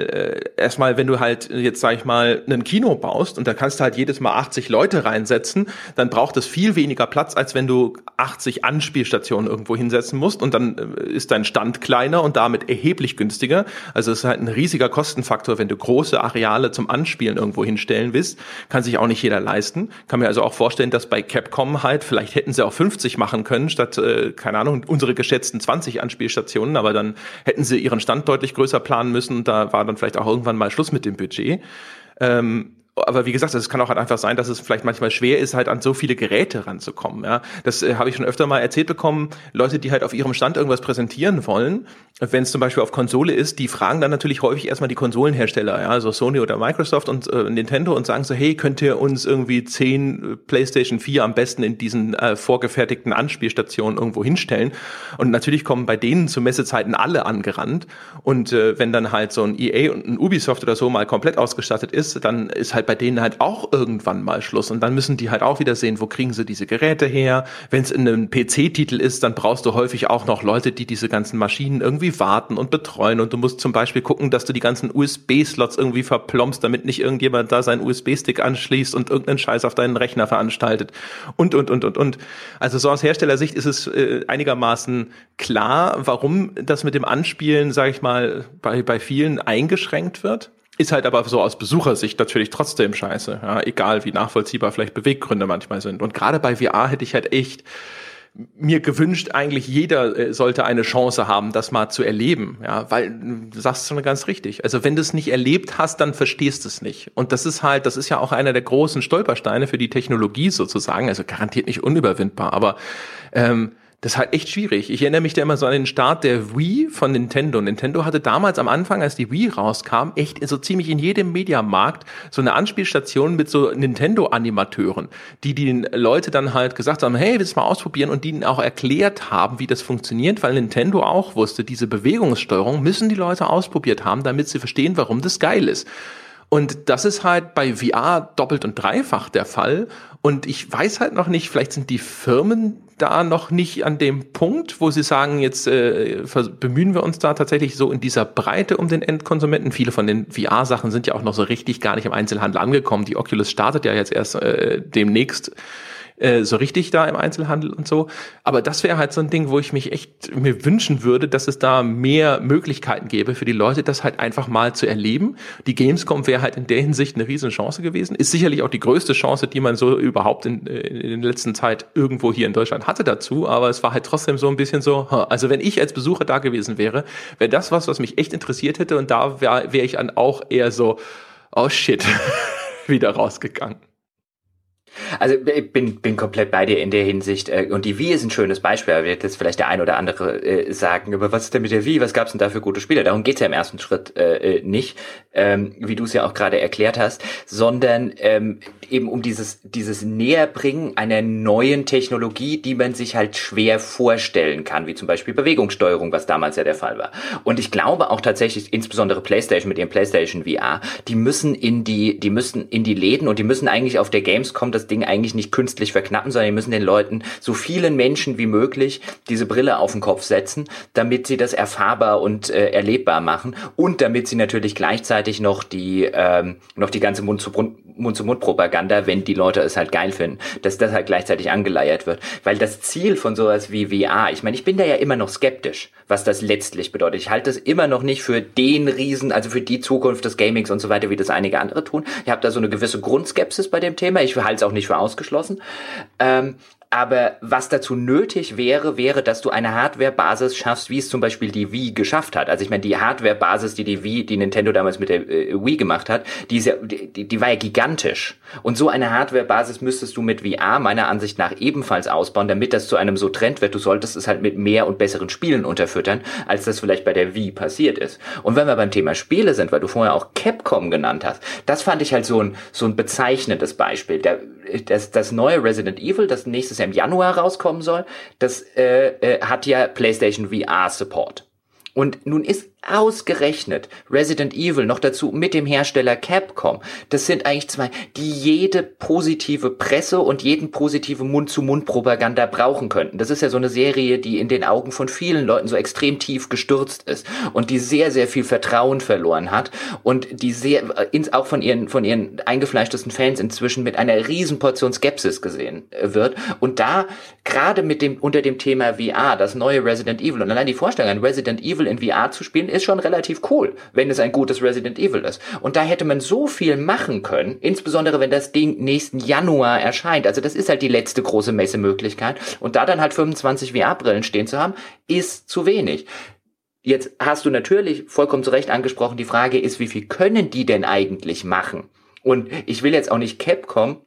äh, erstmal, wenn du halt jetzt, sag ich mal, ein Kino baust und da kannst du halt jedes Mal 80 Leute reinsetzen, dann braucht es viel weniger Platz, als wenn du 80 Anspielstationen irgendwo hinsetzen musst und dann äh, ist dein Stand Stand kleiner und damit erheblich günstiger. Also es ist halt ein riesiger Kostenfaktor, wenn du große Areale zum Anspielen irgendwo hinstellen willst. Kann sich auch nicht jeder leisten. Kann mir also auch vorstellen, dass bei Capcom halt, vielleicht hätten sie auch 50 machen können, statt, äh, keine Ahnung, unsere geschätzten 20 Anspielstationen, aber dann hätten sie ihren Stand deutlich größer planen müssen. Da war dann vielleicht auch irgendwann mal Schluss mit dem Budget. Ähm, aber wie gesagt, es kann auch halt einfach sein, dass es vielleicht manchmal schwer ist, halt an so viele Geräte ranzukommen. Ja, das äh, habe ich schon öfter mal erzählt bekommen. Leute, die halt auf ihrem Stand irgendwas präsentieren wollen, wenn es zum Beispiel auf Konsole ist, die fragen dann natürlich häufig erstmal die Konsolenhersteller, ja, also Sony oder Microsoft und äh, Nintendo und sagen so, hey, könnt ihr uns irgendwie zehn PlayStation 4 am besten in diesen äh, vorgefertigten Anspielstationen irgendwo hinstellen? Und natürlich kommen bei denen zu Messezeiten alle angerannt. Und äh, wenn dann halt so ein EA und ein Ubisoft oder so mal komplett ausgestattet ist, dann ist halt halt bei denen halt auch irgendwann mal Schluss. Und dann müssen die halt auch wieder sehen, wo kriegen sie diese Geräte her. Wenn es in einem PC-Titel ist, dann brauchst du häufig auch noch Leute, die diese ganzen Maschinen irgendwie warten und betreuen. Und du musst zum Beispiel gucken, dass du die ganzen USB-Slots irgendwie verplombst, damit nicht irgendjemand da seinen USB-Stick anschließt und irgendeinen Scheiß auf deinen Rechner veranstaltet. Und, und, und, und, und. Also so aus Herstellersicht ist es äh, einigermaßen klar, warum das mit dem Anspielen, sage ich mal, bei, bei vielen eingeschränkt wird. Ist halt aber so aus Besuchersicht natürlich trotzdem scheiße. Ja, egal wie nachvollziehbar vielleicht Beweggründe manchmal sind. Und gerade bei VR hätte ich halt echt mir gewünscht, eigentlich jeder äh, sollte eine Chance haben, das mal zu erleben. Ja, weil du sagst schon ganz richtig. Also wenn du es nicht erlebt hast, dann verstehst du es nicht. Und das ist halt, das ist ja auch einer der großen Stolpersteine für die Technologie sozusagen. Also garantiert nicht unüberwindbar, aber ähm, das ist halt echt schwierig. Ich erinnere mich da immer so an den Start der Wii von Nintendo. Nintendo hatte damals am Anfang, als die Wii rauskam, echt so ziemlich in jedem Mediamarkt so eine Anspielstation mit so Nintendo-Animateuren, die den Leute dann halt gesagt haben, hey, willst du mal ausprobieren? Und die ihnen auch erklärt haben, wie das funktioniert, weil Nintendo auch wusste, diese Bewegungssteuerung müssen die Leute ausprobiert haben, damit sie verstehen, warum das geil ist. Und das ist halt bei VR doppelt und dreifach der Fall. Und ich weiß halt noch nicht, vielleicht sind die Firmen da noch nicht an dem Punkt, wo sie sagen, jetzt äh, bemühen wir uns da tatsächlich so in dieser Breite um den Endkonsumenten. Viele von den VR-Sachen sind ja auch noch so richtig gar nicht im Einzelhandel angekommen. Die Oculus startet ja jetzt erst äh, demnächst äh, so richtig da im Einzelhandel und so. Aber das wäre halt so ein Ding, wo ich mich echt mir wünschen würde, dass es da mehr Möglichkeiten gäbe für die Leute, das halt einfach mal zu erleben. Die Gamescom wäre halt in der Hinsicht eine riesen Chance gewesen. Ist sicherlich auch die größte Chance, die man so überhaupt in, äh, in der letzten Zeit irgendwo hier in Deutschland hatte dazu. Aber es war halt trotzdem so ein bisschen so, also wenn ich als Besucher da gewesen wäre, wäre das was, was mich echt interessiert hätte. Und da wäre wär ich dann auch eher so, oh shit, wieder rausgegangen. Also ich bin, bin komplett bei dir in der Hinsicht. Äh, und die Wii ist ein schönes Beispiel, da wird jetzt vielleicht der ein oder andere äh, sagen, aber was ist denn mit der Wii? Was gab es denn da für gute Spiele? Darum geht's ja im ersten Schritt äh, äh nicht, ähm, wie du es ja auch gerade erklärt hast, sondern ähm, eben um dieses, dieses Näherbringen einer neuen Technologie, die man sich halt schwer vorstellen kann, wie zum Beispiel Bewegungssteuerung, was damals ja der Fall war. Und ich glaube auch tatsächlich, insbesondere PlayStation mit ihrem PlayStation VR, die müssen in die, die müssen in die Läden und die müssen eigentlich auf der Gamescom das Ding eigentlich nicht künstlich verknappen, sondern die müssen den Leuten, so vielen Menschen wie möglich, diese Brille auf den Kopf setzen, damit sie das erfahrbar und äh, erlebbar machen und damit sie natürlich gleichzeitig noch die, ähm, noch die ganze Mund-zu-Mund-Propaganda, wenn die Leute es halt geil finden, dass das halt gleichzeitig angeleiert wird. Weil das Ziel von sowas wie VR, ich meine, ich bin da ja immer noch skeptisch, was das letztlich bedeutet. Ich halte das immer noch nicht für den Riesen, also für die Zukunft des Gamings und so weiter, wie das einige andere tun. Ich habe da so eine gewisse Grundskepsis bei dem Thema. Ich halte es auch nicht für ausgeschlossen. Ähm, aber was dazu nötig wäre, wäre, dass du eine Hardware-Basis schaffst, wie es zum Beispiel die Wii geschafft hat. Also ich meine, die Hardware-Basis, die die Wii, die Nintendo damals mit der äh, Wii gemacht hat, die, ist ja, die, die war ja gigantisch. Und so eine Hardware-Basis müsstest du mit VR meiner Ansicht nach ebenfalls ausbauen, damit das zu einem so Trend wird. Du solltest es halt mit mehr und besseren Spielen unterfüttern, als das vielleicht bei der Wii passiert ist. Und wenn wir beim Thema Spiele sind, weil du vorher auch Capcom genannt hast, das fand ich halt so ein, so ein bezeichnendes Beispiel. Der, das, das neue Resident Evil, das nächstes Jahr im Januar rauskommen soll, das äh, äh, hat ja PlayStation VR Support. Und nun ist ausgerechnet Resident Evil noch dazu mit dem Hersteller Capcom. Das sind eigentlich zwei, die jede positive Presse und jeden positive Mund-zu-Mund-Propaganda brauchen könnten. Das ist ja so eine Serie, die in den Augen von vielen Leuten so extrem tief gestürzt ist und die sehr, sehr viel Vertrauen verloren hat und die sehr, auch von ihren, von ihren eingefleischtesten Fans inzwischen mit einer riesen Portion Skepsis gesehen äh, wird. Und da, gerade mit dem, unter dem Thema VR, das neue Resident Evil und allein die Vorstellung, ein Resident Evil in VR zu spielen, ist schon relativ cool, wenn es ein gutes Resident Evil ist. Und da hätte man so viel machen können, insbesondere wenn das Ding nächsten Januar erscheint. Also das ist halt die letzte große Messemöglichkeit. Und da dann halt 25 VR-Brillen stehen zu haben, ist zu wenig. Jetzt hast du natürlich vollkommen zu Recht angesprochen, die Frage ist, wie viel können die denn eigentlich machen? Und ich will jetzt auch nicht Capcom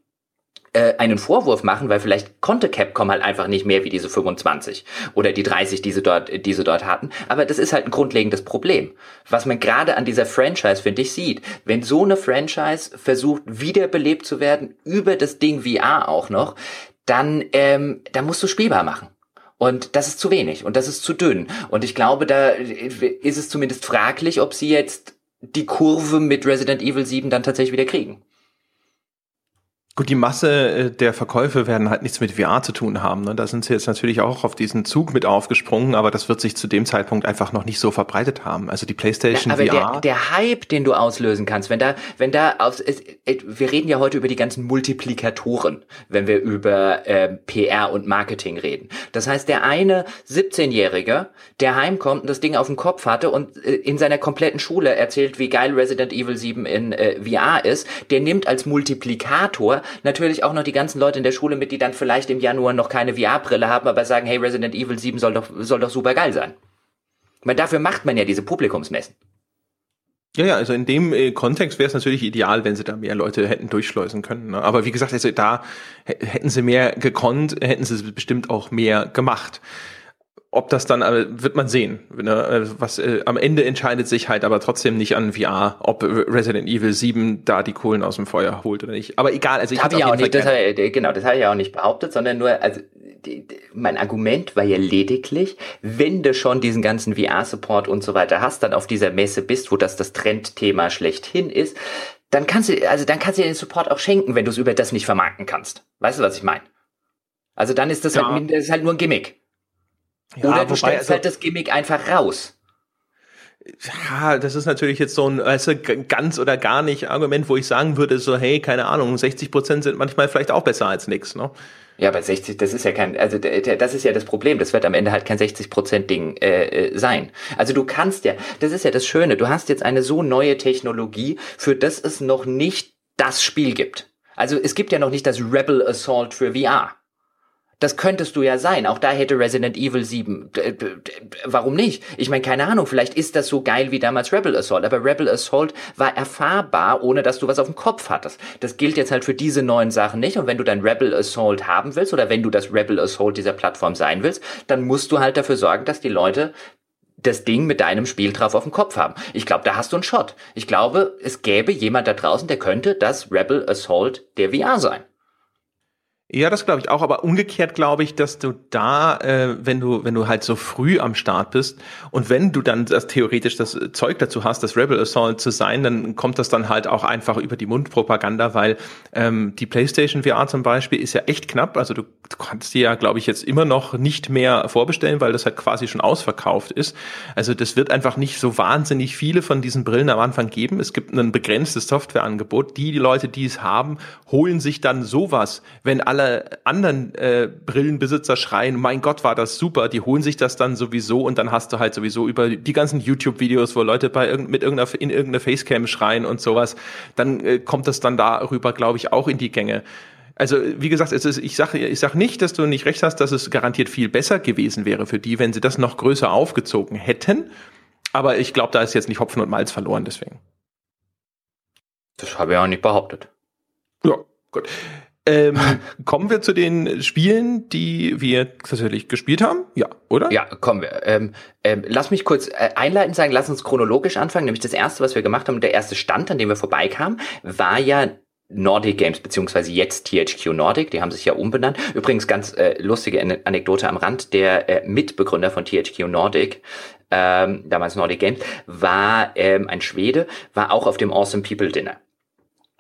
äh, einen Vorwurf machen, weil vielleicht konnte Capcom halt einfach nicht mehr wie diese 25 oder die 30, die sie dort, die sie dort hatten. Aber das ist halt ein grundlegendes Problem. Was man gerade an dieser Franchise, finde ich, sieht. Wenn so eine Franchise versucht, wiederbelebt zu werden, über das Ding VR auch noch, dann, ähm, da musst du spielbar machen. Und das ist zu wenig und das ist zu dünn. Und ich glaube, da ist es zumindest fraglich, ob sie jetzt die Kurve mit Resident Evil 7 dann tatsächlich wieder kriegen. Gut, die Masse äh, der Verkäufe werden halt nichts mit VR zu tun haben. Ne? Da sind sie jetzt natürlich auch auf diesen Zug mit aufgesprungen, aber das wird sich zu dem Zeitpunkt einfach noch nicht so verbreitet haben. Also die PlayStation ja, aber VR. Der, der Hype, den du auslösen kannst, wenn da, wenn da auf, wir reden ja heute über die ganzen Multiplikatoren, wenn wir über äh, PR und Marketing reden. Das heißt, der eine 17-Jährige, der heimkommt und das Ding auf dem Kopf hatte und äh, in seiner kompletten Schule erzählt, wie geil Resident Evil 7 in äh, VR ist, der nimmt als Multiplikator natürlich auch noch die ganzen Leute in der Schule mit, die dann vielleicht im Januar noch keine VR-Brille haben, aber sagen, hey, Resident Evil 7 soll doch, soll doch super geil sein. Weil dafür macht man ja diese Publikumsmessen. Ja, ja, also in dem äh, Kontext wäre es natürlich ideal, wenn sie da mehr Leute hätten durchschleusen können. Ne? Aber wie gesagt, also da hätten sie mehr gekonnt, hätten sie bestimmt auch mehr gemacht ob das dann, äh, wird man sehen. Ne? Äh, was äh, am Ende entscheidet sich halt aber trotzdem nicht an VR, ob Resident Evil 7 da die Kohlen aus dem Feuer holt oder nicht. Aber egal, also ich habe ja auch nicht, das, genau, das habe ich ja auch nicht behauptet, sondern nur, also die, die, mein Argument war ja lediglich, wenn du schon diesen ganzen VR-Support und so weiter hast, dann auf dieser Messe bist, wo das das Trendthema schlechthin ist, dann kannst du, also dann kannst du dir den Support auch schenken, wenn du es über das nicht vermarkten kannst. Weißt du, was ich meine? Also dann ist das, ja. halt, das ist halt nur ein Gimmick. Ja, Oder du stellst also, halt das Gimmick einfach raus. Ja, das ist natürlich jetzt so ein weißt du, ganz oder gar nicht Argument, wo ich sagen würde, so, hey, keine Ahnung, 60 Prozent sind manchmal vielleicht auch besser als nix, ne? Ja, aber 60, das ist ja kein, also das ist ja das Problem. Das wird am Ende halt kein 60 Prozent Ding äh, äh, sein. Also du kannst ja, das ist ja das Schöne. Du hast jetzt eine so neue Technologie, für das es noch nicht das Spiel gibt. Also es gibt ja noch nicht das Rebel Assault für VR. Das könntest du ja sein. Auch da hätte Resident Evil 7. Warum nicht? Ich meine, keine Ahnung, vielleicht ist das so geil wie damals Rebel Assault, aber Rebel Assault war erfahrbar, ohne dass du was auf dem Kopf hattest. Das gilt jetzt halt für diese neuen Sachen nicht. Und wenn du dein Rebel Assault haben willst oder wenn du das Rebel Assault dieser Plattform sein willst, dann musst du halt dafür sorgen, dass die Leute das Ding mit deinem Spiel drauf auf dem Kopf haben. Ich glaube, da hast du einen Shot. Ich glaube, es gäbe jemand da draußen, der könnte das Rebel Assault der VR sein. Ja, das glaube ich auch, aber umgekehrt glaube ich, dass du da, äh, wenn du, wenn du halt so früh am Start bist und wenn du dann das theoretisch das Zeug dazu hast, das Rebel Assault zu sein, dann kommt das dann halt auch einfach über die Mundpropaganda, weil ähm, die PlayStation VR zum Beispiel ist ja echt knapp. Also du, du kannst die ja, glaube ich, jetzt immer noch nicht mehr vorbestellen, weil das halt quasi schon ausverkauft ist. Also das wird einfach nicht so wahnsinnig viele von diesen Brillen am Anfang geben. Es gibt ein begrenztes Softwareangebot. Die, die Leute, die es haben, holen sich dann sowas, wenn alle alle anderen äh, Brillenbesitzer schreien, mein Gott, war das super, die holen sich das dann sowieso und dann hast du halt sowieso über die ganzen YouTube-Videos, wo Leute bei irgend, mit irgendeiner, in irgendeiner Facecam schreien und sowas, dann äh, kommt das dann darüber, glaube ich, auch in die Gänge. Also wie gesagt, es ist, ich sage ich sag nicht, dass du nicht recht hast, dass es garantiert viel besser gewesen wäre für die, wenn sie das noch größer aufgezogen hätten. Aber ich glaube, da ist jetzt nicht Hopfen und Malz verloren, deswegen. Das habe ich auch nicht behauptet. Ja, gut. Ähm, kommen wir zu den Spielen, die wir tatsächlich gespielt haben? Ja, oder? Ja, kommen wir. Ähm, ähm, lass mich kurz äh, einleitend sagen, lass uns chronologisch anfangen. Nämlich das erste, was wir gemacht haben, der erste Stand, an dem wir vorbeikamen, war ja Nordic Games, beziehungsweise jetzt THQ Nordic, die haben sich ja umbenannt. Übrigens ganz äh, lustige Anekdote am Rand, der äh, Mitbegründer von THQ Nordic, ähm, damals Nordic Games, war ähm, ein Schwede, war auch auf dem Awesome People Dinner.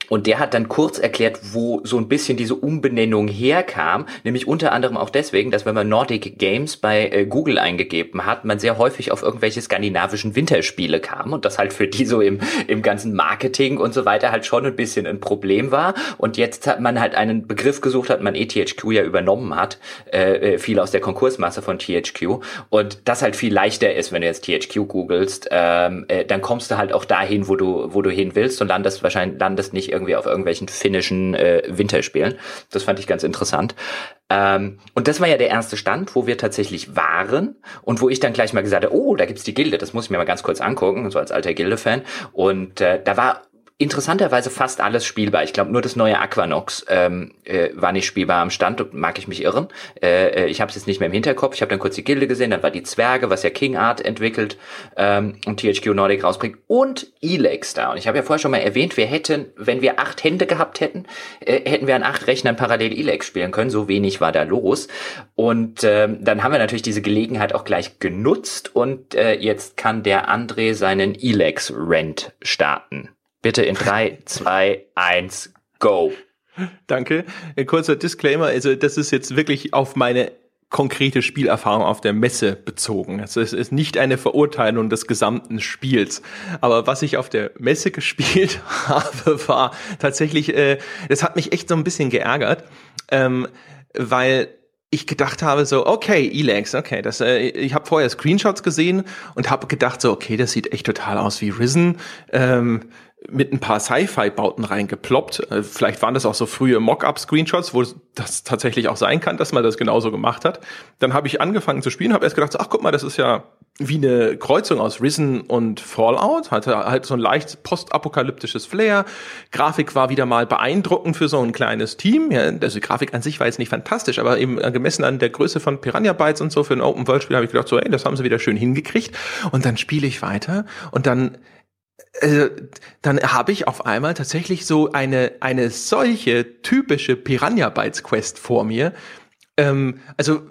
Und der hat dann kurz erklärt, wo so ein bisschen diese Umbenennung herkam, nämlich unter anderem auch deswegen, dass wenn man Nordic Games bei äh, Google eingegeben hat, man sehr häufig auf irgendwelche skandinavischen Winterspiele kam. Und das halt für die so im, im ganzen Marketing und so weiter halt schon ein bisschen ein Problem war. Und jetzt hat man halt einen Begriff gesucht, hat man ETHQ ja übernommen hat, äh, äh, viel aus der Konkursmasse von THQ und das halt viel leichter ist, wenn du jetzt THQ googelst, ähm, äh, dann kommst du halt auch dahin, wo du, wo du hin willst und landest wahrscheinlich, landest nicht irgendwie auf irgendwelchen finnischen äh, Winterspielen. Das fand ich ganz interessant. Ähm, und das war ja der erste Stand, wo wir tatsächlich waren und wo ich dann gleich mal gesagt habe, oh, da gibt's die Gilde, das muss ich mir mal ganz kurz angucken, so als alter Gilde-Fan. Und äh, da war interessanterweise fast alles spielbar. Ich glaube, nur das neue Aquanox ähm, äh, war nicht spielbar am Stand. Mag ich mich irren. Äh, äh ich habe es jetzt nicht mehr im Hinterkopf. Ich habe dann kurz die Gilde gesehen. Dann war die Zwerge, was ja King Art entwickelt ähm, und THQ Nordic rausbringt. Und Elex da. Und ich habe ja vorher schon mal erwähnt, wir hätten, wenn wir acht Hände gehabt hätten, äh, hätten wir an acht Rechnern parallel Elex spielen können. So wenig war da los. Und ähm, dann haben wir natürlich diese Gelegenheit auch gleich genutzt. Und äh, jetzt kann der André seinen Elex-Rent starten. Bitte in 3, 2, 1, go. Danke. Ein kurzer Disclaimer, also das ist jetzt wirklich auf meine konkrete Spielerfahrung auf der Messe bezogen. Also es ist nicht eine Verurteilung des gesamten Spiels. Aber was ich auf der Messe gespielt habe, war tatsächlich, äh, das hat mich echt so ein bisschen geärgert, ähm, weil ich gedacht habe so, okay, Elex, okay, das, äh, ich habe vorher Screenshots gesehen und habe gedacht so, okay, das sieht echt total aus wie Risen. Ähm, mit ein paar Sci-Fi-Bauten reingeploppt. Äh, vielleicht waren das auch so frühe Mock-up-Screenshots, wo das tatsächlich auch sein kann, dass man das genauso gemacht hat. Dann habe ich angefangen zu spielen, habe erst gedacht, ach guck mal, das ist ja wie eine Kreuzung aus Risen und Fallout, hatte halt so ein leicht postapokalyptisches Flair. Grafik war wieder mal beeindruckend für so ein kleines Team. Ja, also die Grafik an sich war jetzt nicht fantastisch, aber eben gemessen an der Größe von Piranha Bytes und so für ein Open World Spiel habe ich gedacht so, ey, das haben sie wieder schön hingekriegt. Und dann spiele ich weiter und dann also, dann habe ich auf einmal tatsächlich so eine, eine solche typische Piranha Bytes Quest vor mir. Ähm, also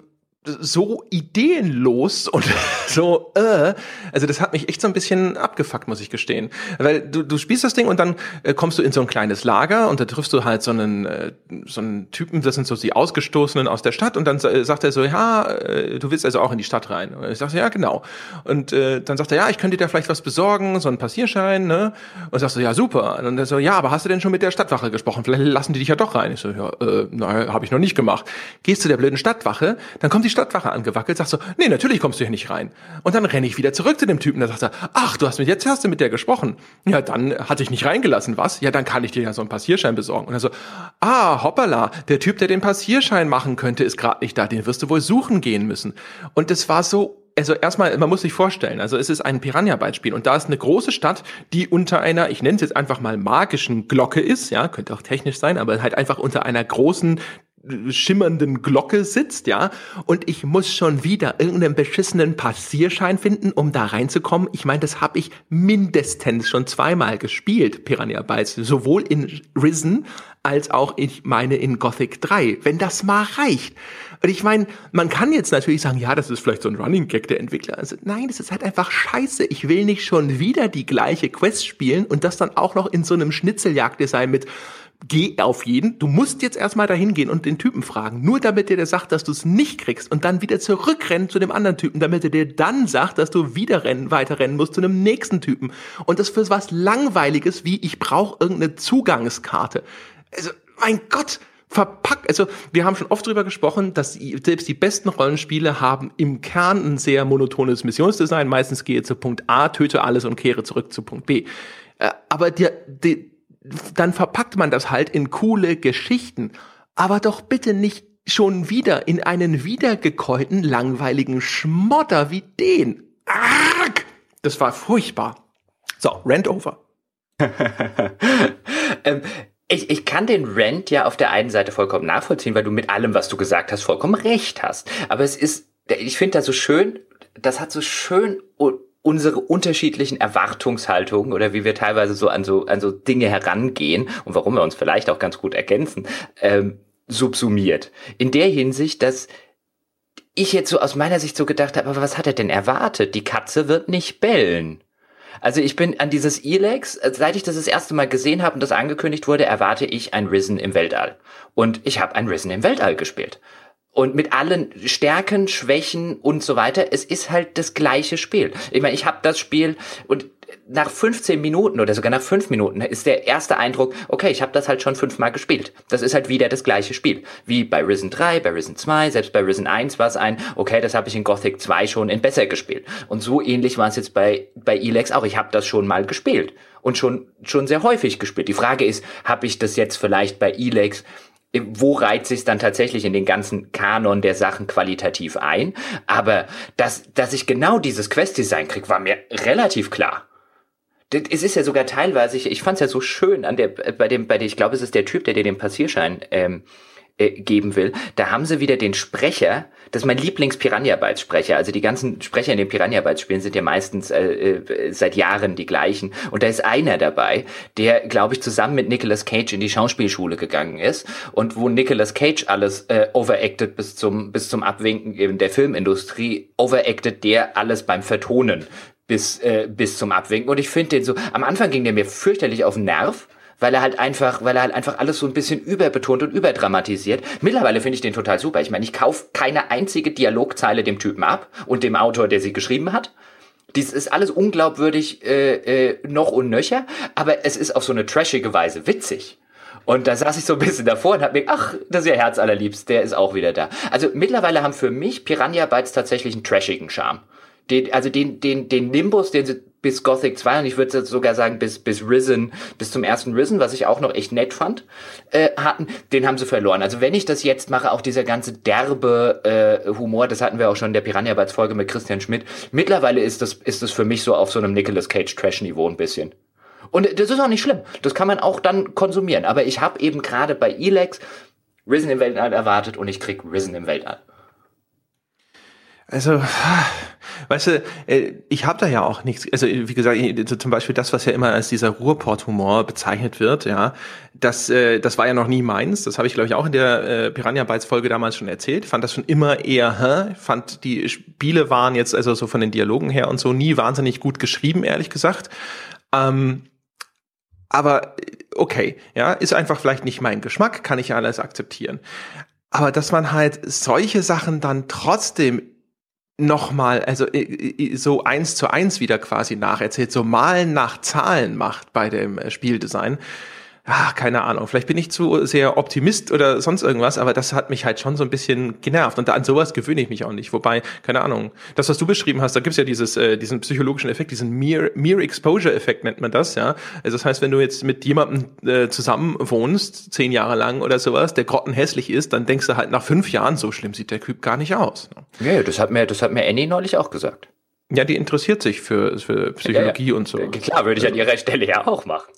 so ideenlos und so, äh, also das hat mich echt so ein bisschen abgefuckt, muss ich gestehen. Weil du, du spielst das Ding und dann äh, kommst du in so ein kleines Lager und da triffst du halt so einen, äh, so einen Typen, das sind so die Ausgestoßenen aus der Stadt und dann äh, sagt er so, ja, äh, du willst also auch in die Stadt rein. Und ich sag so, ja, genau. Und äh, dann sagt er, ja, ich könnte dir vielleicht was besorgen, so einen Passierschein, ne? Und sagst du, ja, super. Und er so, ja, aber hast du denn schon mit der Stadtwache gesprochen? Vielleicht lassen die dich ja doch rein. Ich so, ja, äh, nein, habe ich noch nicht gemacht. Gehst zu der blöden Stadtwache, dann kommt die Stadtwache angewackelt, sagst so, nee, natürlich kommst du hier nicht rein. Und dann renne ich wieder zurück zu dem Typen, da sagt er, ach, du hast mit jetzt hast du mit der gesprochen. Ja, dann hat ich nicht reingelassen, was? Ja, dann kann ich dir ja so einen Passierschein besorgen. Und er so, ah, hoppala, der Typ, der den Passierschein machen könnte, ist gerade nicht da, den wirst du wohl suchen gehen müssen. Und das war so also erstmal, man muss sich vorstellen, also es ist ein Piranha-Bytes-Spiel und da ist eine große Stadt, die unter einer, ich nenne es jetzt einfach mal magischen Glocke ist, ja, könnte auch technisch sein, aber halt einfach unter einer großen schimmernden Glocke sitzt, ja, und ich muss schon wieder irgendeinen beschissenen Passierschein finden, um da reinzukommen. Ich meine, das habe ich mindestens schon zweimal gespielt, Piranha Bytes, sowohl in Risen als auch ich meine in Gothic 3, wenn das mal reicht. Und ich meine, man kann jetzt natürlich sagen, ja, das ist vielleicht so ein Running Gag der Entwickler. Also, nein, das ist halt einfach scheiße. Ich will nicht schon wieder die gleiche Quest spielen und das dann auch noch in so einem Schnitzeljagddesign mit geh auf jeden. Du musst jetzt erstmal dahin gehen und den Typen fragen. Nur damit der dir sagt, dass du es nicht kriegst und dann wieder zurückrennen zu dem anderen Typen, damit er dir dann sagt, dass du wieder rennen, weiter rennen musst zu einem nächsten Typen. Und das für was Langweiliges wie ich brauche irgendeine Zugangskarte. Also, mein Gott, verpackt. Also wir haben schon oft drüber gesprochen, dass selbst die besten Rollenspiele haben im Kern ein sehr monotones Missionsdesign. Meistens gehe zu Punkt A, töte alles und kehre zurück zu Punkt B. Äh, aber der, der, dann verpackt man das halt in coole Geschichten. Aber doch bitte nicht schon wieder in einen wiedergekäuten, langweiligen Schmotter wie den. Arg! Das war furchtbar. So, Rant over. ähm, ich, ich kann den Rant ja auf der einen Seite vollkommen nachvollziehen, weil du mit allem, was du gesagt hast, vollkommen recht hast. Aber es ist, ich finde das so schön, das hat so schön unsere unterschiedlichen Erwartungshaltungen oder wie wir teilweise so an so, an so Dinge herangehen und warum wir uns vielleicht auch ganz gut ergänzen, ähm, subsumiert. In der Hinsicht, dass ich jetzt so aus meiner Sicht so gedacht habe, aber was hat er denn erwartet? Die Katze wird nicht bellen. Also ich bin an dieses Elex, seit ich das das erste Mal gesehen habe und das angekündigt wurde, erwarte ich ein Risen im Weltall. Und ich habe ein Risen im Weltall gespielt und mit allen Stärken, Schwächen und so weiter. Es ist halt das gleiche Spiel. Ich meine, ich habe das Spiel und nach 15 Minuten oder sogar nach 5 Minuten ist der erste Eindruck, okay, ich habe das halt schon fünfmal gespielt. Das ist halt wieder das gleiche Spiel. Wie bei Risen 3, bei Risen 2, selbst bei Risen 1 war es ein, okay, das habe ich in Gothic 2 schon in besser gespielt. Und so ähnlich war es jetzt bei, bei Elex auch. Ich habe das schon mal gespielt und schon, schon sehr häufig gespielt. Die Frage ist, habe ich das jetzt vielleicht bei Elex wo reiht sich dann tatsächlich in den ganzen Kanon der Sachen qualitativ ein. Aber dass, dass ich genau dieses Quest-Design krieg, war mir relativ klar. Es ist ja sogar teilweise, ich, ich fand es ja so schön an der, bei dem, bei dem, ich glaube, es ist der Typ, der dir den Passierschein ähm, äh, geben will, da haben sie wieder den Sprecher, das ist mein Lieblings-Piranha-Bytes-Sprecher. Also die ganzen Sprecher in den Piranha-Bytes-Spielen sind ja meistens äh, äh, seit Jahren die gleichen. Und da ist einer dabei, der, glaube ich, zusammen mit Nicolas Cage in die Schauspielschule gegangen ist und wo Nicolas Cage alles äh, overacted bis zum, bis zum Abwinken in der Filmindustrie, overacted der alles beim Vertonen bis, äh, bis zum Abwinken. Und ich finde den so, am Anfang ging der mir fürchterlich auf den Nerv weil er halt einfach, weil er halt einfach alles so ein bisschen überbetont und überdramatisiert. Mittlerweile finde ich den total super. Ich meine, ich kaufe keine einzige Dialogzeile dem Typen ab und dem Autor, der sie geschrieben hat. Dies ist alles unglaubwürdig äh, äh, noch und nöcher, aber es ist auf so eine trashige Weise witzig. Und da saß ich so ein bisschen davor und hab mir, ach, das ist ja Herz allerliebst, der ist auch wieder da. Also mittlerweile haben für mich Piranha Bytes tatsächlich einen trashigen Charme. Den, also den, den, den Nimbus, den sie bis Gothic 2 und ich würde sogar sagen bis, bis Risen, bis zum ersten Risen, was ich auch noch echt nett fand, äh, hatten, den haben sie verloren. Also wenn ich das jetzt mache, auch dieser ganze derbe äh, Humor, das hatten wir auch schon in der Piranha Bytes Folge mit Christian Schmidt, mittlerweile ist das, ist das für mich so auf so einem Nicolas Cage Trash Niveau ein bisschen. Und das ist auch nicht schlimm. Das kann man auch dann konsumieren. Aber ich habe eben gerade bei Elex Risen im Weltall erwartet und ich krieg Risen im Weltall. Also, weißt du, äh, ich habe da ja auch nichts. Also wie gesagt, zum Beispiel das, was ja immer als dieser Ruhrport-Humor bezeichnet wird, ja, das, äh, das war ja noch nie meins. Das habe ich, glaube ich, auch in der äh, Piranha Bytes Folge damals schon erzählt. Fand das schon immer eher, hä? fand die Spiele waren jetzt also so von den Dialogen her und so nie wahnsinnig gut geschrieben, ehrlich gesagt. Ähm, aber okay, ja, ist einfach vielleicht nicht mein Geschmack, kann ich alles akzeptieren. Aber dass man halt solche Sachen dann trotzdem nochmal, also so eins zu eins wieder quasi nacherzählt, so malen nach Zahlen macht bei dem äh, Spieldesign, ach, keine Ahnung, vielleicht bin ich zu sehr Optimist oder sonst irgendwas, aber das hat mich halt schon so ein bisschen genervt. Und an sowas gewöhne ich mich auch nicht. Wobei, keine Ahnung, das, was du beschrieben hast, da gibt's ja dieses, äh, diesen psychologischen Effekt, diesen Mere, Mere Exposure-Effekt nennt man das, ja. Also das heißt, wenn du jetzt mit jemandem äh, zusammen wohnst, zehn Jahre lang oder sowas, der grottenhässlich ist, dann denkst du halt nach fünf Jahren, so schlimm sieht der Typ gar nicht aus. Ja, das hat mir, das hat mir Annie neulich auch gesagt. Ja, die interessiert sich für, für Psychologie ja, ja. und so. Klar, würde ich an ihrer Stelle ja auch machen.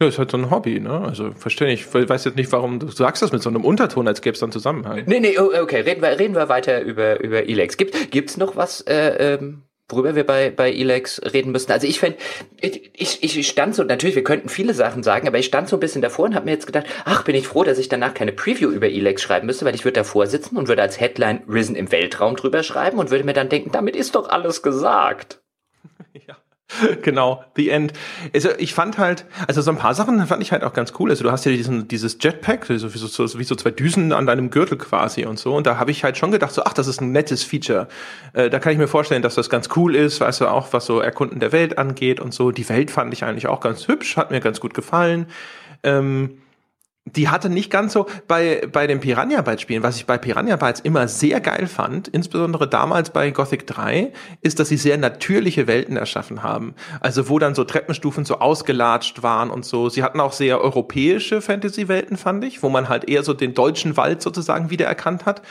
Ja, ist halt so ein Hobby, ne? Also verstehe ich. Ich weiß jetzt nicht, warum du sagst das mit so einem Unterton, als gäbe es dann Zusammenhang. Nee, nee, oh, okay, reden wir, reden wir weiter über, über Elex. Gibt gibt's noch was, äh, ähm, worüber wir bei, bei Elex reden müssen? Also ich fände, ich, ich, ich stand so, natürlich, wir könnten viele Sachen sagen, aber ich stand so ein bisschen davor und habe mir jetzt gedacht, ach, bin ich froh, dass ich danach keine Preview über Elex schreiben müsste, weil ich würde davor sitzen und würde als Headline Risen im Weltraum drüber schreiben und würde mir dann denken, damit ist doch alles gesagt. ja. genau, The End. Also ich fand halt, also so ein paar Sachen fand ich halt auch ganz cool. Also du hast ja diesen, dieses Jetpack, so wie so, wie so zwei Düsen an deinem Gürtel quasi und so. Und da habe ich halt schon gedacht, so, ach, das ist ein nettes Feature. Äh, da kann ich mir vorstellen, dass das ganz cool ist, weißt du, auch was so Erkunden der Welt angeht und so. Die Welt fand ich eigentlich auch ganz hübsch, hat mir ganz gut gefallen. Ähm, die hatte nicht ganz so bei bei den Piranha Bytes Spielen, was ich bei Piranha Bytes immer sehr geil fand, insbesondere damals bei Gothic 3, ist, dass sie sehr natürliche Welten erschaffen haben. Also wo dann so Treppenstufen so ausgelatscht waren und so. Sie hatten auch sehr europäische Fantasy Welten, fand ich, wo man halt eher so den deutschen Wald sozusagen wiedererkannt hat.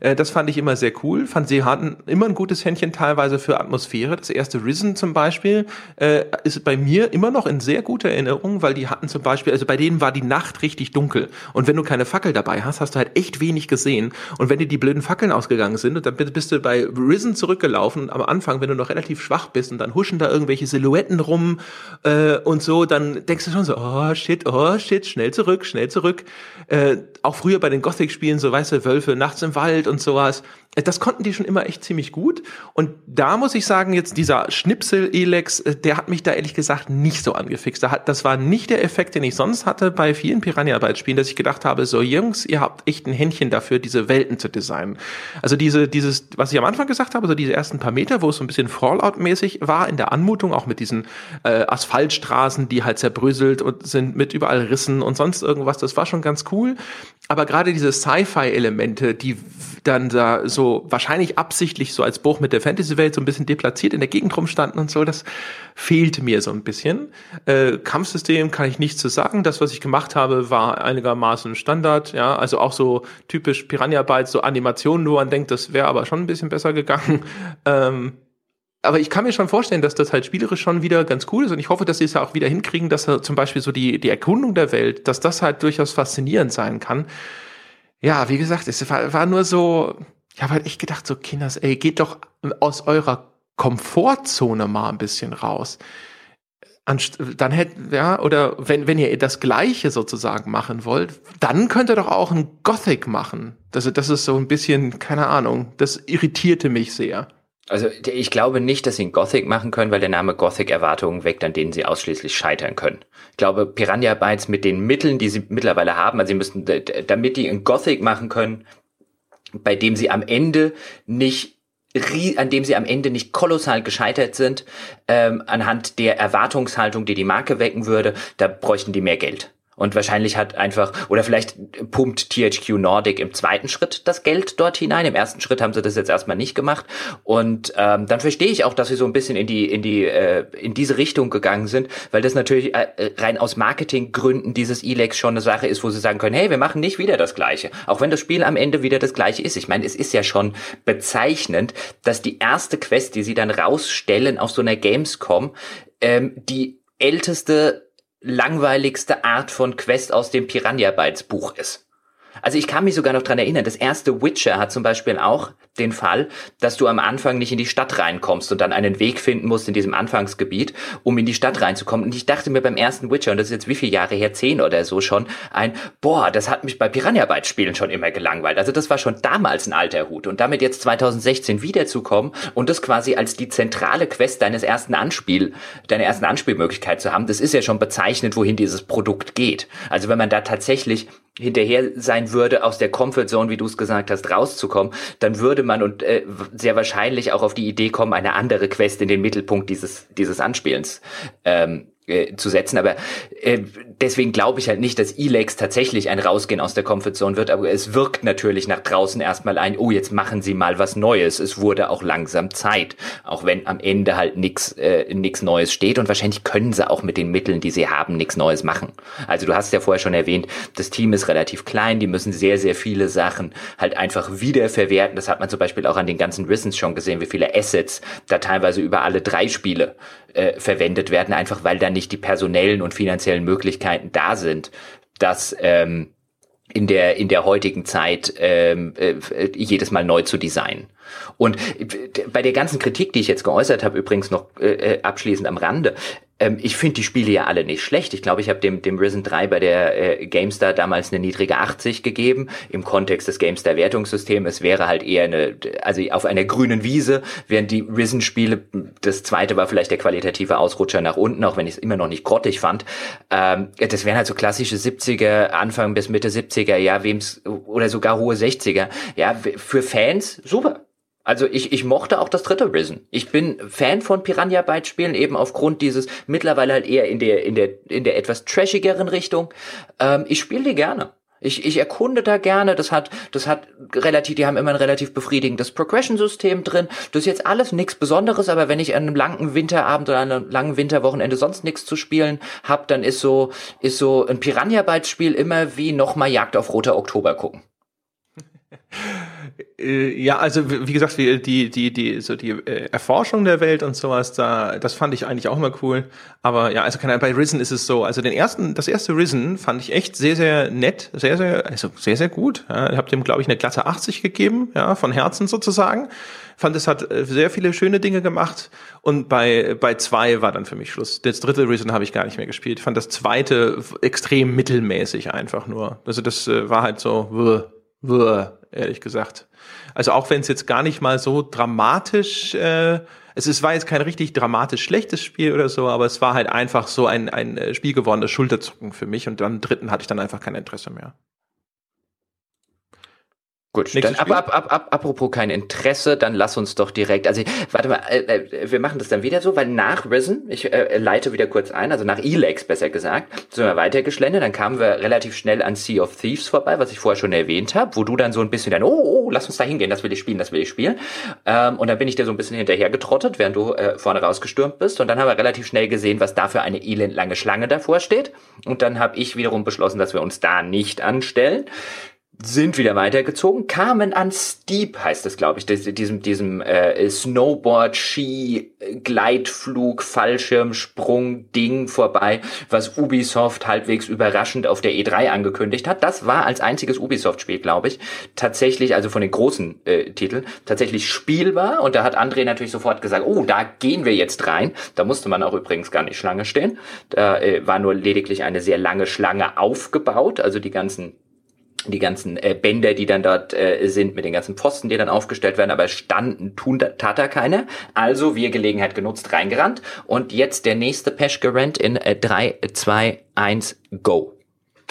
Äh, das fand ich immer sehr cool. Fand sie hatten immer ein gutes Händchen teilweise für Atmosphäre. Das erste Risen zum Beispiel äh, ist bei mir immer noch in sehr guter Erinnerung, weil die hatten zum Beispiel, also bei denen war die Nacht richtig dunkel. Und wenn du keine Fackel dabei hast, hast du halt echt wenig gesehen. Und wenn dir die blöden Fackeln ausgegangen sind, und dann bist du bei Risen zurückgelaufen, am Anfang, wenn du noch relativ schwach bist und dann huschen da irgendwelche Silhouetten rum äh, und so, dann denkst du schon so, oh shit, oh shit, schnell zurück, schnell zurück. Äh, auch früher bei den Gothic-Spielen, so weiße Wölfe nachts im Wald und sowas. Äh, das konnten die schon immer echt ziemlich gut. Und da muss ich sagen, jetzt dieser Schnipsel-Elex, äh, der hat mich da ehrlich gesagt nicht so angefixt. Das war nicht der Effekt, den ich sonst hatte bei vielen Piranha-Bytes-Spielen, dass ich gedacht habe, so Jungs, ihr habt echt ein Händchen dafür, diese Welten zu designen. Also diese, dieses, was ich am Anfang gesagt habe, so diese ersten paar Meter, wo es so ein bisschen Fallout-mäßig war in der Anmutung, auch mit diesen äh, Asphaltstraßen, die halt zerbröselt und sind mit überall Rissen und sonst irgendwas, das war schon ganz cool. Aber gerade diese Sci-Fi-Elemente, die dann da so wahrscheinlich absichtlich so als Bruch mit der Fantasy-Welt so ein bisschen deplatziert in der Gegend rumstanden und so, das fehlt mir so ein bisschen. Äh, Kampfsystem kann ich nichts zu sagen. Das, was ich gemacht habe, war einigermaßen Standard, ja, also auch so typisch Piranha-Bytes, so Animationen, wo man denkt, das wäre aber schon ein bisschen besser gegangen. Ähm, aber ich kann mir schon vorstellen, dass das halt spielerisch schon wieder ganz cool ist und ich hoffe, dass sie es ja auch wieder hinkriegen, dass zum Beispiel so die, die Erkundung der Welt, dass das halt durchaus faszinierend sein kann ja, wie gesagt, es war, war nur so, ich habe halt echt gedacht, so Kinders, ey, geht doch aus eurer Komfortzone mal ein bisschen raus. Anst dann hätte, ja, oder wenn, wenn ihr das Gleiche sozusagen machen wollt, dann könnt ihr doch auch ein Gothic machen. Das, das ist so ein bisschen, keine Ahnung, das irritierte mich sehr. Also ich glaube nicht, dass sie ein Gothic machen können, weil der Name Gothic Erwartungen weckt, an denen sie ausschließlich scheitern können. Ich glaube, Piranha Bytes mit den Mitteln, die sie mittlerweile haben, also sie müssen, damit die ein Gothic machen können, bei dem sie am Ende nicht an dem sie am Ende nicht kolossal gescheitert sind, ähm, anhand der Erwartungshaltung, die die Marke wecken würde, da bräuchten die mehr Geld. Und wahrscheinlich hat einfach, oder vielleicht pumpt THQ Nordic im zweiten Schritt das Geld dort hinein. Im ersten Schritt haben sie das jetzt erstmal nicht gemacht. Und ähm, dann verstehe ich auch, dass sie so ein bisschen in die, in die, äh, in diese Richtung gegangen sind, weil das natürlich äh, rein aus Marketinggründen dieses Elex schon eine Sache ist, wo sie sagen können, hey, wir machen nicht wieder das Gleiche. Auch wenn das Spiel am Ende wieder das Gleiche ist. Ich meine, es ist ja schon bezeichnend, dass die erste Quest, die sie dann rausstellen auf so einer Gamescom, ähm, die älteste langweiligste Art von Quest aus dem Piranha Bytes Buch ist. Also ich kann mich sogar noch dran erinnern, das erste Witcher hat zum Beispiel auch den Fall, dass du am Anfang nicht in die Stadt reinkommst und dann einen Weg finden musst in diesem Anfangsgebiet, um in die Stadt reinzukommen. Und ich dachte mir beim ersten Witcher, und das ist jetzt wie viele Jahre her, zehn oder so schon, ein, boah, das hat mich bei Piranha Bytes Spielen schon immer gelangweilt. Also das war schon damals ein alter Hut. Und damit jetzt 2016 wiederzukommen und das quasi als die zentrale Quest deines ersten Anspiel, deiner ersten Anspielmöglichkeit zu haben, das ist ja schon bezeichnend, wohin dieses Produkt geht. Also wenn man da tatsächlich hinterher sein würde, aus der Comfortzone, wie du es gesagt hast, rauszukommen, dann würde man und äh, sehr wahrscheinlich auch auf die Idee kommen, eine andere Quest in den Mittelpunkt dieses, dieses Anspielens ähm, äh, zu setzen. Aber äh, deswegen glaube ich halt nicht, dass Elex tatsächlich ein Rausgehen aus der Comfortzone wird, aber es wirkt natürlich nach draußen erstmal ein, oh, jetzt machen sie mal was Neues. Es wurde auch langsam Zeit, auch wenn am Ende halt nichts äh, nix Neues steht und wahrscheinlich können sie auch mit den Mitteln, die sie haben, nichts Neues machen. Also du hast ja vorher schon erwähnt, das Team ist relativ klein, die müssen sehr, sehr viele Sachen halt einfach wiederverwerten. Das hat man zum Beispiel auch an den ganzen Rissens schon gesehen, wie viele Assets da teilweise über alle drei Spiele äh, verwendet werden, einfach weil dann nicht die personellen und finanziellen Möglichkeiten da sind, dass ähm, in der in der heutigen Zeit ähm, äh, jedes Mal neu zu designen. Und bei der ganzen Kritik, die ich jetzt geäußert habe, übrigens noch äh, äh abschließend am Rande, ähm, ich finde die Spiele ja alle nicht schlecht. Ich glaube, ich habe dem, dem Risen 3 bei der äh, GameStar damals eine niedrige 80 gegeben. Im Kontext des GameStar Wertungssystems. Es wäre halt eher eine, also auf einer grünen Wiese, während die Risen-Spiele, das zweite war vielleicht der qualitative Ausrutscher nach unten, auch wenn ich es immer noch nicht grottig fand. Ähm, das wären halt so klassische 70er, Anfang bis Mitte 70er, ja, wem's, oder sogar hohe 60er. Ja, für Fans super also ich, ich mochte auch das dritte Risen. Ich bin Fan von Piranha Bytes Spielen eben aufgrund dieses mittlerweile halt eher in der in der in der etwas trashigeren Richtung. Ähm, ich spiele die gerne. Ich, ich erkunde da gerne. Das hat das hat relativ. Die haben immer ein relativ befriedigendes Progression System drin. Das ist jetzt alles nichts Besonderes. Aber wenn ich an einem langen Winterabend oder einem langen Winterwochenende sonst nichts zu spielen hab, dann ist so ist so ein Piranha Bytes Spiel immer wie nochmal Jagd auf roter Oktober gucken. Äh, ja, also wie gesagt, die die die so die äh, Erforschung der Welt und sowas, da das fand ich eigentlich auch immer cool. Aber ja, also keine, bei Risen ist es so, also den ersten, das erste Risen fand ich echt sehr sehr nett, sehr sehr also sehr sehr gut. Ja, ich habe dem glaube ich eine glatte 80 gegeben, ja, von Herzen sozusagen. Fand es hat äh, sehr viele schöne Dinge gemacht und bei bei zwei war dann für mich Schluss. Das dritte Risen habe ich gar nicht mehr gespielt. Fand das zweite extrem mittelmäßig einfach nur. Also das war halt so, wuh, wuh, ehrlich gesagt. Also auch wenn es jetzt gar nicht mal so dramatisch, äh, es, es war jetzt kein richtig dramatisch schlechtes Spiel oder so, aber es war halt einfach so ein, ein äh, Spiel geworden, Schulterzucken für mich und dann dritten hatte ich dann einfach kein Interesse mehr. Gut, dann ab, ab, ab, ab, apropos kein Interesse, dann lass uns doch direkt, also warte mal, äh, äh, wir machen das dann wieder so, weil nach Risen, ich äh, leite wieder kurz ein, also nach Elex besser gesagt, sind wir weitergeschlendert, dann kamen wir relativ schnell an Sea of Thieves vorbei, was ich vorher schon erwähnt habe, wo du dann so ein bisschen dann, oh, oh, lass uns da hingehen, das will ich spielen, das will ich spielen. Ähm, und dann bin ich dir so ein bisschen hinterher getrottet, während du äh, vorne rausgestürmt bist. Und dann haben wir relativ schnell gesehen, was da für eine elendlange Schlange davor steht. Und dann habe ich wiederum beschlossen, dass wir uns da nicht anstellen sind wieder weitergezogen, kamen an Steep, heißt es, glaube ich, diesem, diesem äh, Snowboard, Ski, Gleitflug, Fallschirmsprung, Ding vorbei, was Ubisoft halbwegs überraschend auf der E3 angekündigt hat. Das war als einziges Ubisoft-Spiel, glaube ich, tatsächlich, also von den großen äh, Titeln, tatsächlich spielbar. Und da hat André natürlich sofort gesagt, oh, da gehen wir jetzt rein. Da musste man auch übrigens gar nicht Schlange stehen. Da äh, war nur lediglich eine sehr lange Schlange aufgebaut, also die ganzen die ganzen äh, Bänder, die dann dort äh, sind, mit den ganzen Pfosten, die dann aufgestellt werden, aber standen, tun, tat da keine. Also wir Gelegenheit genutzt, reingerannt. Und jetzt der nächste Pesch gerannt in äh, 3, 2, 1, go.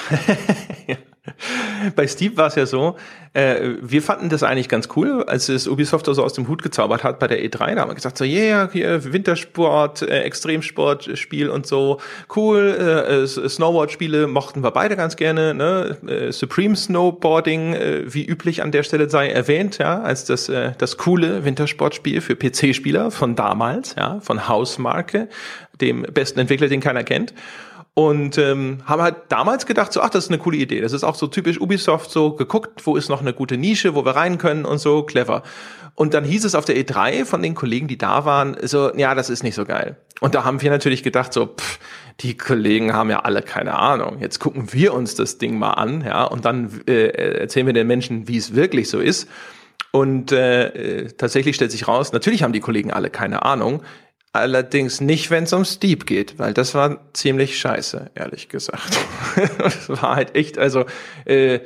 Bei Steve war es ja so, äh, wir fanden das eigentlich ganz cool, als es Ubisoft so aus dem Hut gezaubert hat bei der E3. Da haben wir gesagt, so, yeah, hier Wintersport, äh, Extremsportspiel und so, cool, äh, Snowboard-Spiele mochten wir beide ganz gerne, ne? Äh, Supreme Snowboarding, äh, wie üblich an der Stelle sei erwähnt, ja, als das, äh, das coole Wintersportspiel für PC-Spieler von damals, ja, von Hausmarke, dem besten Entwickler, den keiner kennt. Und ähm, haben halt damals gedacht, so, ach, das ist eine coole Idee. Das ist auch so typisch Ubisoft, so geguckt, wo ist noch eine gute Nische, wo wir rein können und so, clever. Und dann hieß es auf der E3 von den Kollegen, die da waren, so, ja, das ist nicht so geil. Und da haben wir natürlich gedacht, so, pff, die Kollegen haben ja alle keine Ahnung. Jetzt gucken wir uns das Ding mal an, ja, und dann äh, erzählen wir den Menschen, wie es wirklich so ist. Und äh, tatsächlich stellt sich raus, natürlich haben die Kollegen alle keine Ahnung. Allerdings nicht, wenn es um Steep geht, weil das war ziemlich scheiße, ehrlich gesagt. das war halt echt, also, äh,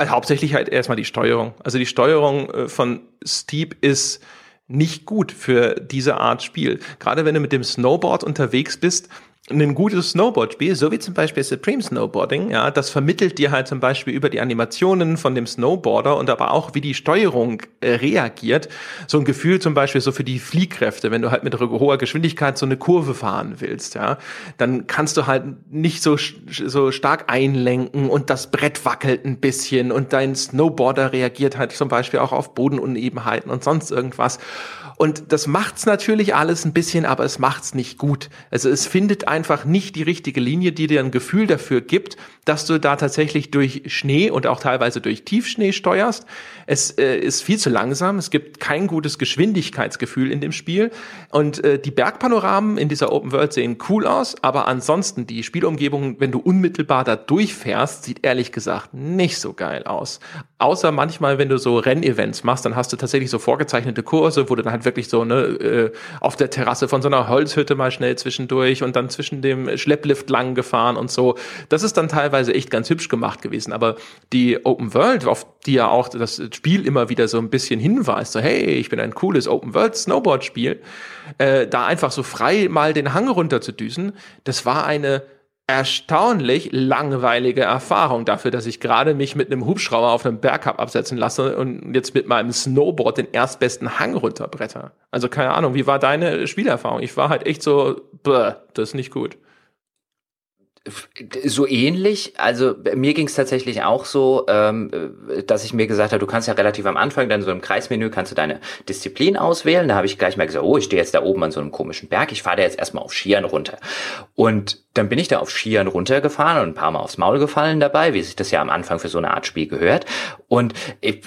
hauptsächlich halt erstmal die Steuerung. Also die Steuerung äh, von Steep ist nicht gut für diese Art Spiel. Gerade wenn du mit dem Snowboard unterwegs bist, ein gutes Snowboard-Spiel, so wie zum Beispiel Supreme Snowboarding, ja, das vermittelt dir halt zum Beispiel über die Animationen von dem Snowboarder und aber auch wie die Steuerung äh, reagiert, so ein Gefühl zum Beispiel so für die Fliehkräfte, wenn du halt mit hoher Geschwindigkeit so eine Kurve fahren willst, ja, dann kannst du halt nicht so, so stark einlenken und das Brett wackelt ein bisschen und dein Snowboarder reagiert halt zum Beispiel auch auf Bodenunebenheiten und sonst irgendwas. Und das macht's natürlich alles ein bisschen, aber es macht's nicht gut. Also es findet einfach nicht die richtige Linie, die dir ein Gefühl dafür gibt, dass du da tatsächlich durch Schnee und auch teilweise durch Tiefschnee steuerst. Es äh, ist viel zu langsam. Es gibt kein gutes Geschwindigkeitsgefühl in dem Spiel. Und äh, die Bergpanoramen in dieser Open World sehen cool aus, aber ansonsten die Spielumgebung, wenn du unmittelbar da durchfährst, sieht ehrlich gesagt nicht so geil aus. Außer manchmal, wenn du so Rennevents machst, dann hast du tatsächlich so vorgezeichnete Kurse, wo du dann halt wirklich so ne, äh, auf der Terrasse von so einer Holzhütte mal schnell zwischendurch und dann zwischen dem Schlepplift lang gefahren und so. Das ist dann teilweise echt ganz hübsch gemacht gewesen. Aber die Open World, auf die ja auch das Spiel immer wieder so ein bisschen hinweist, so hey, ich bin ein cooles Open World Snowboard Spiel, äh, da einfach so frei mal den Hang runter zu düsen, das war eine erstaunlich langweilige Erfahrung dafür, dass ich gerade mich mit einem Hubschrauber auf einem Berg hab absetzen lasse und jetzt mit meinem Snowboard den erstbesten Hang runterbretter. Also keine Ahnung, wie war deine Spielerfahrung? Ich war halt echt so, bäh, das ist nicht gut so ähnlich. Also mir ging es tatsächlich auch so, ähm, dass ich mir gesagt habe, du kannst ja relativ am Anfang dann so im Kreismenü kannst du deine Disziplin auswählen. Da habe ich gleich mal gesagt, oh, ich stehe jetzt da oben an so einem komischen Berg. Ich fahre da jetzt erstmal auf Skiern runter. Und dann bin ich da auf Skiern runtergefahren und ein paar Mal aufs Maul gefallen dabei, wie sich das ja am Anfang für so eine Art Spiel gehört. Und ich,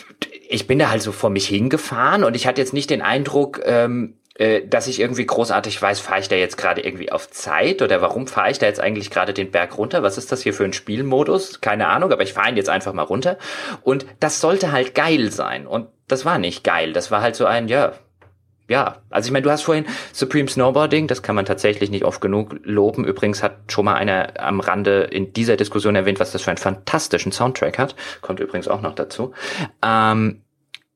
ich bin da halt so vor mich hingefahren und ich hatte jetzt nicht den Eindruck, ähm, äh, dass ich irgendwie großartig weiß, fahre ich da jetzt gerade irgendwie auf Zeit oder warum fahre ich da jetzt eigentlich gerade den Berg runter? Was ist das hier für ein Spielmodus? Keine Ahnung, aber ich fahre ihn jetzt einfach mal runter. Und das sollte halt geil sein. Und das war nicht geil. Das war halt so ein, ja, ja, also ich meine, du hast vorhin Supreme Snowboarding, das kann man tatsächlich nicht oft genug loben. Übrigens hat schon mal einer am Rande in dieser Diskussion erwähnt, was das für einen fantastischen Soundtrack hat. Kommt übrigens auch noch dazu. Ähm,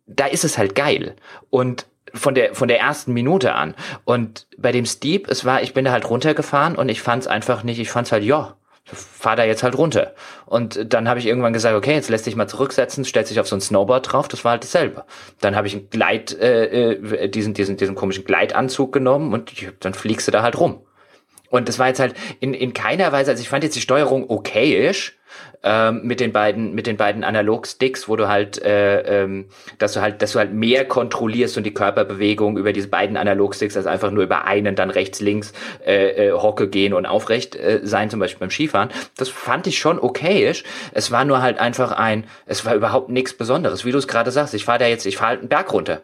da ist es halt geil. Und von der von der ersten Minute an. Und bei dem Steep, es war, ich bin da halt runtergefahren und ich fand es einfach nicht, ich fand es halt, ja, fahr da jetzt halt runter. Und dann habe ich irgendwann gesagt, okay, jetzt lässt dich mal zurücksetzen, stellt sich auf so ein Snowboard drauf, das war halt dasselbe. Dann habe ich einen Gleit, äh, äh, diesen, diesen, diesen komischen Gleitanzug genommen und dann fliegst du da halt rum. Und das war jetzt halt in, in keiner Weise, also ich fand jetzt die Steuerung okayisch, ähm, mit den beiden mit den beiden Analog-Sticks, wo du halt, äh, ähm, dass du halt, dass du halt mehr kontrollierst und die Körperbewegung über diese beiden Analog-Sticks als einfach nur über einen dann rechts, links äh, äh, Hocke gehen und aufrecht äh, sein, zum Beispiel beim Skifahren. Das fand ich schon okayisch. Es war nur halt einfach ein, es war überhaupt nichts Besonderes, wie du es gerade sagst. Ich fahre da jetzt, ich fahre halt einen Berg runter.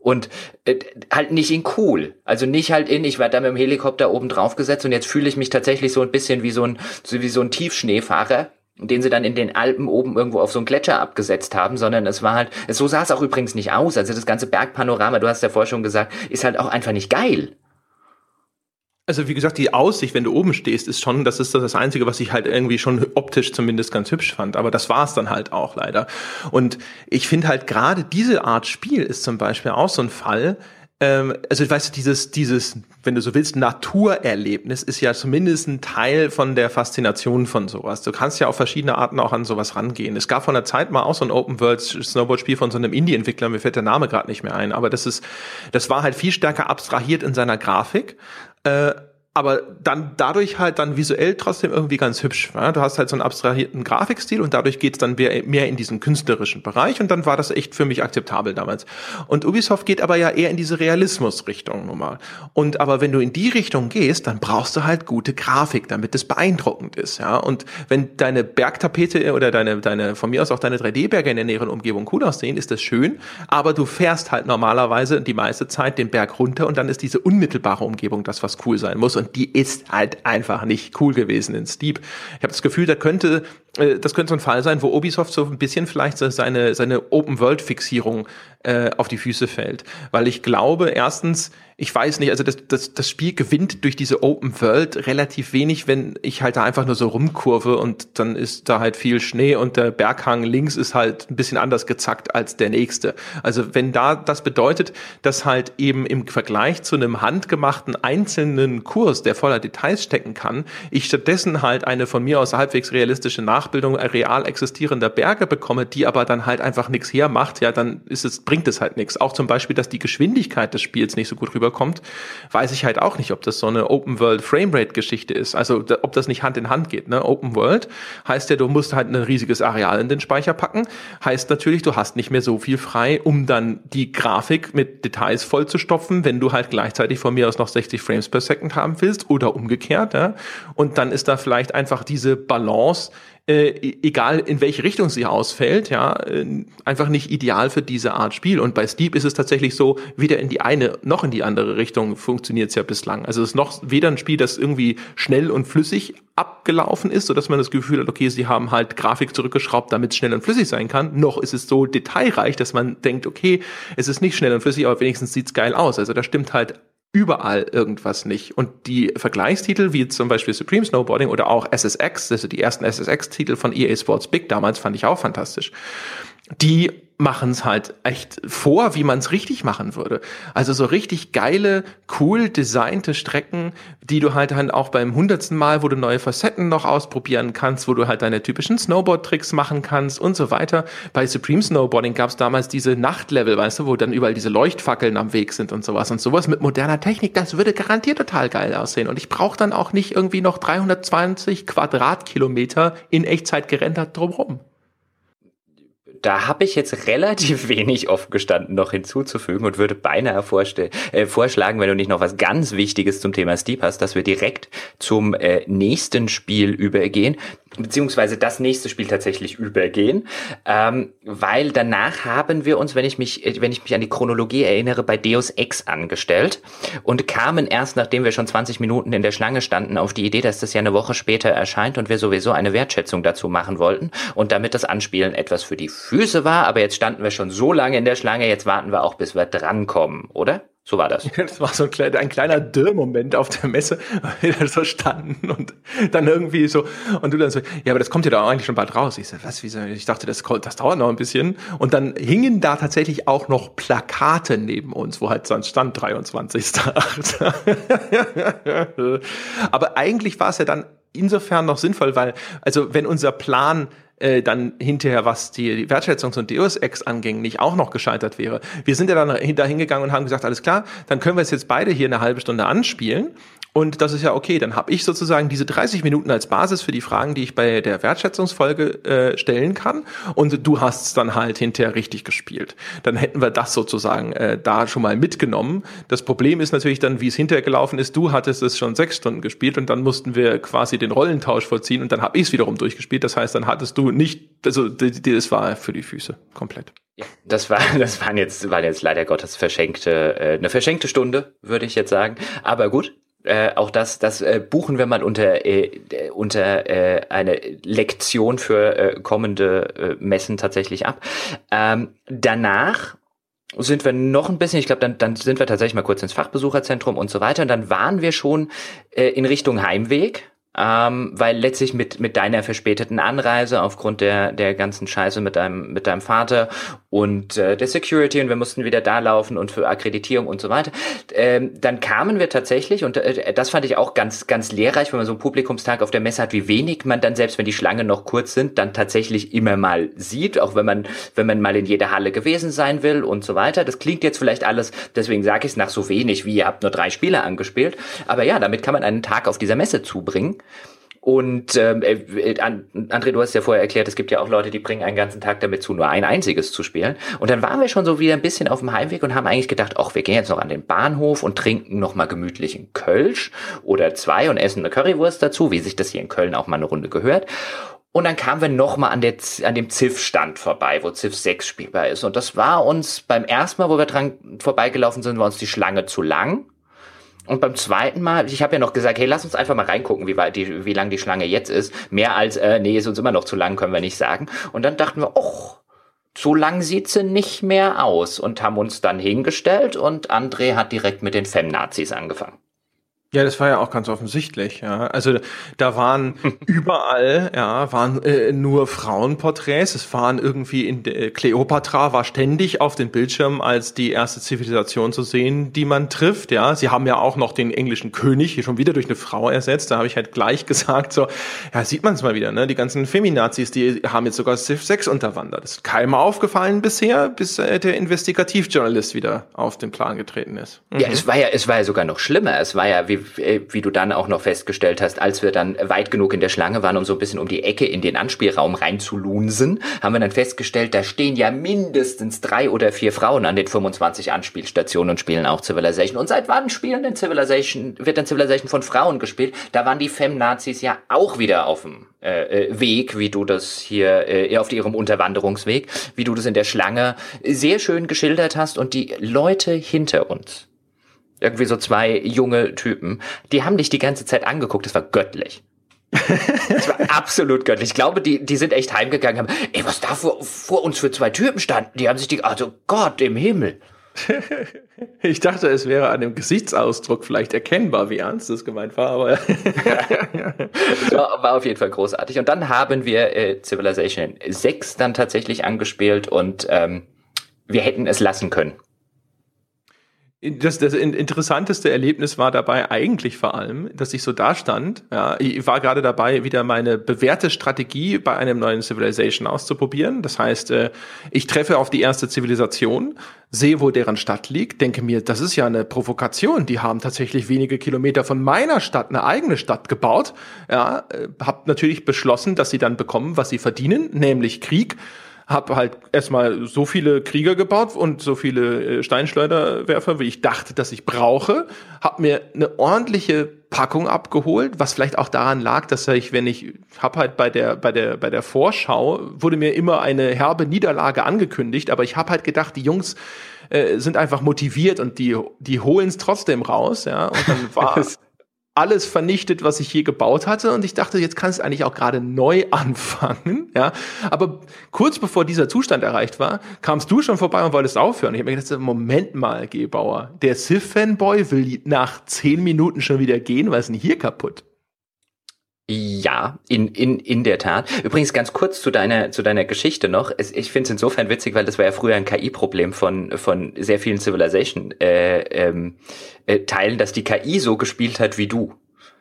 Und äh, halt nicht in cool. Also nicht halt in, ich werde da mit dem Helikopter oben drauf gesetzt und jetzt fühle ich mich tatsächlich so ein bisschen wie so ein, wie so ein Tiefschneefahrer, den sie dann in den Alpen oben irgendwo auf so einen Gletscher abgesetzt haben, sondern es war halt, so sah es auch übrigens nicht aus. Also das ganze Bergpanorama, du hast ja vorher schon gesagt, ist halt auch einfach nicht geil. Also wie gesagt, die Aussicht, wenn du oben stehst, ist schon, das ist das Einzige, was ich halt irgendwie schon optisch zumindest ganz hübsch fand. Aber das war es dann halt auch leider. Und ich finde halt gerade diese Art Spiel ist zum Beispiel auch so ein Fall, ähm, also ich weiß, dieses, dieses, wenn du so willst, Naturerlebnis ist ja zumindest ein Teil von der Faszination von sowas. Du kannst ja auf verschiedene Arten auch an sowas rangehen. Es gab vor einer Zeit mal auch so ein Open World Snowboard Spiel von so einem Indie-Entwickler, mir fällt der Name gerade nicht mehr ein, aber das ist, das war halt viel stärker abstrahiert in seiner Grafik. Äh, aber dann dadurch halt dann visuell trotzdem irgendwie ganz hübsch. Ja? Du hast halt so einen abstrahierten Grafikstil und dadurch geht's dann mehr, mehr in diesen künstlerischen Bereich und dann war das echt für mich akzeptabel damals. Und Ubisoft geht aber ja eher in diese Realismus-Richtung nun mal. Und aber wenn du in die Richtung gehst, dann brauchst du halt gute Grafik, damit es beeindruckend ist. Ja? Und wenn deine Bergtapete oder deine, deine, von mir aus auch deine 3D-Berge in der näheren Umgebung cool aussehen, ist das schön, aber du fährst halt normalerweise die meiste Zeit den Berg runter und dann ist diese unmittelbare Umgebung das, was cool sein muss. Und die ist halt einfach nicht cool gewesen in Steep. Ich habe das Gefühl, da könnte äh, das könnte so ein Fall sein, wo Ubisoft so ein bisschen vielleicht seine, seine Open-World-Fixierung äh, auf die Füße fällt. Weil ich glaube, erstens, ich weiß nicht, also das, das, das Spiel gewinnt durch diese Open World relativ wenig, wenn ich halt da einfach nur so rumkurve und dann ist da halt viel Schnee und der Berghang links ist halt ein bisschen anders gezackt als der nächste. Also wenn da das bedeutet, dass halt eben im Vergleich zu einem handgemachten einzelnen Kurs, der voller Details stecken kann, ich stattdessen halt eine von mir aus halbwegs realistische Nachbildung real existierender Berge bekomme, die aber dann halt einfach nichts hermacht, ja, dann ist es, bringt es halt nichts. Auch zum Beispiel, dass die Geschwindigkeit des Spiels nicht so gut rüber rüberkommt, weiß ich halt auch nicht, ob das so eine Open World Framerate Geschichte ist. Also ob das nicht Hand in Hand geht. Ne? Open World heißt ja, du musst halt ein riesiges Areal in den Speicher packen. Heißt natürlich, du hast nicht mehr so viel frei, um dann die Grafik mit Details vollzustopfen, wenn du halt gleichzeitig von mir aus noch 60 Frames per Second haben willst oder umgekehrt. Ja? Und dann ist da vielleicht einfach diese Balance äh, e-, egal in welche Richtung sie ausfällt, ja, äh, einfach nicht ideal für diese Art Spiel. Und bei Steep ist es tatsächlich so, weder in die eine noch in die andere Richtung funktioniert es ja bislang. Also es ist noch weder ein Spiel, das irgendwie schnell und flüssig abgelaufen ist, so dass man das Gefühl hat, okay, sie haben halt Grafik zurückgeschraubt, damit es schnell und flüssig sein kann, noch ist es so detailreich, dass man denkt, okay, es ist nicht schnell und flüssig, aber wenigstens sieht's geil aus. Also da stimmt halt überall irgendwas nicht. Und die Vergleichstitel, wie zum Beispiel Supreme Snowboarding oder auch SSX, also die ersten SSX-Titel von EA Sports Big damals, fand ich auch fantastisch. Die machen es halt echt vor, wie man es richtig machen würde. Also so richtig geile, cool designte Strecken, die du halt dann auch beim hundertsten Mal, wo du neue Facetten noch ausprobieren kannst, wo du halt deine typischen Snowboard-Tricks machen kannst und so weiter. Bei Supreme Snowboarding gab es damals diese Nachtlevel, weißt du, wo dann überall diese Leuchtfackeln am Weg sind und sowas. Und sowas mit moderner Technik, das würde garantiert total geil aussehen. Und ich brauche dann auch nicht irgendwie noch 320 Quadratkilometer in Echtzeit gerendert drumherum da habe ich jetzt relativ wenig offen gestanden noch hinzuzufügen und würde beinahe äh, vorschlagen, wenn du nicht noch was ganz Wichtiges zum Thema Steep hast, dass wir direkt zum äh, nächsten Spiel übergehen, beziehungsweise das nächste Spiel tatsächlich übergehen, ähm, weil danach haben wir uns, wenn ich mich, äh, wenn ich mich an die Chronologie erinnere, bei Deus Ex angestellt und kamen erst, nachdem wir schon 20 Minuten in der Schlange standen, auf die Idee, dass das ja eine Woche später erscheint und wir sowieso eine Wertschätzung dazu machen wollten und damit das Anspielen etwas für die Füße war, aber jetzt standen wir schon so lange in der Schlange, jetzt warten wir auch, bis wir drankommen, oder? So war das. Das war so ein kleiner, ein kleiner Dürrmoment auf der Messe, weil wir so standen und dann irgendwie so, und du dann so, ja, aber das kommt ja da eigentlich schon bald raus. Ich so, was, wieso? Ich dachte, das, das dauert noch ein bisschen. Und dann hingen da tatsächlich auch noch Plakate neben uns, wo halt sonst stand 23. aber eigentlich war es ja dann insofern noch sinnvoll, weil, also wenn unser Plan äh, dann hinterher, was die Wertschätzungs- und Deus Ex anging, nicht auch noch gescheitert wäre. Wir sind ja dann hingegangen und haben gesagt, alles klar, dann können wir es jetzt beide hier eine halbe Stunde anspielen und das ist ja okay. Dann habe ich sozusagen diese 30 Minuten als Basis für die Fragen, die ich bei der Wertschätzungsfolge äh, stellen kann. Und du hast es dann halt hinterher richtig gespielt. Dann hätten wir das sozusagen äh, da schon mal mitgenommen. Das Problem ist natürlich dann, wie es hinterher gelaufen ist. Du hattest es schon sechs Stunden gespielt und dann mussten wir quasi den Rollentausch vollziehen und dann habe ich es wiederum durchgespielt. Das heißt, dann hattest du nicht, also das war für die Füße komplett. Ja, das war, das waren jetzt, waren jetzt leider Gottes verschenkte, äh, eine verschenkte Stunde, würde ich jetzt sagen. Aber gut, äh, auch das, das äh, buchen wir mal unter, äh, unter äh, eine Lektion für äh, kommende äh, Messen tatsächlich ab. Ähm, danach sind wir noch ein bisschen, ich glaube, dann, dann sind wir tatsächlich mal kurz ins Fachbesucherzentrum und so weiter. Und dann waren wir schon äh, in Richtung Heimweg ähm, weil letztlich mit, mit deiner verspäteten Anreise aufgrund der, der ganzen Scheiße mit deinem, mit deinem Vater und äh, der Security und wir mussten wieder da laufen und für Akkreditierung und so weiter, ähm, dann kamen wir tatsächlich und äh, das fand ich auch ganz, ganz lehrreich, wenn man so einen Publikumstag auf der Messe hat, wie wenig man dann, selbst wenn die Schlangen noch kurz sind, dann tatsächlich immer mal sieht, auch wenn man, wenn man mal in jeder Halle gewesen sein will und so weiter. Das klingt jetzt vielleicht alles, deswegen sage ich es nach so wenig, wie ihr habt nur drei Spiele angespielt, aber ja, damit kann man einen Tag auf dieser Messe zubringen. Und ähm, äh, André, du hast ja vorher erklärt, es gibt ja auch Leute, die bringen einen ganzen Tag damit zu, nur ein einziges zu spielen. Und dann waren wir schon so wieder ein bisschen auf dem Heimweg und haben eigentlich gedacht, ach, wir gehen jetzt noch an den Bahnhof und trinken noch mal gemütlich einen Kölsch oder zwei und essen eine Currywurst dazu, wie sich das hier in Köln auch mal eine Runde gehört. Und dann kamen wir noch mal an, der, an dem Ziff-Stand vorbei, wo Ziff 6 spielbar ist. Und das war uns beim ersten Mal, wo wir dran vorbeigelaufen sind, war uns die Schlange zu lang. Und beim zweiten Mal, ich habe ja noch gesagt, hey, lass uns einfach mal reingucken, wie, weit die, wie lang die Schlange jetzt ist. Mehr als, äh, nee, ist uns immer noch zu lang, können wir nicht sagen. Und dann dachten wir, och, so lang sieht sie nicht mehr aus und haben uns dann hingestellt und André hat direkt mit den Femnazis angefangen. Ja, das war ja auch ganz offensichtlich, ja. Also da waren überall, ja, waren äh, nur Frauenporträts. Es waren irgendwie in äh, Kleopatra war ständig auf den Bildschirmen als die erste Zivilisation zu sehen, die man trifft, ja. Sie haben ja auch noch den englischen König hier schon wieder durch eine Frau ersetzt. Da habe ich halt gleich gesagt, so, ja, sieht man es mal wieder, ne? Die ganzen Feminazis, die haben jetzt sogar Civ 6 unterwandert. Das ist keinem aufgefallen bisher, bis äh, der Investigativjournalist wieder auf den Plan getreten ist. Mhm. Ja, es war ja, es war ja sogar noch schlimmer. Es war ja wie wie, äh, wie du dann auch noch festgestellt hast, als wir dann weit genug in der Schlange waren, um so ein bisschen um die Ecke in den Anspielraum reinzulunsen, haben wir dann festgestellt, da stehen ja mindestens drei oder vier Frauen an den 25 Anspielstationen und spielen auch Civilization. Und seit wann spielen denn Civilization, wird denn Civilization von Frauen gespielt? Da waren die Fem-Nazis ja auch wieder auf dem äh, äh Weg, wie du das hier, äh, auf ihrem Unterwanderungsweg, wie du das in der Schlange sehr schön geschildert hast und die Leute hinter uns irgendwie so zwei junge Typen. Die haben dich die ganze Zeit angeguckt. Das war göttlich. das war absolut göttlich. Ich glaube, die, die sind echt heimgegangen haben. Ey, was da vor, vor uns für zwei Typen standen? Die haben sich die, also Gott im Himmel. Ich dachte, es wäre an dem Gesichtsausdruck vielleicht erkennbar, wie ernst es gemeint war, aber war, war, auf jeden Fall großartig. Und dann haben wir äh, Civilization 6 dann tatsächlich angespielt und ähm, wir hätten es lassen können. Das, das interessanteste Erlebnis war dabei eigentlich vor allem, dass ich so da stand. Ja, ich war gerade dabei, wieder meine bewährte Strategie bei einem neuen Civilization auszuprobieren. Das heißt, äh, ich treffe auf die erste Zivilisation, sehe, wo deren Stadt liegt, denke mir, das ist ja eine Provokation. Die haben tatsächlich wenige Kilometer von meiner Stadt eine eigene Stadt gebaut. Ja, äh, hab natürlich beschlossen, dass sie dann bekommen, was sie verdienen, nämlich Krieg habe halt erstmal so viele Krieger gebaut und so viele äh, Steinschleuderwerfer, wie ich dachte, dass ich brauche. Habe mir eine ordentliche Packung abgeholt, was vielleicht auch daran lag, dass ich, wenn ich habe halt bei der bei der bei der Vorschau wurde mir immer eine herbe Niederlage angekündigt, aber ich habe halt gedacht, die Jungs äh, sind einfach motiviert und die die holen es trotzdem raus, ja. Und dann war alles vernichtet, was ich je gebaut hatte. Und ich dachte, jetzt kannst du eigentlich auch gerade neu anfangen. Ja, aber kurz bevor dieser Zustand erreicht war, kamst du schon vorbei und wolltest aufhören. Ich habe mir gedacht, Moment mal, Gebauer, der Sith-Fanboy will nach zehn Minuten schon wieder gehen. Was ist denn hier kaputt? Ja, in, in, in der Tat. Übrigens ganz kurz zu deiner, zu deiner Geschichte noch. Es, ich finde es insofern witzig, weil das war ja früher ein KI-Problem von, von sehr vielen Civilization äh, ähm, äh, Teilen, dass die KI so gespielt hat wie du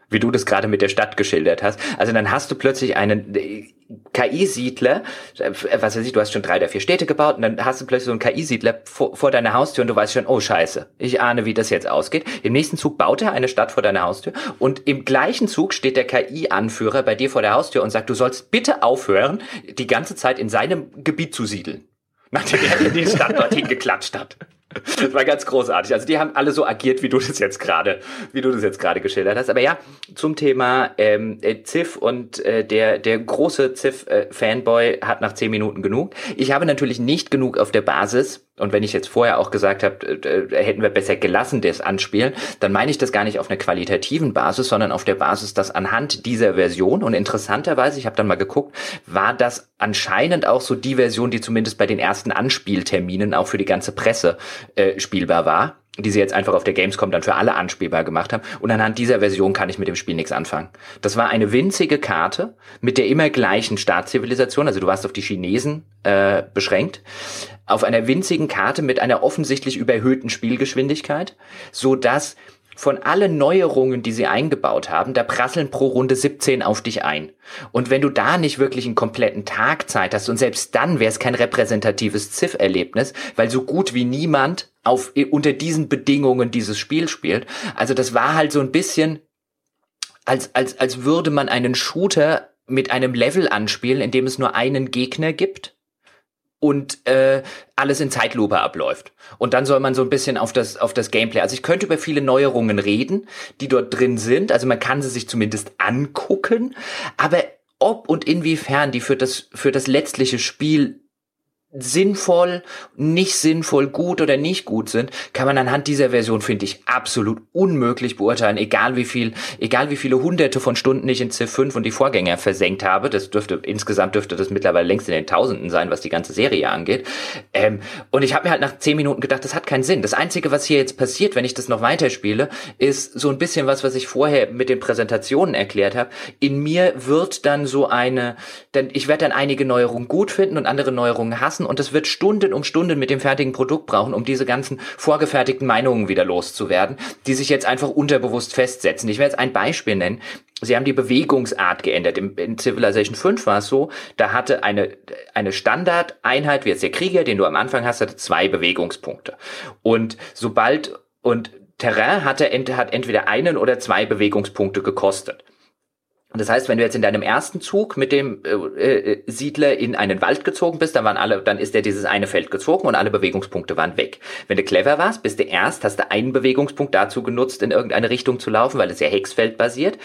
wie du das gerade mit der Stadt geschildert hast. Also dann hast du plötzlich einen äh, KI-Siedler, äh, was weiß ich, du hast schon drei oder vier Städte gebaut und dann hast du plötzlich so einen KI-Siedler vor, vor deiner Haustür und du weißt schon, oh scheiße, ich ahne, wie das jetzt ausgeht. Im nächsten Zug baut er eine Stadt vor deiner Haustür und im gleichen Zug steht der KI-Anführer bei dir vor der Haustür und sagt, du sollst bitte aufhören, die ganze Zeit in seinem Gebiet zu siedeln. Nachdem er die Stadt dorthin geklatscht hat. Das war ganz großartig. Also die haben alle so agiert, wie du das jetzt gerade, wie du das jetzt gerade geschildert hast. Aber ja, zum Thema ähm, äh, Ziff und äh, der der große Ziff-Fanboy äh, hat nach zehn Minuten genug. Ich habe natürlich nicht genug auf der Basis und wenn ich jetzt vorher auch gesagt habe, äh, hätten wir besser gelassen das anspielen, dann meine ich das gar nicht auf einer qualitativen Basis, sondern auf der Basis, dass anhand dieser Version und interessanterweise, ich habe dann mal geguckt, war das anscheinend auch so die Version, die zumindest bei den ersten Anspielterminen auch für die ganze Presse äh, spielbar war. Die sie jetzt einfach auf der Gamescom dann für alle anspielbar gemacht haben. Und anhand dieser Version kann ich mit dem Spiel nichts anfangen. Das war eine winzige Karte mit der immer gleichen Staatszivilisation, also du warst auf die Chinesen äh, beschränkt, auf einer winzigen Karte mit einer offensichtlich überhöhten Spielgeschwindigkeit, so dass von allen Neuerungen, die sie eingebaut haben, da prasseln pro Runde 17 auf dich ein. Und wenn du da nicht wirklich einen kompletten Tag Zeit hast, und selbst dann wäre es kein repräsentatives Ziff-Erlebnis, weil so gut wie niemand auf, unter diesen Bedingungen dieses Spiel spielt. Also das war halt so ein bisschen, als, als, als würde man einen Shooter mit einem Level anspielen, in dem es nur einen Gegner gibt und äh, alles in Zeitlupe abläuft. Und dann soll man so ein bisschen auf das, auf das Gameplay. Also ich könnte über viele Neuerungen reden, die dort drin sind. Also man kann sie sich zumindest angucken. Aber ob und inwiefern die für das, für das letztliche Spiel sinnvoll, nicht sinnvoll, gut oder nicht gut sind, kann man anhand dieser Version, finde ich, absolut unmöglich beurteilen, egal wie viel, egal wie viele hunderte von Stunden ich in Civ 5 und die Vorgänger versenkt habe. Das dürfte, insgesamt dürfte das mittlerweile längst in den Tausenden sein, was die ganze Serie angeht. Ähm, und ich habe mir halt nach zehn Minuten gedacht, das hat keinen Sinn. Das Einzige, was hier jetzt passiert, wenn ich das noch weiterspiele, ist so ein bisschen was, was ich vorher mit den Präsentationen erklärt habe. In mir wird dann so eine, denn ich werde dann einige Neuerungen gut finden und andere Neuerungen hassen und es wird Stunden um Stunden mit dem fertigen Produkt brauchen, um diese ganzen vorgefertigten Meinungen wieder loszuwerden, die sich jetzt einfach unterbewusst festsetzen. Ich werde jetzt ein Beispiel nennen. Sie haben die Bewegungsart geändert. In Civilization 5 war es so, da hatte eine, eine Standardeinheit, wie jetzt der Krieger, den du am Anfang hast, hatte zwei Bewegungspunkte. Und sobald, und Terrain hatte, hat entweder einen oder zwei Bewegungspunkte gekostet. Das heißt, wenn du jetzt in deinem ersten Zug mit dem äh, äh, Siedler in einen Wald gezogen bist, dann waren alle, dann ist er dieses eine Feld gezogen und alle Bewegungspunkte waren weg. Wenn du clever warst, bist du erst, hast du einen Bewegungspunkt dazu genutzt, in irgendeine Richtung zu laufen, weil es ja Hexfeld basiert,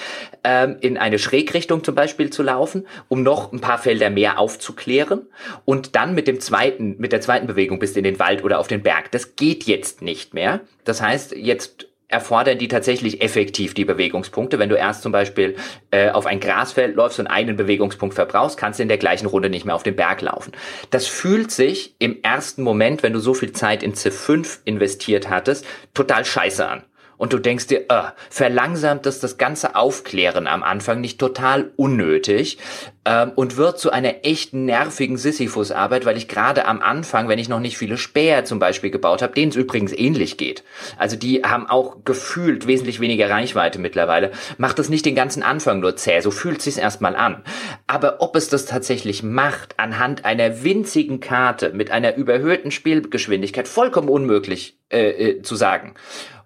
ähm, in eine Schrägrichtung zum Beispiel zu laufen, um noch ein paar Felder mehr aufzuklären und dann mit dem zweiten, mit der zweiten Bewegung bist du in den Wald oder auf den Berg. Das geht jetzt nicht mehr. Das heißt, jetzt erfordern die tatsächlich effektiv die Bewegungspunkte. Wenn du erst zum Beispiel äh, auf ein Grasfeld läufst und einen Bewegungspunkt verbrauchst, kannst du in der gleichen Runde nicht mehr auf den Berg laufen. Das fühlt sich im ersten Moment, wenn du so viel Zeit in Civ 5 investiert hattest, total scheiße an und du denkst dir, äh, verlangsamt das das ganze Aufklären am Anfang nicht total unnötig ähm, und wird zu einer echt nervigen Sisyphus-Arbeit, weil ich gerade am Anfang, wenn ich noch nicht viele Späher zum Beispiel gebaut habe, denen es übrigens ähnlich geht. Also die haben auch gefühlt wesentlich weniger Reichweite mittlerweile. Macht es nicht den ganzen Anfang nur zäh, so fühlt sich's erstmal an. Aber ob es das tatsächlich macht, anhand einer winzigen Karte mit einer überhöhten Spielgeschwindigkeit, vollkommen unmöglich äh, äh, zu sagen.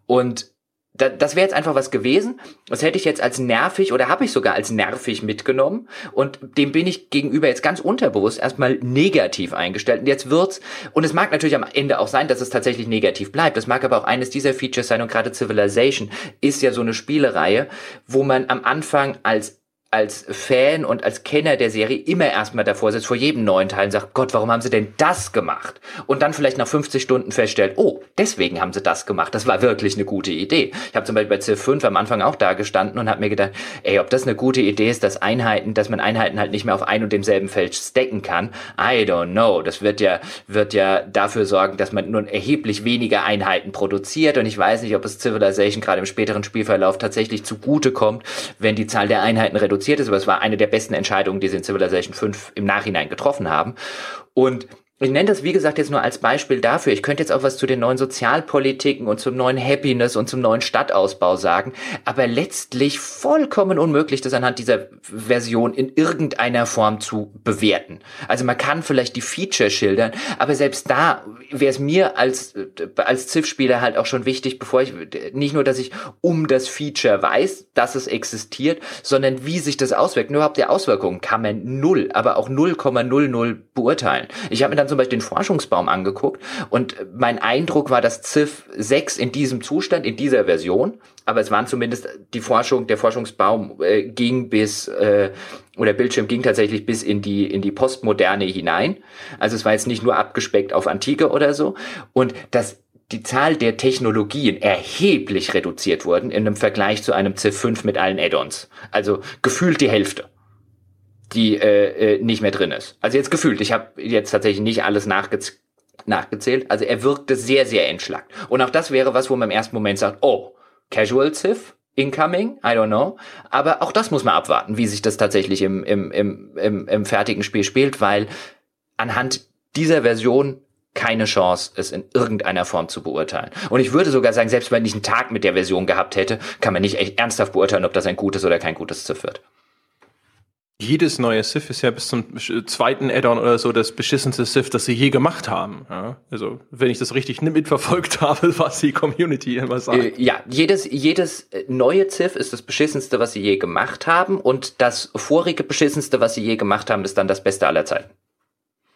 Und da, das wäre jetzt einfach was gewesen. Das hätte ich jetzt als nervig oder habe ich sogar als nervig mitgenommen. Und dem bin ich gegenüber jetzt ganz unterbewusst erstmal negativ eingestellt. Und jetzt wird's, und es mag natürlich am Ende auch sein, dass es tatsächlich negativ bleibt. Das mag aber auch eines dieser Features sein. Und gerade Civilization ist ja so eine Spielereihe, wo man am Anfang als als Fan und als Kenner der Serie immer erstmal davor sitzt, vor jedem neuen Teil und sagt, Gott, warum haben sie denn das gemacht? Und dann vielleicht nach 50 Stunden feststellt, oh, deswegen haben sie das gemacht. Das war wirklich eine gute Idee. Ich habe zum Beispiel bei Civ 5 am Anfang auch da gestanden und habe mir gedacht, ey, ob das eine gute Idee ist, dass Einheiten, dass man Einheiten halt nicht mehr auf ein und demselben Feld stacken kann, I don't know. Das wird ja, wird ja dafür sorgen, dass man nun erheblich weniger Einheiten produziert und ich weiß nicht, ob es Civilization gerade im späteren Spielverlauf tatsächlich zugute kommt, wenn die Zahl der Einheiten reduziert reduziert ist, aber es war eine der besten Entscheidungen, die sie in Civilization 5 im Nachhinein getroffen haben. Und ich nenne das, wie gesagt, jetzt nur als Beispiel dafür. Ich könnte jetzt auch was zu den neuen Sozialpolitiken und zum neuen Happiness und zum neuen Stadtausbau sagen, aber letztlich vollkommen unmöglich, das anhand dieser Version in irgendeiner Form zu bewerten. Also man kann vielleicht die Feature schildern, aber selbst da wäre es mir als, als Ziff-Spieler halt auch schon wichtig, bevor ich, nicht nur, dass ich um das Feature weiß, dass es existiert, sondern wie sich das auswirkt. Nur überhaupt die Auswirkungen kann man null, aber auch 0,00 beurteilen. Ich habe mir dann dann zum Beispiel den Forschungsbaum angeguckt und mein Eindruck war, dass Civ 6 in diesem Zustand, in dieser Version, aber es waren zumindest die Forschung, der Forschungsbaum äh, ging bis äh, oder Bildschirm ging tatsächlich bis in die in die Postmoderne hinein. Also es war jetzt nicht nur abgespeckt auf Antike oder so und das die Zahl der Technologien erheblich reduziert wurden in einem Vergleich zu einem Civ 5 mit allen Add-ons. Also gefühlt die Hälfte die äh, äh, nicht mehr drin ist. Also jetzt gefühlt, ich habe jetzt tatsächlich nicht alles nachge nachgezählt. Also er wirkte sehr, sehr entschlackt. Und auch das wäre was, wo man im ersten Moment sagt, oh, Casual Civ, Incoming, I don't know. Aber auch das muss man abwarten, wie sich das tatsächlich im, im, im, im, im fertigen Spiel spielt, weil anhand dieser Version keine Chance, es in irgendeiner Form zu beurteilen. Und ich würde sogar sagen, selbst wenn ich einen Tag mit der Version gehabt hätte, kann man nicht echt ernsthaft beurteilen, ob das ein gutes oder kein gutes Ziff wird. Jedes neue Sith ist ja bis zum zweiten Add-on oder so das beschissenste Sith, das sie je gemacht haben. Ja? Also, wenn ich das richtig mitverfolgt habe, was die Community immer sagt. Äh, ja, jedes, jedes neue Sith ist das beschissenste, was sie je gemacht haben. Und das vorige beschissenste, was sie je gemacht haben, ist dann das Beste aller Zeiten.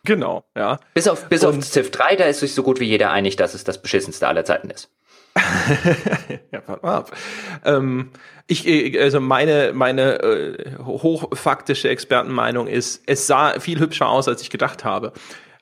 Genau, ja. Bis auf, bis und, auf Civ 3, da ist sich so gut wie jeder einig, dass es das beschissenste aller Zeiten ist. ja, warte mal ab. Ähm, ich, äh, also meine, meine äh, hochfaktische Expertenmeinung ist, es sah viel hübscher aus, als ich gedacht habe.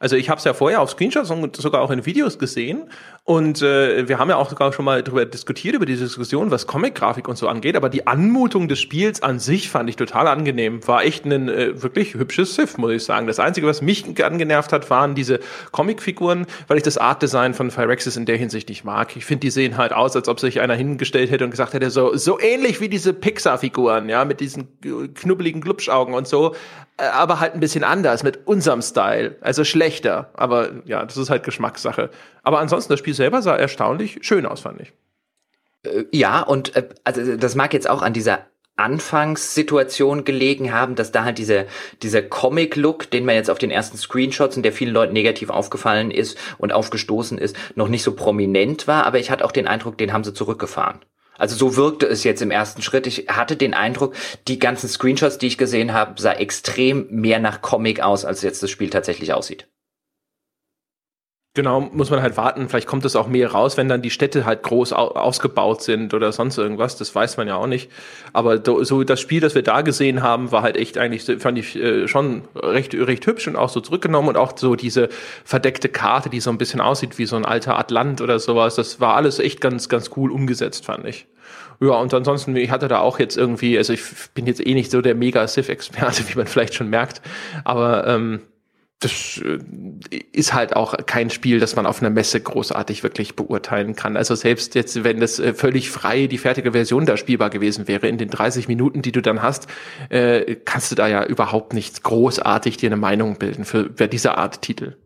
Also ich habe es ja vorher auf Screenshots und sogar auch in Videos gesehen. Und äh, wir haben ja auch sogar schon mal darüber diskutiert, über diese Diskussion, was Comic-Grafik und so angeht. Aber die Anmutung des Spiels an sich fand ich total angenehm. War echt ein äh, wirklich hübsches Sith, muss ich sagen. Das Einzige, was mich angenervt hat, waren diese Comic-Figuren, weil ich das Art-Design von Phyrexis in der Hinsicht nicht mag. Ich finde, die sehen halt aus, als ob sich einer hingestellt hätte und gesagt hätte, so, so ähnlich wie diese Pixar-Figuren, ja, mit diesen knubbeligen Glubschaugen und so. Äh, aber halt ein bisschen anders mit unserem Style. Also schlechter. Aber ja, das ist halt Geschmackssache. Aber ansonsten, das Spiel selber sah erstaunlich schön aus, fand ich. Äh, ja, und äh, also das mag jetzt auch an dieser Anfangssituation gelegen haben, dass da halt dieser, dieser Comic-Look, den man jetzt auf den ersten Screenshots und der vielen Leuten negativ aufgefallen ist und aufgestoßen ist, noch nicht so prominent war, aber ich hatte auch den Eindruck, den haben sie zurückgefahren. Also so wirkte es jetzt im ersten Schritt. Ich hatte den Eindruck, die ganzen Screenshots, die ich gesehen habe, sah extrem mehr nach Comic aus, als jetzt das Spiel tatsächlich aussieht. Genau, muss man halt warten. Vielleicht kommt es auch mehr raus, wenn dann die Städte halt groß ausgebaut sind oder sonst irgendwas. Das weiß man ja auch nicht. Aber so das Spiel, das wir da gesehen haben, war halt echt eigentlich, fand ich äh, schon recht, recht hübsch und auch so zurückgenommen und auch so diese verdeckte Karte, die so ein bisschen aussieht wie so ein alter Atlant oder sowas. Das war alles echt ganz, ganz cool umgesetzt, fand ich. Ja, und ansonsten, ich hatte da auch jetzt irgendwie, also ich bin jetzt eh nicht so der Mega-Civ-Experte, wie man vielleicht schon merkt, aber ähm, das äh, ist halt auch kein Spiel, das man auf einer Messe großartig wirklich beurteilen kann. Also selbst jetzt, wenn das äh, völlig frei die fertige Version da spielbar gewesen wäre, in den 30 Minuten, die du dann hast, äh, kannst du da ja überhaupt nicht großartig dir eine Meinung bilden für, für diese Art Titel.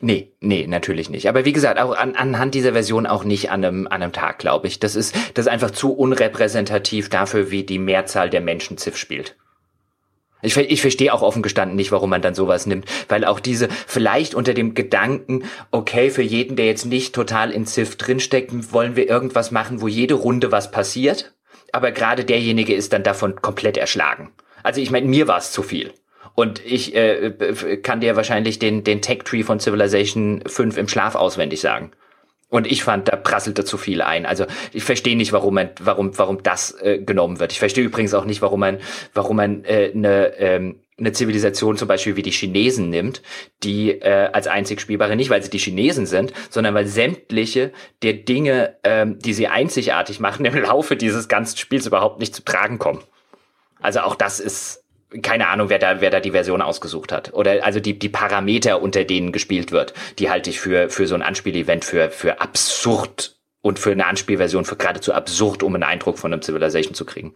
Nee, nee, natürlich nicht. Aber wie gesagt, auch an, anhand dieser Version auch nicht an einem, an einem Tag, glaube ich. Das ist, das ist einfach zu unrepräsentativ dafür, wie die Mehrzahl der Menschen Ziff spielt. Ich, ich verstehe auch offen gestanden nicht, warum man dann sowas nimmt, weil auch diese vielleicht unter dem Gedanken, okay, für jeden, der jetzt nicht total in Civ drinsteckt, wollen wir irgendwas machen, wo jede Runde was passiert, aber gerade derjenige ist dann davon komplett erschlagen. Also ich meine, mir war es zu viel. Und ich äh, kann dir wahrscheinlich den, den Tech-Tree von Civilization 5 im Schlaf auswendig sagen. Und ich fand, da prasselte zu viel ein. Also ich verstehe nicht, warum man, warum, warum das äh, genommen wird. Ich verstehe übrigens auch nicht, warum man, warum man äh, eine, ähm, eine Zivilisation zum Beispiel wie die Chinesen nimmt, die äh, als einzig spielbare, nicht weil sie die Chinesen sind, sondern weil sämtliche der Dinge, ähm, die sie einzigartig machen, im Laufe dieses ganzen Spiels überhaupt nicht zu tragen kommen. Also auch das ist keine Ahnung, wer da, wer da die Version ausgesucht hat. Oder also die, die Parameter, unter denen gespielt wird, die halte ich für, für so ein Anspielevent für, für absurd und für eine Anspielversion für geradezu absurd, um einen Eindruck von einem Civilization zu kriegen.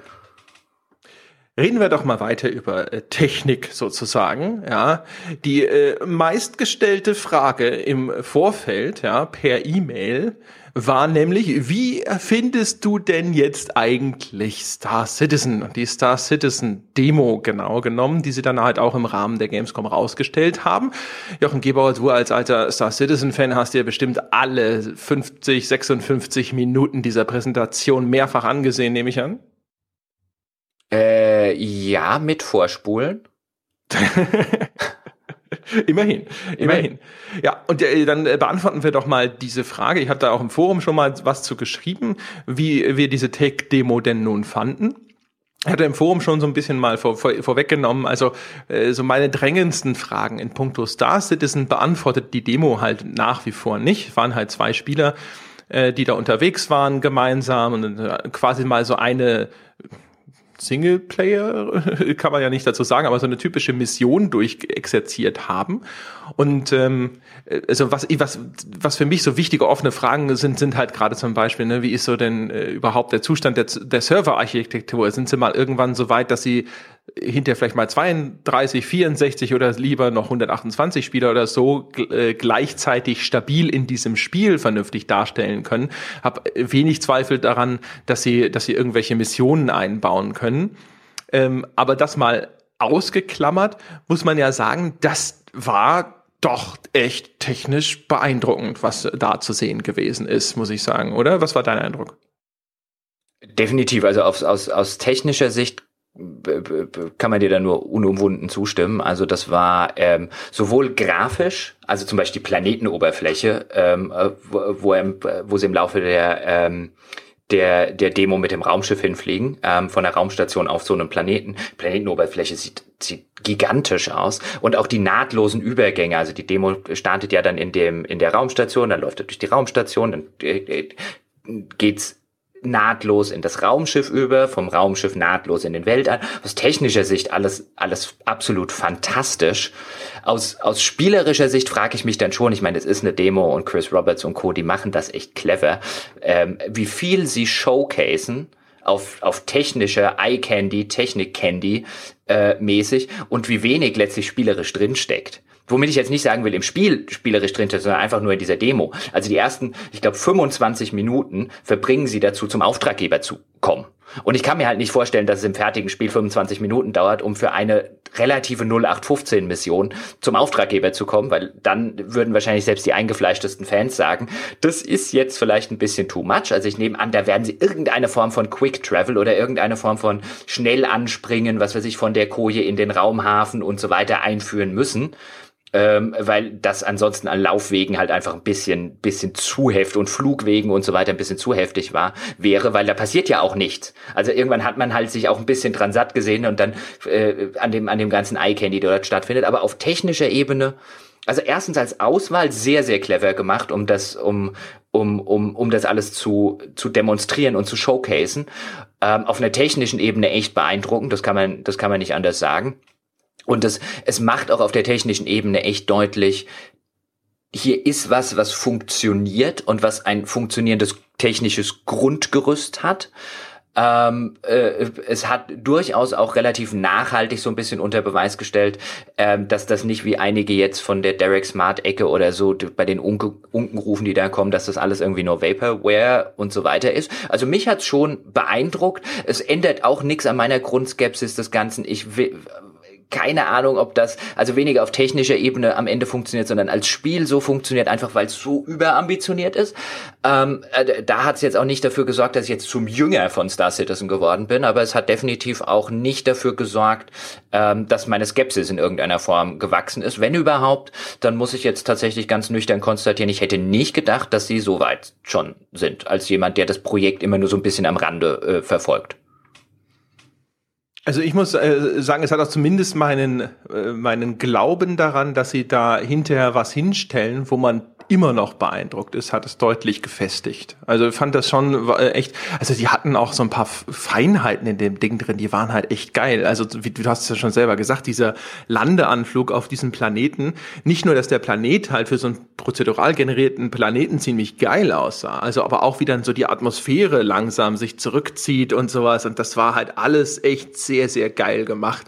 Reden wir doch mal weiter über äh, Technik sozusagen. Ja, die äh, meistgestellte Frage im Vorfeld, ja, per E-Mail war nämlich, wie findest du denn jetzt eigentlich Star Citizen? Und die Star Citizen Demo genau genommen, die sie dann halt auch im Rahmen der Gamescom rausgestellt haben. Jochen Gebauer, du als alter Star Citizen Fan hast dir bestimmt alle 50, 56 Minuten dieser Präsentation mehrfach angesehen, nehme ich an. Äh, ja, mit Vorspulen. immerhin, immerhin. Ja, und äh, dann äh, beantworten wir doch mal diese Frage. Ich habe da auch im Forum schon mal was zu geschrieben, wie wir diese Tech-Demo denn nun fanden. Ich hatte im Forum schon so ein bisschen mal vor, vor, vorweggenommen, also äh, so meine drängendsten Fragen in puncto Star Citizen beantwortet die Demo halt nach wie vor nicht. Es waren halt zwei Spieler, äh, die da unterwegs waren gemeinsam und äh, quasi mal so eine Singleplayer, kann man ja nicht dazu sagen, aber so eine typische Mission durchexerziert haben. Und ähm, also was, was, was für mich so wichtige offene Fragen sind, sind halt gerade zum Beispiel, ne, wie ist so denn äh, überhaupt der Zustand der, der Serverarchitektur? Sind sie mal irgendwann so weit, dass sie hinterher vielleicht mal 32, 64 oder lieber noch 128 Spieler oder so äh, gleichzeitig stabil in diesem Spiel vernünftig darstellen können. Hab wenig Zweifel daran, dass sie, dass sie irgendwelche Missionen einbauen können. Ähm, aber das mal ausgeklammert, muss man ja sagen, das war doch echt technisch beeindruckend, was da zu sehen gewesen ist, muss ich sagen, oder? Was war dein Eindruck? Definitiv, also aus, aus, aus technischer Sicht kann man dir da nur unumwunden zustimmen. Also das war ähm, sowohl grafisch, also zum Beispiel die Planetenoberfläche, ähm, äh, wo, wo, wo sie im Laufe der ähm, der, der Demo mit dem Raumschiff hinfliegen, ähm, von der Raumstation auf so einem Planeten. Planetenoberfläche sieht, sieht gigantisch aus. Und auch die nahtlosen Übergänge, also die Demo startet ja dann in dem, in der Raumstation, dann läuft er durch die Raumstation, dann äh, äh geht's nahtlos in das Raumschiff über, vom Raumschiff nahtlos in den Weltall. Aus technischer Sicht alles, alles absolut fantastisch. Aus, aus spielerischer Sicht frage ich mich dann schon, ich meine, es ist eine Demo und Chris Roberts und Co., die machen das echt clever, ähm, wie viel sie showcasen, auf, auf technischer Eye Candy, Technik Candy äh, mäßig und wie wenig letztlich spielerisch drinsteckt. Womit ich jetzt nicht sagen will, im Spiel spielerisch drin sondern einfach nur in dieser Demo. Also die ersten, ich glaube, 25 Minuten verbringen sie dazu, zum Auftraggeber zu kommen. Und ich kann mir halt nicht vorstellen, dass es im fertigen Spiel 25 Minuten dauert, um für eine relative 0815 Mission zum Auftraggeber zu kommen, weil dann würden wahrscheinlich selbst die eingefleischtesten Fans sagen, das ist jetzt vielleicht ein bisschen too much. Also ich nehme an, da werden sie irgendeine Form von Quick Travel oder irgendeine Form von schnell anspringen, was weiß ich, von der Koje in den Raumhafen und so weiter einführen müssen ähm, weil das ansonsten an Laufwegen halt einfach ein bisschen, bisschen zu heftig und Flugwegen und so weiter ein bisschen zu heftig war, wäre, weil da passiert ja auch nichts. Also irgendwann hat man halt sich auch ein bisschen dran satt gesehen und dann äh, an dem, an dem ganzen Eye Candy, der dort stattfindet, aber auf technischer Ebene, also erstens als Auswahl sehr, sehr clever gemacht, um das, um, um, um, um das alles zu, zu demonstrieren und zu showcasen. Ähm, auf einer technischen Ebene echt beeindruckend, das kann man, das kann man nicht anders sagen. Und es, es macht auch auf der technischen Ebene echt deutlich, hier ist was, was funktioniert und was ein funktionierendes technisches Grundgerüst hat. Ähm, äh, es hat durchaus auch relativ nachhaltig so ein bisschen unter Beweis gestellt, ähm, dass das nicht wie einige jetzt von der Derek Smart Ecke oder so bei den Unke, Unkenrufen, die da kommen, dass das alles irgendwie nur Vaporware und so weiter ist. Also mich hat's schon beeindruckt. Es ändert auch nichts an meiner Grundskepsis des Ganzen. Ich will, keine Ahnung, ob das also weniger auf technischer Ebene am Ende funktioniert, sondern als Spiel so funktioniert, einfach weil es so überambitioniert ist. Ähm, äh, da hat es jetzt auch nicht dafür gesorgt, dass ich jetzt zum Jünger von Star Citizen geworden bin, aber es hat definitiv auch nicht dafür gesorgt, ähm, dass meine Skepsis in irgendeiner Form gewachsen ist. Wenn überhaupt, dann muss ich jetzt tatsächlich ganz nüchtern konstatieren, ich hätte nicht gedacht, dass sie so weit schon sind, als jemand, der das Projekt immer nur so ein bisschen am Rande äh, verfolgt. Also ich muss äh, sagen, es hat auch zumindest meinen, äh, meinen Glauben daran, dass sie da hinterher was hinstellen, wo man immer noch beeindruckt ist, hat es deutlich gefestigt. Also ich fand das schon äh, echt, also die hatten auch so ein paar Feinheiten in dem Ding drin, die waren halt echt geil. Also wie du hast es ja schon selber gesagt, dieser Landeanflug auf diesem Planeten, nicht nur, dass der Planet halt für so einen prozedural generierten Planeten ziemlich geil aussah, also aber auch wie dann so die Atmosphäre langsam sich zurückzieht und sowas und das war halt alles echt sehr, sehr geil gemacht.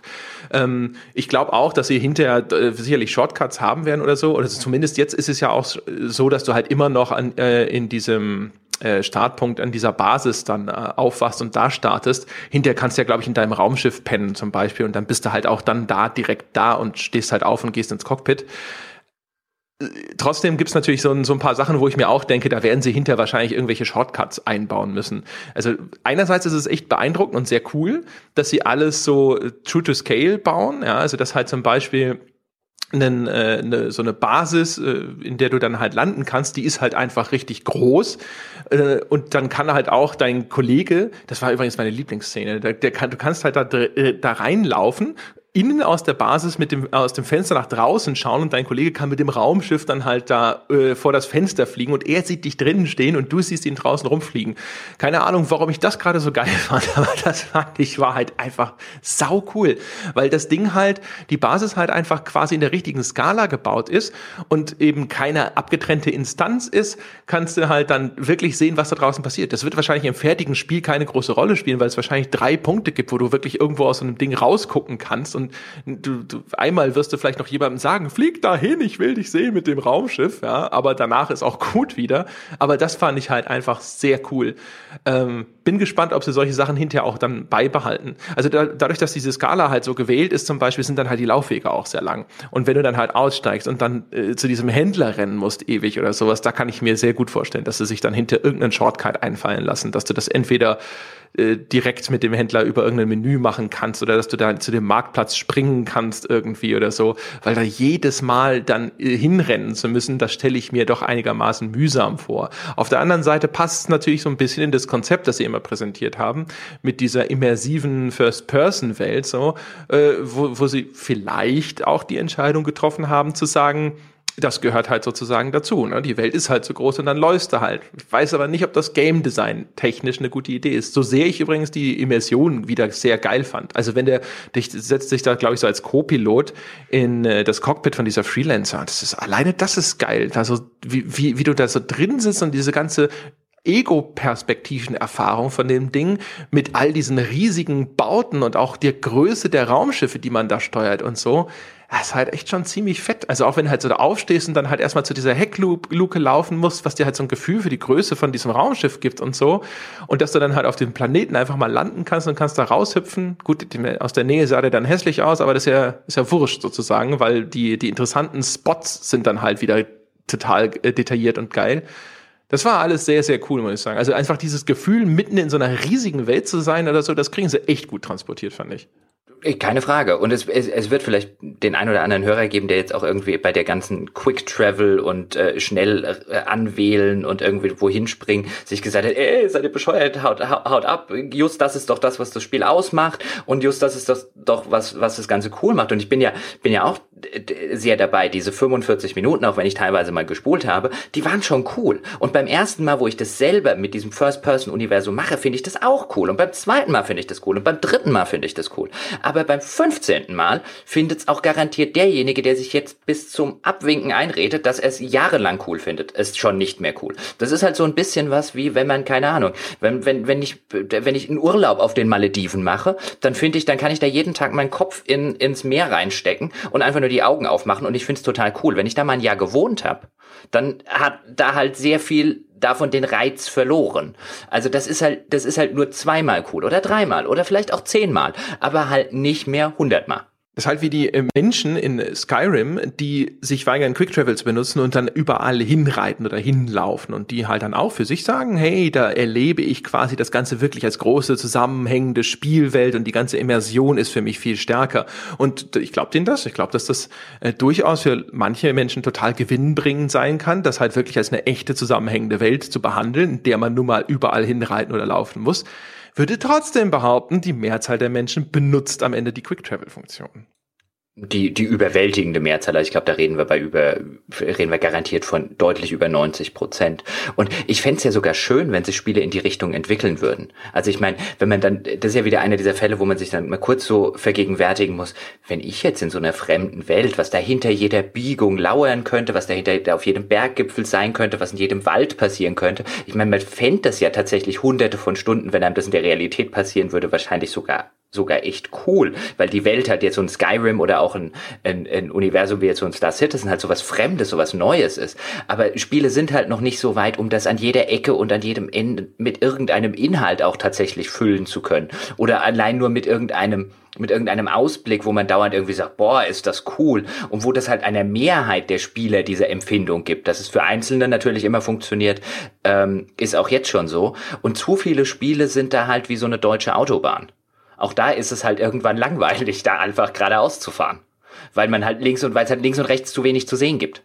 Ähm, ich glaube auch, dass sie hinterher äh, sicherlich Shortcuts haben werden oder so. Oder zumindest jetzt ist es ja auch so, dass du halt immer noch an, äh, in diesem äh, Startpunkt an dieser Basis dann äh, aufwachst und da startest. Hinterher kannst du ja, glaube ich, in deinem Raumschiff pennen zum Beispiel und dann bist du halt auch dann da direkt da und stehst halt auf und gehst ins Cockpit trotzdem gibt's natürlich so ein, so ein paar Sachen, wo ich mir auch denke, da werden sie hinter wahrscheinlich irgendwelche Shortcuts einbauen müssen. Also einerseits ist es echt beeindruckend und sehr cool, dass sie alles so true to scale bauen. Ja, also dass halt zum Beispiel einen, äh, eine, so eine Basis, äh, in der du dann halt landen kannst, die ist halt einfach richtig groß. Äh, und dann kann halt auch dein Kollege, das war übrigens meine Lieblingsszene, der, der kann, du kannst halt da, äh, da reinlaufen, innen aus der Basis mit dem, aus dem Fenster nach draußen schauen und dein Kollege kann mit dem Raumschiff dann halt da äh, vor das Fenster fliegen und er sieht dich drinnen stehen und du siehst ihn draußen rumfliegen. Keine Ahnung, warum ich das gerade so geil fand, aber das fand ich war halt einfach sau cool, weil das Ding halt, die Basis halt einfach quasi in der richtigen Skala gebaut ist und eben keine abgetrennte Instanz ist, kannst du halt dann wirklich sehen, was da draußen passiert. Das wird wahrscheinlich im fertigen Spiel keine große Rolle spielen, weil es wahrscheinlich drei Punkte gibt, wo du wirklich irgendwo aus so einem Ding rausgucken kannst und du, du einmal wirst du vielleicht noch jemandem sagen, flieg dahin, ich will dich sehen mit dem Raumschiff, ja, aber danach ist auch gut wieder. Aber das fand ich halt einfach sehr cool. Ähm, bin gespannt, ob sie solche Sachen hinterher auch dann beibehalten. Also da, dadurch, dass diese Skala halt so gewählt ist, zum Beispiel, sind dann halt die Laufwege auch sehr lang. Und wenn du dann halt aussteigst und dann äh, zu diesem Händler rennen musst, ewig oder sowas, da kann ich mir sehr gut vorstellen, dass sie sich dann hinter irgendeinen Shortcut einfallen lassen, dass du das entweder äh, direkt mit dem Händler über irgendein Menü machen kannst oder dass du da zu dem Marktplatz springen kannst irgendwie oder so, weil da jedes Mal dann äh, hinrennen zu müssen, das stelle ich mir doch einigermaßen mühsam vor. Auf der anderen Seite passt es natürlich so ein bisschen in das Konzept, das sie immer präsentiert haben, mit dieser immersiven First-Person-Welt, so, äh, wo, wo sie vielleicht auch die Entscheidung getroffen haben zu sagen, das gehört halt sozusagen dazu. Ne? Die Welt ist halt so groß und dann läufst du halt. Ich weiß aber nicht, ob das Game Design technisch eine gute Idee ist. So sehr ich übrigens die Immersion wieder sehr geil fand. Also wenn der dich setzt sich da, glaube ich, so als Co-Pilot in äh, das Cockpit von dieser Freelancer. Das ist alleine das ist geil. Also wie, wie, wie du da so drin sitzt und diese ganze Ego-Perspektiven-Erfahrung von dem Ding mit all diesen riesigen Bauten und auch der Größe der Raumschiffe, die man da steuert und so das ist halt echt schon ziemlich fett. Also auch wenn du halt so da aufstehst und dann halt erstmal zu dieser Heckluke laufen musst, was dir halt so ein Gefühl für die Größe von diesem Raumschiff gibt und so. Und dass du dann halt auf dem Planeten einfach mal landen kannst und kannst da raushüpfen. Gut, aus der Nähe sah der dann hässlich aus, aber das ist ja, ist ja wurscht sozusagen, weil die, die interessanten Spots sind dann halt wieder total äh, detailliert und geil. Das war alles sehr, sehr cool, muss ich sagen. Also einfach dieses Gefühl, mitten in so einer riesigen Welt zu sein oder so, das kriegen sie echt gut transportiert, fand ich. Keine Frage. Und es, es, es wird vielleicht den ein oder anderen Hörer geben, der jetzt auch irgendwie bei der ganzen Quick Travel und äh, schnell äh, anwählen und irgendwie wohin springen, sich gesagt hat, ey, seid ihr bescheuert, haut, haut ab. Just das ist doch das, was das Spiel ausmacht und just das ist das doch, was, was das Ganze cool macht. Und ich bin ja, bin ja auch sehr dabei. Diese 45 Minuten, auch wenn ich teilweise mal gespult habe, die waren schon cool. Und beim ersten Mal, wo ich das selber mit diesem First-Person-Universum mache, finde ich das auch cool. Und beim zweiten Mal finde ich das cool. Und beim dritten Mal finde ich das cool. Aber beim 15. Mal findet es auch garantiert derjenige, der sich jetzt bis zum Abwinken einredet, dass er es jahrelang cool findet, ist schon nicht mehr cool. Das ist halt so ein bisschen was wie, wenn man, keine Ahnung, wenn, wenn, wenn ich, wenn ich einen Urlaub auf den Malediven mache, dann finde ich, dann kann ich da jeden Tag meinen Kopf in, ins Meer reinstecken und einfach nur die Augen aufmachen und ich finde es total cool. Wenn ich da mal ein Jahr gewohnt habe, dann hat da halt sehr viel davon den Reiz verloren. Also das ist halt, das ist halt nur zweimal cool oder dreimal oder vielleicht auch zehnmal, aber halt nicht mehr hundertmal. Das ist halt wie die äh, Menschen in Skyrim, die sich weigern, Quick Travel zu benutzen und dann überall hinreiten oder hinlaufen und die halt dann auch für sich sagen, hey, da erlebe ich quasi das Ganze wirklich als große zusammenhängende Spielwelt und die ganze Immersion ist für mich viel stärker. Und ich glaube denen das. Ich glaube, dass das äh, durchaus für manche Menschen total gewinnbringend sein kann, das halt wirklich als eine echte zusammenhängende Welt zu behandeln, in der man nun mal überall hinreiten oder laufen muss würde trotzdem behaupten, die Mehrzahl der Menschen benutzt am Ende die Quick-Travel-Funktion die, die überwältigende Mehrzahl, also ich glaube, da reden wir bei über, reden wir garantiert von deutlich über 90 Prozent. Und ich fände ja sogar schön, wenn sich Spiele in die Richtung entwickeln würden. Also ich meine, wenn man dann, das ist ja wieder einer dieser Fälle, wo man sich dann mal kurz so vergegenwärtigen muss, wenn ich jetzt in so einer fremden Welt, was da hinter jeder Biegung lauern könnte, was dahinter auf jedem Berggipfel sein könnte, was in jedem Wald passieren könnte. Ich meine, man fände das ja tatsächlich hunderte von Stunden, wenn einem das in der Realität passieren würde, wahrscheinlich sogar sogar echt cool, weil die Welt hat jetzt so ein Skyrim oder auch ein, ein, ein Universum wie jetzt so ein Star Citizen halt so was Fremdes, so was Neues ist. Aber Spiele sind halt noch nicht so weit, um das an jeder Ecke und an jedem Ende mit irgendeinem Inhalt auch tatsächlich füllen zu können. Oder allein nur mit irgendeinem mit irgendeinem Ausblick, wo man dauernd irgendwie sagt, boah, ist das cool. Und wo das halt einer Mehrheit der Spieler diese Empfindung gibt. Dass es für Einzelne natürlich immer funktioniert, ähm, ist auch jetzt schon so. Und zu viele Spiele sind da halt wie so eine deutsche Autobahn. Auch da ist es halt irgendwann langweilig, da einfach geradeaus zu fahren. Weil man halt links und, weil es halt links und rechts zu wenig zu sehen gibt.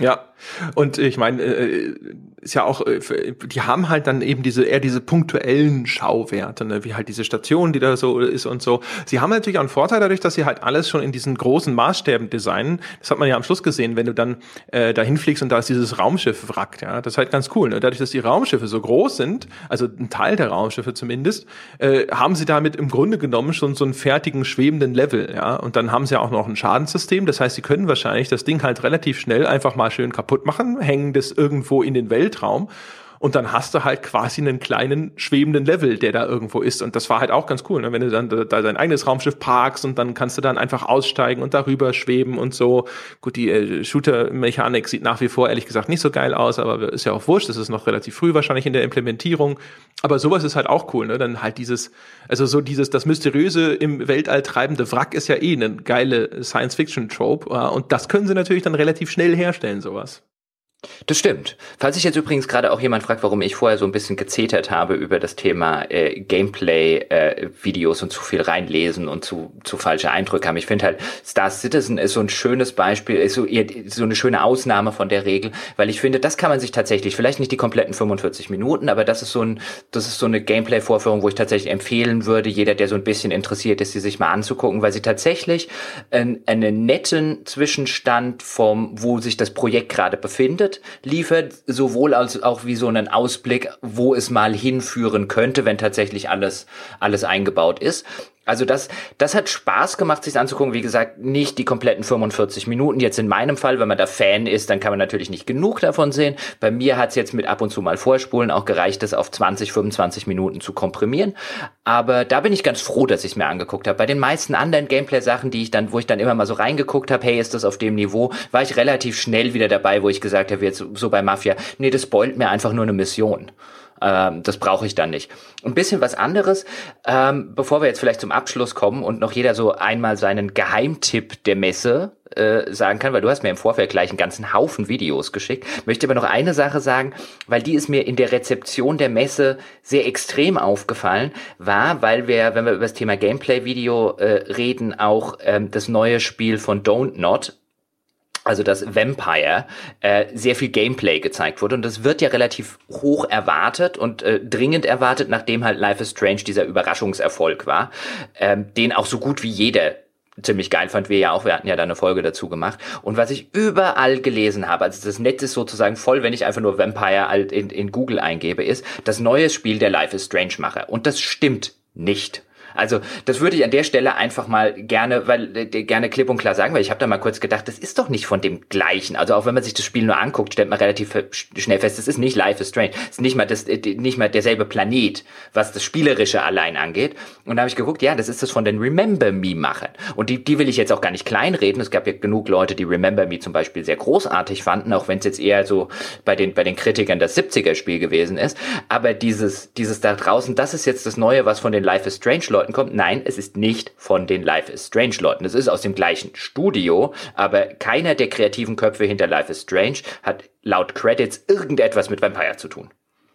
Ja, und ich meine, äh, ist ja auch, äh, die haben halt dann eben diese eher diese punktuellen Schauwerte, ne? wie halt diese Station, die da so ist und so. Sie haben natürlich auch einen Vorteil dadurch, dass sie halt alles schon in diesen großen Maßstäben designen. Das hat man ja am Schluss gesehen, wenn du dann äh, dahin fliegst und da ist dieses Raumschiff wrackt, ja. Das ist halt ganz cool. Ne? Dadurch, dass die Raumschiffe so groß sind, also ein Teil der Raumschiffe zumindest, äh, haben sie damit im Grunde genommen schon so einen fertigen schwebenden Level, ja. Und dann haben sie auch noch ein Schadenssystem. Das heißt, sie können wahrscheinlich das Ding halt relativ schnell einfach mal schön kaputt machen, hängen das irgendwo in den Weltraum und dann hast du halt quasi einen kleinen schwebenden Level, der da irgendwo ist. Und das war halt auch ganz cool, ne? wenn du dann da, da dein eigenes Raumschiff parkst und dann kannst du dann einfach aussteigen und darüber schweben und so. Gut, die äh, Shooter-Mechanik sieht nach wie vor ehrlich gesagt nicht so geil aus, aber ist ja auch wurscht. Das ist noch relativ früh wahrscheinlich in der Implementierung. Aber sowas ist halt auch cool, ne? Dann halt dieses, also so dieses, das mysteriöse im Weltall treibende Wrack ist ja eh eine geile Science-Fiction-Trope. Und das können sie natürlich dann relativ schnell herstellen, sowas. Das stimmt. Falls sich jetzt übrigens gerade auch jemand fragt, warum ich vorher so ein bisschen gezetert habe über das Thema äh, Gameplay-Videos äh, und zu viel reinlesen und zu, zu falsche Eindrücke haben. Ich finde halt, Star Citizen ist so ein schönes Beispiel, ist so, so eine schöne Ausnahme von der Regel, weil ich finde, das kann man sich tatsächlich, vielleicht nicht die kompletten 45 Minuten, aber das ist so ein, das ist so eine Gameplay-Vorführung, wo ich tatsächlich empfehlen würde, jeder, der so ein bisschen interessiert ist, sie sich mal anzugucken, weil sie tatsächlich einen, einen netten Zwischenstand vom, wo sich das Projekt gerade befindet, liefert, liefert, sowohl als auch wie so einen Ausblick, wo es mal hinführen könnte, wenn tatsächlich alles, alles eingebaut ist. Also das, das hat Spaß gemacht, sich anzugucken. Wie gesagt, nicht die kompletten 45 Minuten. Jetzt in meinem Fall, wenn man da Fan ist, dann kann man natürlich nicht genug davon sehen. Bei mir hat es jetzt mit ab und zu mal Vorspulen auch gereicht, das auf 20, 25 Minuten zu komprimieren. Aber da bin ich ganz froh, dass ich es mir angeguckt habe. Bei den meisten anderen Gameplay-Sachen, die ich dann, wo ich dann immer mal so reingeguckt habe, hey, ist das auf dem Niveau, war ich relativ schnell wieder dabei, wo ich gesagt habe, jetzt so bei Mafia, nee, das spoilt mir einfach nur eine Mission. Ähm, das brauche ich dann nicht. Ein bisschen was anderes, ähm, bevor wir jetzt vielleicht zum Abschluss kommen und noch jeder so einmal seinen Geheimtipp der Messe äh, sagen kann, weil du hast mir im Vorfeld gleich einen ganzen Haufen Videos geschickt. Möchte aber noch eine Sache sagen, weil die ist mir in der Rezeption der Messe sehr extrem aufgefallen, war, weil wir, wenn wir über das Thema Gameplay-Video äh, reden, auch ähm, das neue Spiel von Don't Not also das Vampire, äh, sehr viel Gameplay gezeigt wurde. Und das wird ja relativ hoch erwartet und äh, dringend erwartet, nachdem halt Life is Strange dieser Überraschungserfolg war, ähm, den auch so gut wie jeder ziemlich geil fand, wir ja auch, wir hatten ja da eine Folge dazu gemacht. Und was ich überall gelesen habe, also das Netz ist sozusagen voll, wenn ich einfach nur Vampire halt in, in Google eingebe, ist das neue Spiel der Life is Strange Macher. Und das stimmt nicht. Also das würde ich an der Stelle einfach mal gerne, weil äh, gerne klipp und klar sagen, weil ich habe da mal kurz gedacht, das ist doch nicht von dem gleichen. Also auch wenn man sich das Spiel nur anguckt, stellt man relativ schnell fest, das ist nicht Life is Strange, das ist nicht mal das, äh, nicht mal derselbe Planet, was das spielerische allein angeht. Und da habe ich geguckt, ja, das ist das von den Remember Me Machern. Und die, die will ich jetzt auch gar nicht kleinreden. Es gab ja genug Leute, die Remember Me zum Beispiel sehr großartig fanden, auch wenn es jetzt eher so bei den bei den Kritikern das 70er Spiel gewesen ist. Aber dieses dieses da draußen, das ist jetzt das Neue, was von den Life is Strange Leuten Leuten kommt. Nein, es ist nicht von den Life is Strange Leuten. Es ist aus dem gleichen Studio, aber keiner der kreativen Köpfe hinter Life is Strange hat laut Credits irgendetwas mit Vampire zu tun.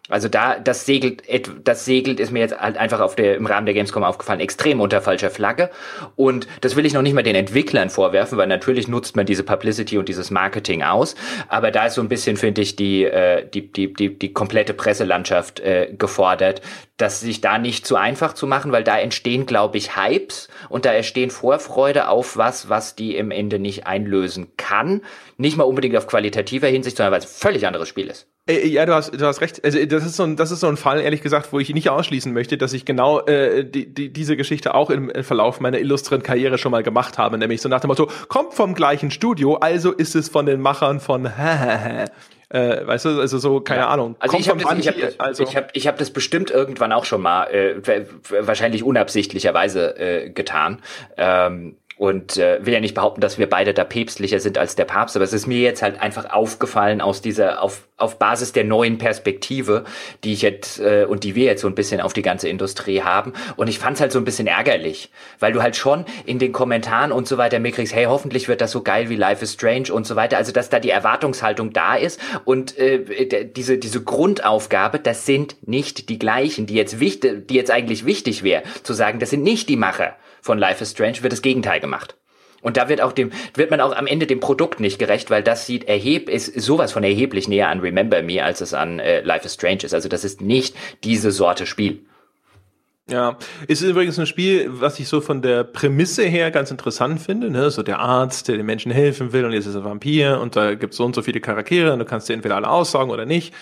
Also da, das segelt, das segelt ist mir jetzt halt einfach auf der, im Rahmen der Gamescom aufgefallen, extrem unter falscher Flagge. Und das will ich noch nicht mal den Entwicklern vorwerfen, weil natürlich nutzt man diese Publicity und dieses Marketing aus. Aber da ist so ein bisschen, finde ich, die, äh, die, die, die, die komplette Presselandschaft äh, gefordert, dass sich da nicht zu einfach zu machen, weil da entstehen, glaube ich, Hypes und da entstehen Vorfreude auf was, was die im Ende nicht einlösen kann. Nicht mal unbedingt auf qualitativer Hinsicht, sondern weil es ein völlig anderes Spiel ist. Äh, äh, ja, du hast, du hast recht. Also das ist so ein, das ist so ein Fall, ehrlich gesagt, wo ich nicht ausschließen möchte, dass ich genau äh, die, die, diese Geschichte auch im Verlauf meiner illustren Karriere schon mal gemacht habe, nämlich so nach dem Motto: Kommt vom gleichen Studio, also ist es von den Machern von äh, weißt du, also so, keine ja. Ahnung. Also ich habe das, ich hab das, also. ich hab, ich hab das bestimmt irgendwann auch schon mal, äh, wahrscheinlich unabsichtlicherweise äh, getan. Ähm, und äh, will ja nicht behaupten, dass wir beide da päpstlicher sind als der Papst, aber es ist mir jetzt halt einfach aufgefallen aus dieser, auf, auf Basis der neuen Perspektive, die ich jetzt äh, und die wir jetzt so ein bisschen auf die ganze Industrie haben. Und ich fand's halt so ein bisschen ärgerlich, weil du halt schon in den Kommentaren und so weiter mitkriegst, hey, hoffentlich wird das so geil wie Life is Strange und so weiter. Also dass da die Erwartungshaltung da ist und äh, diese, diese Grundaufgabe, das sind nicht die gleichen, die jetzt wichtig, die jetzt eigentlich wichtig wäre, zu sagen, das sind nicht die Macher von Life is Strange, wird das Gegenteil gemacht. Und da wird auch dem, wird man auch am Ende dem Produkt nicht gerecht, weil das sieht erheb, ist sowas von erheblich näher an Remember Me, als es an äh, Life is Strange ist. Also das ist nicht diese Sorte Spiel. Ja, ist übrigens ein Spiel, was ich so von der Prämisse her ganz interessant finde. Ne? So der Arzt, der den Menschen helfen will und jetzt ist er Vampir und da gibt es so und so viele Charaktere und du kannst dir entweder alle aussaugen oder nicht.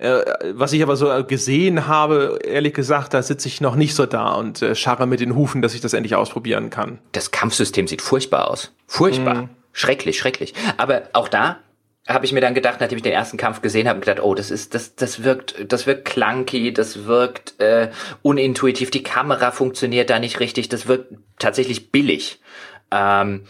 Äh, was ich aber so gesehen habe, ehrlich gesagt, da sitze ich noch nicht so da und äh, scharre mit den Hufen, dass ich das endlich ausprobieren kann. Das Kampfsystem sieht furchtbar aus. Furchtbar. Mm. Schrecklich, schrecklich. Aber auch da habe ich mir dann gedacht, nachdem ich den ersten Kampf gesehen habe, gedacht, oh, das ist, das, das wirkt, das wirkt clunky, das wirkt äh, unintuitiv, die Kamera funktioniert da nicht richtig, das wirkt tatsächlich billig. Ähm,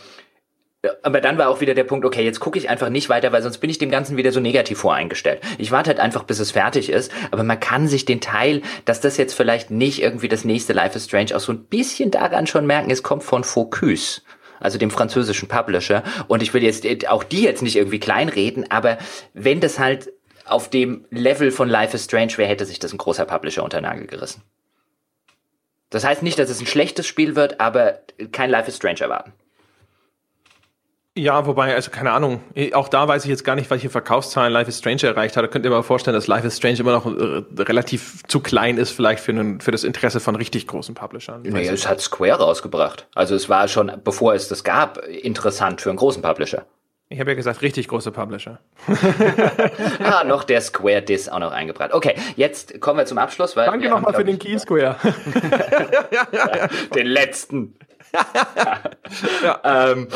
aber dann war auch wieder der Punkt, okay, jetzt gucke ich einfach nicht weiter, weil sonst bin ich dem Ganzen wieder so negativ voreingestellt. Ich warte halt einfach, bis es fertig ist, aber man kann sich den Teil, dass das jetzt vielleicht nicht irgendwie das nächste Life is Strange auch so ein bisschen daran schon merken, es kommt von Focus also dem französischen Publisher. Und ich will jetzt auch die jetzt nicht irgendwie kleinreden, aber wenn das halt auf dem Level von Life is Strange wäre, hätte sich das ein großer Publisher unter Nagel gerissen. Das heißt nicht, dass es ein schlechtes Spiel wird, aber kein Life is Strange erwarten. Ja, wobei, also keine Ahnung, auch da weiß ich jetzt gar nicht, welche Verkaufszahlen Life is Strange erreicht hat. Da könnt ihr mal vorstellen, dass Life is Strange immer noch äh, relativ zu klein ist, vielleicht für, einen, für das Interesse von richtig großen Publishern. Naja, es hat Square rausgebracht. Also es war schon, bevor es das gab, interessant für einen großen Publisher. Ich habe ja gesagt, richtig große Publisher. ah, noch der Square Diss auch noch eingebracht. Okay, jetzt kommen wir zum Abschluss. Weil Danke nochmal für den Key Square. den letzten. ja. ähm,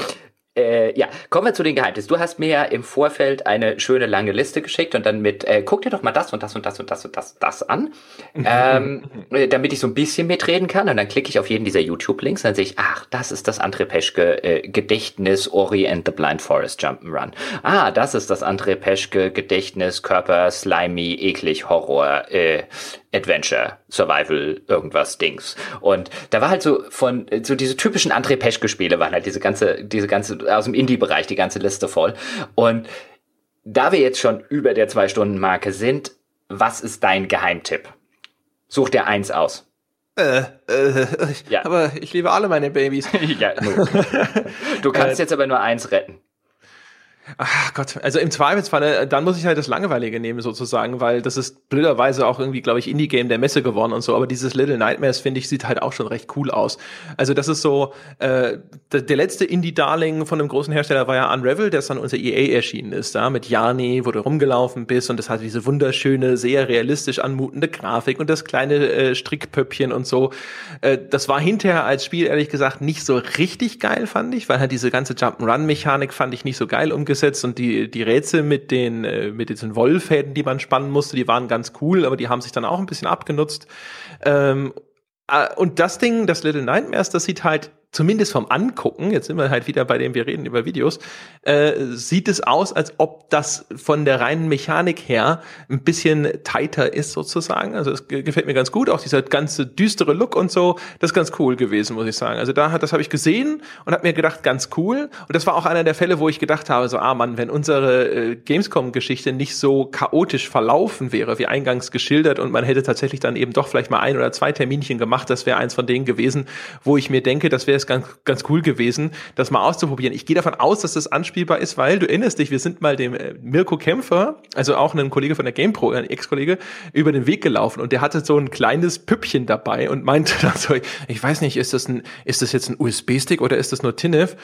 äh, ja, kommen wir zu den Geheimnissen. Du hast mir ja im Vorfeld eine schöne lange Liste geschickt und dann mit, äh, guck dir doch mal das und das und das und das und das, das an, ähm, äh, damit ich so ein bisschen mitreden kann. Und dann klicke ich auf jeden dieser YouTube-Links, dann sehe ich, ach, das ist das André Peschke äh, Gedächtnis Ori and the Blind Forest Jump'n'Run. Ah, das ist das André Peschke Gedächtnis Körper Slimy eklig Horror äh, Adventure, Survival, irgendwas Dings. Und da war halt so von, so diese typischen André Peschke-Spiele waren halt diese ganze, diese ganze, aus dem Indie-Bereich, die ganze Liste voll. Und da wir jetzt schon über der Zwei-Stunden-Marke sind, was ist dein Geheimtipp? Such dir eins aus. Äh, äh, ja. aber ich liebe alle meine Babys. ja, du kannst äh, jetzt aber nur eins retten. Ach Gott, also im Zweifelsfall, äh, dann muss ich halt das Langweilige nehmen sozusagen, weil das ist blöderweise auch irgendwie, glaube ich, Indie-Game der Messe geworden und so, aber dieses Little Nightmares, finde ich, sieht halt auch schon recht cool aus. Also das ist so, äh, der, letzte Indie-Darling von einem großen Hersteller war ja Unravel, der dann unter EA erschienen ist, da mit Jani, wo du rumgelaufen bist und das hat diese wunderschöne, sehr realistisch anmutende Grafik und das kleine äh, Strickpöppchen und so. Äh, das war hinterher als Spiel, ehrlich gesagt, nicht so richtig geil, fand ich, weil halt diese ganze Jump'n'Run-Mechanik fand ich nicht so geil umgesetzt aufgesetzt und die, die Rätsel mit den, äh, mit diesen Wollfäden, die man spannen musste, die waren ganz cool, aber die haben sich dann auch ein bisschen abgenutzt. Ähm, äh, und das Ding, das Little Nightmares, das sieht halt zumindest vom Angucken, jetzt sind wir halt wieder bei dem, wir reden über Videos, äh, sieht es aus, als ob das von der reinen Mechanik her ein bisschen tighter ist sozusagen. Also es gefällt mir ganz gut, auch dieser ganze düstere Look und so, das ist ganz cool gewesen, muss ich sagen. Also da hat, das habe ich gesehen und habe mir gedacht, ganz cool. Und das war auch einer der Fälle, wo ich gedacht habe, so, ah Mann, wenn unsere äh, Gamescom-Geschichte nicht so chaotisch verlaufen wäre, wie eingangs geschildert, und man hätte tatsächlich dann eben doch vielleicht mal ein oder zwei Terminchen gemacht, das wäre eins von denen gewesen, wo ich mir denke, das wäre es ganz, ganz cool gewesen, das mal auszuprobieren. Ich gehe davon aus, dass das anspielbar ist, weil du erinnerst dich, wir sind mal dem äh, Mirko Kämpfer, also auch einem Kollege von der GamePro, ein Ex-Kollege, über den Weg gelaufen und der hatte so ein kleines Püppchen dabei und meinte dann so, ich weiß nicht, ist das ein, ist das jetzt ein USB-Stick oder ist das nur TINF?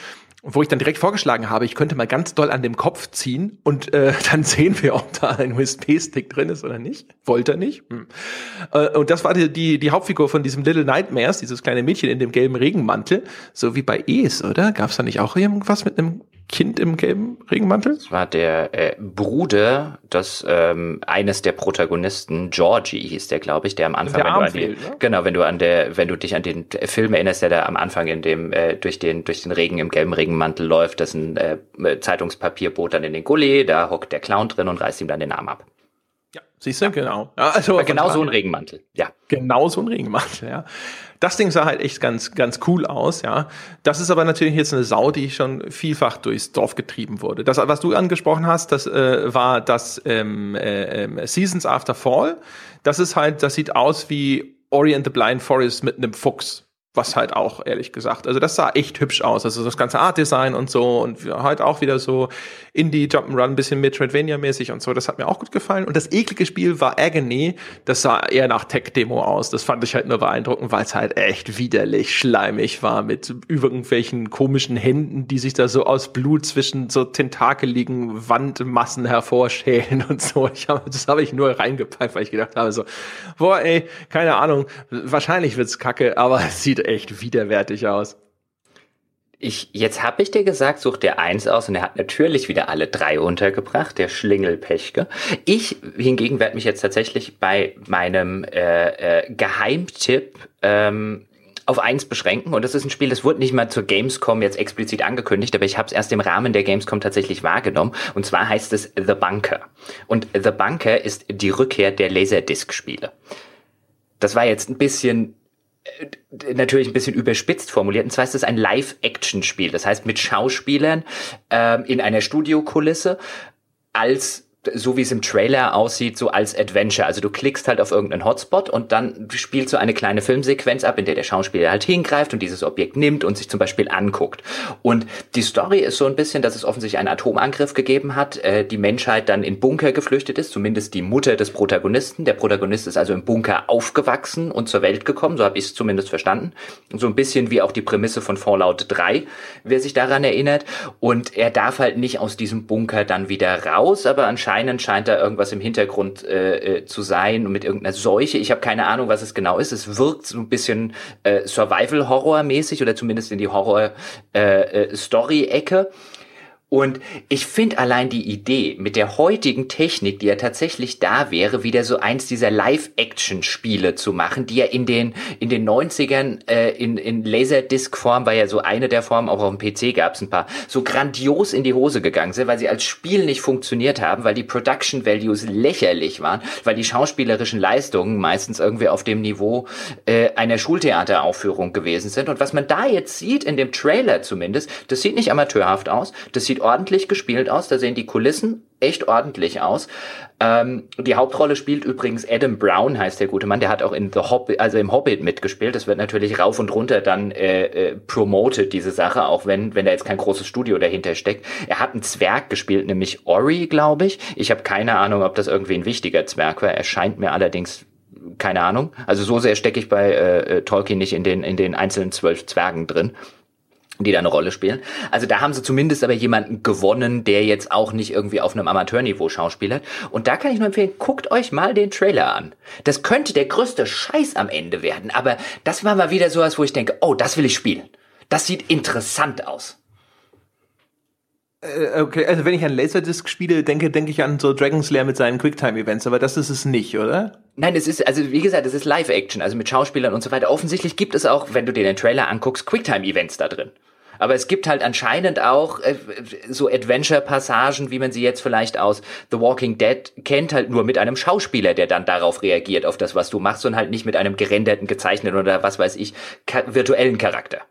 wo ich dann direkt vorgeschlagen habe, ich könnte mal ganz doll an dem Kopf ziehen und äh, dann sehen wir, ob da ein USB-Stick drin ist oder nicht. Wollte er nicht. Hm. Äh, und das war die, die, die Hauptfigur von diesem Little Nightmares, dieses kleine Mädchen in dem gelben Regenmantel, so wie bei Es, oder? Gab es da nicht auch irgendwas mit einem Kind im gelben Regenmantel? Das war der äh, Bruder des ähm, eines der Protagonisten, Georgie hieß der, glaube ich, der am Anfang, der wenn du an die, ne? genau, wenn du an der, wenn du dich an den Film erinnerst, der da am Anfang in dem äh, durch den durch den Regen im gelben Regenmantel läuft, das ein äh, Zeitungspapierboot dann in den Gully, da hockt der Clown drin und reißt ihm dann den Arm ab. Ja, siehst du, ja. genau. Ja, also genau so ein Regenmantel, ja. Genau so ein Regenmantel, ja. Das Ding sah halt echt ganz, ganz cool aus, ja. Das ist aber natürlich jetzt eine Sau, die schon vielfach durchs Dorf getrieben wurde. Das, was du angesprochen hast, das äh, war das ähm, äh, ähm, Seasons After Fall. Das ist halt, das sieht aus wie Ori and the Blind Forest mit einem Fuchs. was halt auch, ehrlich gesagt, also das sah echt hübsch aus. Also das ganze Art-Design und so und halt auch wieder so Indie Jump'n'Run, bisschen Metroidvania-mäßig und so. Das hat mir auch gut gefallen. Und das eklige Spiel war Agony. Das sah eher nach Tech-Demo aus. Das fand ich halt nur beeindruckend, weil es halt echt widerlich schleimig war mit irgendwelchen komischen Händen, die sich da so aus Blut zwischen so tentakeligen Wandmassen hervorschälen und so. Ich hab, das habe ich nur reingepackt, weil ich gedacht habe so, boah, ey, keine Ahnung, wahrscheinlich wird's kacke, aber es sieht echt widerwärtig aus. Ich, jetzt habe ich dir gesagt, such dir eins aus und er hat natürlich wieder alle drei untergebracht, der Schlingelpechke. Ich hingegen werde mich jetzt tatsächlich bei meinem äh, äh, Geheimtipp ähm, auf eins beschränken und das ist ein Spiel, das wurde nicht mal zur Gamescom jetzt explizit angekündigt, aber ich habe es erst im Rahmen der Gamescom tatsächlich wahrgenommen und zwar heißt es The Bunker und The Bunker ist die Rückkehr der Laserdisc-Spiele. Das war jetzt ein bisschen natürlich ein bisschen überspitzt formuliert. Und zwar ist es ein Live-Action-Spiel. Das heißt, mit Schauspielern ähm, in einer Studiokulisse als so wie es im Trailer aussieht, so als Adventure. Also du klickst halt auf irgendeinen Hotspot und dann spielst du eine kleine Filmsequenz ab, in der der Schauspieler halt hingreift und dieses Objekt nimmt und sich zum Beispiel anguckt. Und die Story ist so ein bisschen, dass es offensichtlich einen Atomangriff gegeben hat, äh, die Menschheit dann in Bunker geflüchtet ist, zumindest die Mutter des Protagonisten. Der Protagonist ist also im Bunker aufgewachsen und zur Welt gekommen, so habe ich es zumindest verstanden. So ein bisschen wie auch die Prämisse von Fallout 3, wer sich daran erinnert. Und er darf halt nicht aus diesem Bunker dann wieder raus, aber anscheinend anscheinend scheint da irgendwas im Hintergrund äh, äh, zu sein mit irgendeiner Seuche. Ich habe keine Ahnung, was es genau ist. Es wirkt so ein bisschen äh, Survival-Horror-mäßig oder zumindest in die Horror-Story-Ecke. Und ich finde allein die Idee mit der heutigen Technik, die ja tatsächlich da wäre, wieder so eins dieser Live-Action-Spiele zu machen, die ja in den, in den 90ern äh, in, in Laserdisc-Form war ja so eine der Formen, auch auf dem PC gab es ein paar, so grandios in die Hose gegangen sind, weil sie als Spiel nicht funktioniert haben, weil die Production Values lächerlich waren, weil die schauspielerischen Leistungen meistens irgendwie auf dem Niveau äh, einer Schultheateraufführung gewesen sind. Und was man da jetzt sieht, in dem Trailer zumindest, das sieht nicht amateurhaft aus, das sieht ordentlich gespielt aus. Da sehen die Kulissen echt ordentlich aus. Ähm, die Hauptrolle spielt übrigens Adam Brown, heißt der gute Mann. Der hat auch in The Hobbit, also im Hobbit mitgespielt. Das wird natürlich rauf und runter dann äh, äh, promoted, diese Sache, auch wenn, wenn da jetzt kein großes Studio dahinter steckt. Er hat einen Zwerg gespielt, nämlich Ori, glaube ich. Ich habe keine Ahnung, ob das irgendwie ein wichtiger Zwerg war. Er scheint mir allerdings keine Ahnung. Also so sehr stecke ich bei äh, äh Tolkien nicht in den, in den einzelnen zwölf Zwergen drin die da eine Rolle spielen. Also da haben sie zumindest aber jemanden gewonnen, der jetzt auch nicht irgendwie auf einem Amateurniveau schauspielert. Und da kann ich nur empfehlen, guckt euch mal den Trailer an. Das könnte der größte Scheiß am Ende werden, aber das war mal wieder sowas, wo ich denke, oh, das will ich spielen. Das sieht interessant aus. Äh, okay, also wenn ich an Laserdisc spiele, denke, denke ich an so Dragon's Lair mit seinen Quicktime-Events, aber das ist es nicht, oder? Nein, es ist, also wie gesagt, es ist Live-Action, also mit Schauspielern und so weiter. Offensichtlich gibt es auch, wenn du dir den Trailer anguckst, Quicktime-Events da drin. Aber es gibt halt anscheinend auch äh, so Adventure-Passagen, wie man sie jetzt vielleicht aus The Walking Dead kennt, halt nur mit einem Schauspieler, der dann darauf reagiert, auf das, was du machst, und halt nicht mit einem gerenderten, gezeichneten oder was weiß ich, virtuellen Charakter.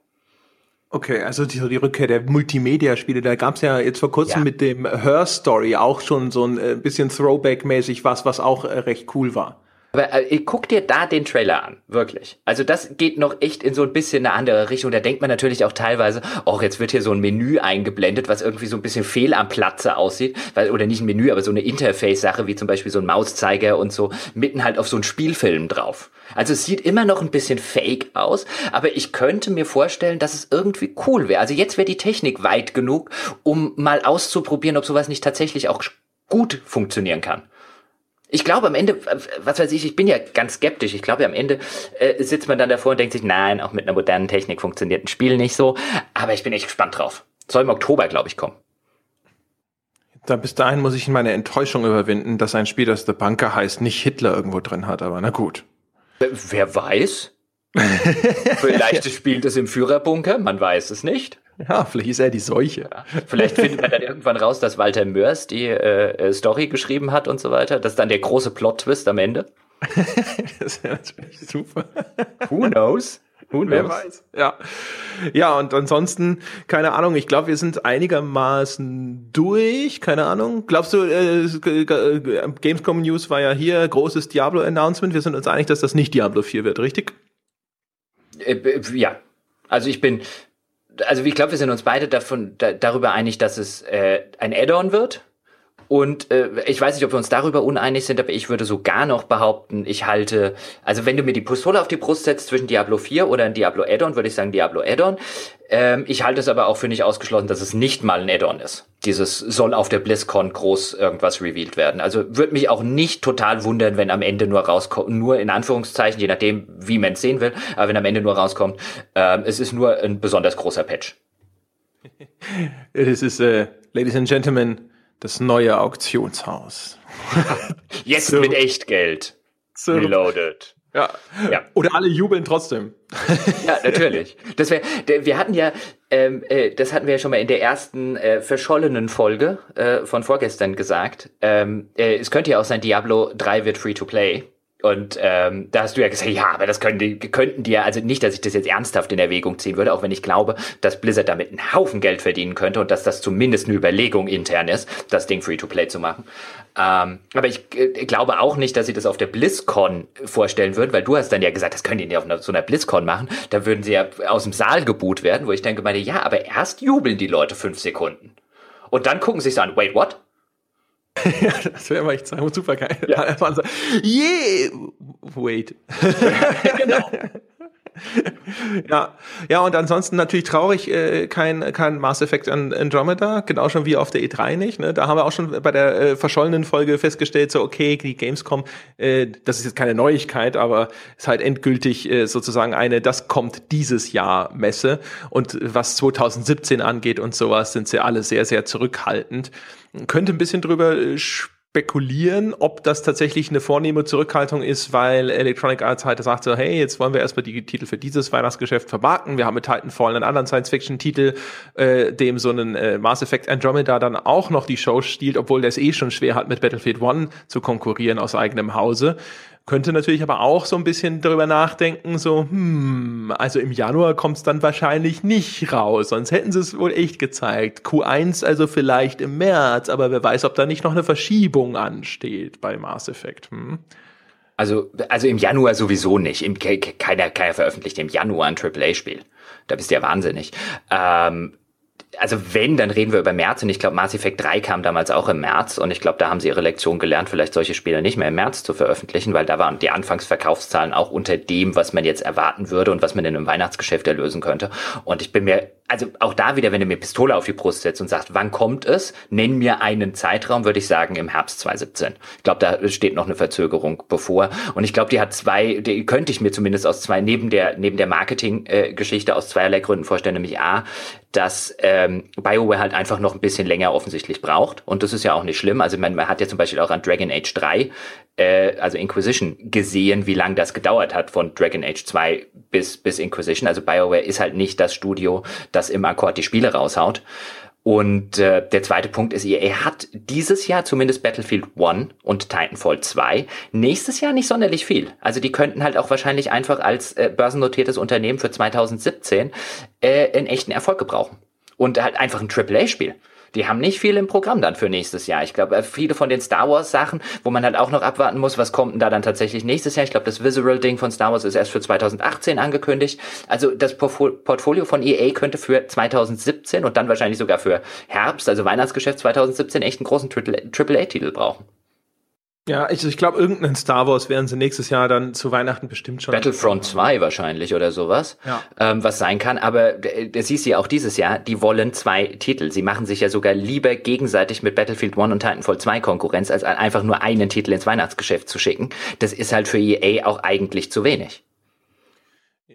Okay, also die, die Rückkehr der Multimedia-Spiele, da gab's ja jetzt vor kurzem ja. mit dem Her Story auch schon so ein äh, bisschen Throwback-mäßig was, was auch äh, recht cool war. Aber äh, guck dir da den Trailer an, wirklich. Also das geht noch echt in so ein bisschen eine andere Richtung. Da denkt man natürlich auch teilweise, oh, jetzt wird hier so ein Menü eingeblendet, was irgendwie so ein bisschen fehl am Platze aussieht, weil oder nicht ein Menü, aber so eine Interface-Sache wie zum Beispiel so ein Mauszeiger und so mitten halt auf so einen Spielfilm drauf. Also es sieht immer noch ein bisschen fake aus, aber ich könnte mir vorstellen, dass es irgendwie cool wäre. Also jetzt wäre die Technik weit genug, um mal auszuprobieren, ob sowas nicht tatsächlich auch gut funktionieren kann. Ich glaube am Ende, was weiß ich, ich bin ja ganz skeptisch. Ich glaube am Ende äh, sitzt man dann davor und denkt sich, nein, auch mit einer modernen Technik funktioniert ein Spiel nicht so. Aber ich bin echt gespannt drauf. Soll im Oktober, glaube ich, kommen. Da bis dahin muss ich meine Enttäuschung überwinden, dass ein Spiel, das The Bunker heißt, nicht Hitler irgendwo drin hat. Aber na gut. Äh, wer weiß? Vielleicht spielt es im Führerbunker, man weiß es nicht. Ja, vielleicht ist er die Seuche. Ja. Vielleicht findet man dann irgendwann raus, dass Walter Mörs die äh, äh, Story geschrieben hat und so weiter. Das ist dann der große Plot-Twist am Ende. das wäre natürlich super. Who knows? Who knows? Wer weiß. Ja. Ja, und ansonsten, keine Ahnung, ich glaube, wir sind einigermaßen durch. Keine Ahnung. Glaubst du, äh, Gamescom News war ja hier, großes Diablo-Announcement. Wir sind uns einig, dass das nicht Diablo 4 wird, richtig? Äh, ja, also ich bin, also ich glaube, wir sind uns beide davon da, darüber einig, dass es äh, ein Add-on wird. Und äh, ich weiß nicht, ob wir uns darüber uneinig sind, aber ich würde sogar noch behaupten, ich halte, also wenn du mir die Pistole auf die Brust setzt zwischen Diablo 4 oder ein Diablo Add-on, würde ich sagen Diablo Add-on. Ähm, ich halte es aber auch für nicht ausgeschlossen, dass es nicht mal ein Add-on ist. Dieses soll auf der BlizzCon groß irgendwas revealed werden. Also würde mich auch nicht total wundern, wenn am Ende nur rauskommt, nur in Anführungszeichen, je nachdem, wie man es sehen will, aber wenn am Ende nur rauskommt, ähm, es ist nur ein besonders großer Patch. Es ist, uh, Ladies and Gentlemen, das neue Auktionshaus. Jetzt so. mit Echtgeld. So. Reloaded. Ja. ja. Oder alle jubeln trotzdem. ja, natürlich. Das wär, wir hatten ja, ähm, äh, das hatten wir ja schon mal in der ersten äh, verschollenen Folge äh, von vorgestern gesagt. Ähm, äh, es könnte ja auch sein, Diablo 3 wird free to play. Und ähm, da hast du ja gesagt, ja, aber das können die, könnten die ja, also nicht, dass ich das jetzt ernsthaft in Erwägung ziehen würde, auch wenn ich glaube, dass Blizzard damit einen Haufen Geld verdienen könnte und dass das zumindest eine Überlegung intern ist, das Ding Free-to-Play zu machen. Ähm, aber ich äh, glaube auch nicht, dass sie das auf der BlizzCon vorstellen würden, weil du hast dann ja gesagt, das können die nicht auf einer, so einer BlizzCon machen. Da würden sie ja aus dem Saal geboot werden, wo ich denke, meine, ja, aber erst jubeln die Leute fünf Sekunden. Und dann gucken sie sich an, wait, what? ja, das wäre mal echt super geil. Ja. Yeah, wait. genau. Ja, ja, und ansonsten natürlich traurig, äh, kein, kein Mass Effect Andromeda, genau schon wie auf der E3 nicht. Ne? Da haben wir auch schon bei der äh, verschollenen Folge festgestellt, so okay, die Gamescom, äh, das ist jetzt keine Neuigkeit, aber ist halt endgültig äh, sozusagen eine, das kommt dieses Jahr Messe. Und was 2017 angeht und sowas, sind sie alle sehr, sehr zurückhaltend könnte ein bisschen drüber äh, spekulieren, ob das tatsächlich eine vornehme Zurückhaltung ist, weil Electronic Arts halt sagt so, hey, jetzt wollen wir erstmal die Titel für dieses Weihnachtsgeschäft vermarkten. Wir haben mit Titanfall einen anderen Science-Fiction-Titel, äh, dem so einen äh, Mass Effect Andromeda dann auch noch die Show stiehlt, obwohl der es eh schon schwer hat, mit Battlefield One zu konkurrieren aus eigenem Hause. Könnte natürlich aber auch so ein bisschen darüber nachdenken, so, hm, also im Januar kommt es dann wahrscheinlich nicht raus, sonst hätten sie es wohl echt gezeigt. Q1 also vielleicht im März, aber wer weiß, ob da nicht noch eine Verschiebung ansteht bei Mass Effect. Hm? Also, also im Januar sowieso nicht. Im, keiner, keiner veröffentlicht im Januar ein AAA-Spiel. Da bist du ja wahnsinnig. Ähm, also wenn, dann reden wir über März und ich glaube, Mass Effect 3 kam damals auch im März und ich glaube, da haben sie ihre Lektion gelernt, vielleicht solche Spiele nicht mehr im März zu veröffentlichen, weil da waren die Anfangsverkaufszahlen auch unter dem, was man jetzt erwarten würde und was man in einem Weihnachtsgeschäft erlösen könnte. Und ich bin mir, also auch da wieder, wenn du mir Pistole auf die Brust setzt und sagst, wann kommt es, nenn mir einen Zeitraum, würde ich sagen im Herbst 2017. Ich glaube, da steht noch eine Verzögerung bevor und ich glaube, die hat zwei, die könnte ich mir zumindest aus zwei, neben der, neben der Marketing-Geschichte äh, aus zweierlei Gründen vorstellen, nämlich A, dass ähm, BioWare halt einfach noch ein bisschen länger offensichtlich braucht. Und das ist ja auch nicht schlimm. Also man, man hat ja zum Beispiel auch an Dragon Age 3, äh, also Inquisition, gesehen, wie lange das gedauert hat von Dragon Age 2 bis, bis Inquisition. Also BioWare ist halt nicht das Studio, das im Akkord die Spiele raushaut. Und äh, der zweite Punkt ist, EA hat dieses Jahr zumindest Battlefield 1 und Titanfall 2, nächstes Jahr nicht sonderlich viel. Also die könnten halt auch wahrscheinlich einfach als äh, börsennotiertes Unternehmen für 2017 äh, einen echten Erfolg gebrauchen. Und halt einfach ein AAA-Spiel die haben nicht viel im Programm dann für nächstes Jahr. Ich glaube, äh, viele von den Star Wars Sachen, wo man halt auch noch abwarten muss, was kommt denn da dann tatsächlich nächstes Jahr. Ich glaube, das Visceral Ding von Star Wars ist erst für 2018 angekündigt. Also das Portfolio von EA könnte für 2017 und dann wahrscheinlich sogar für Herbst, also Weihnachtsgeschäft 2017 echt einen großen AAA-Titel brauchen. Ja, ich, ich glaube, irgendeinen Star Wars werden sie nächstes Jahr dann zu Weihnachten bestimmt schon. Battlefront 2 wahrscheinlich oder sowas, ja. ähm, was sein kann. Aber das siehst du ja auch dieses Jahr, die wollen zwei Titel. Sie machen sich ja sogar lieber gegenseitig mit Battlefield 1 und Titanfall 2 Konkurrenz, als einfach nur einen Titel ins Weihnachtsgeschäft zu schicken. Das ist halt für EA auch eigentlich zu wenig.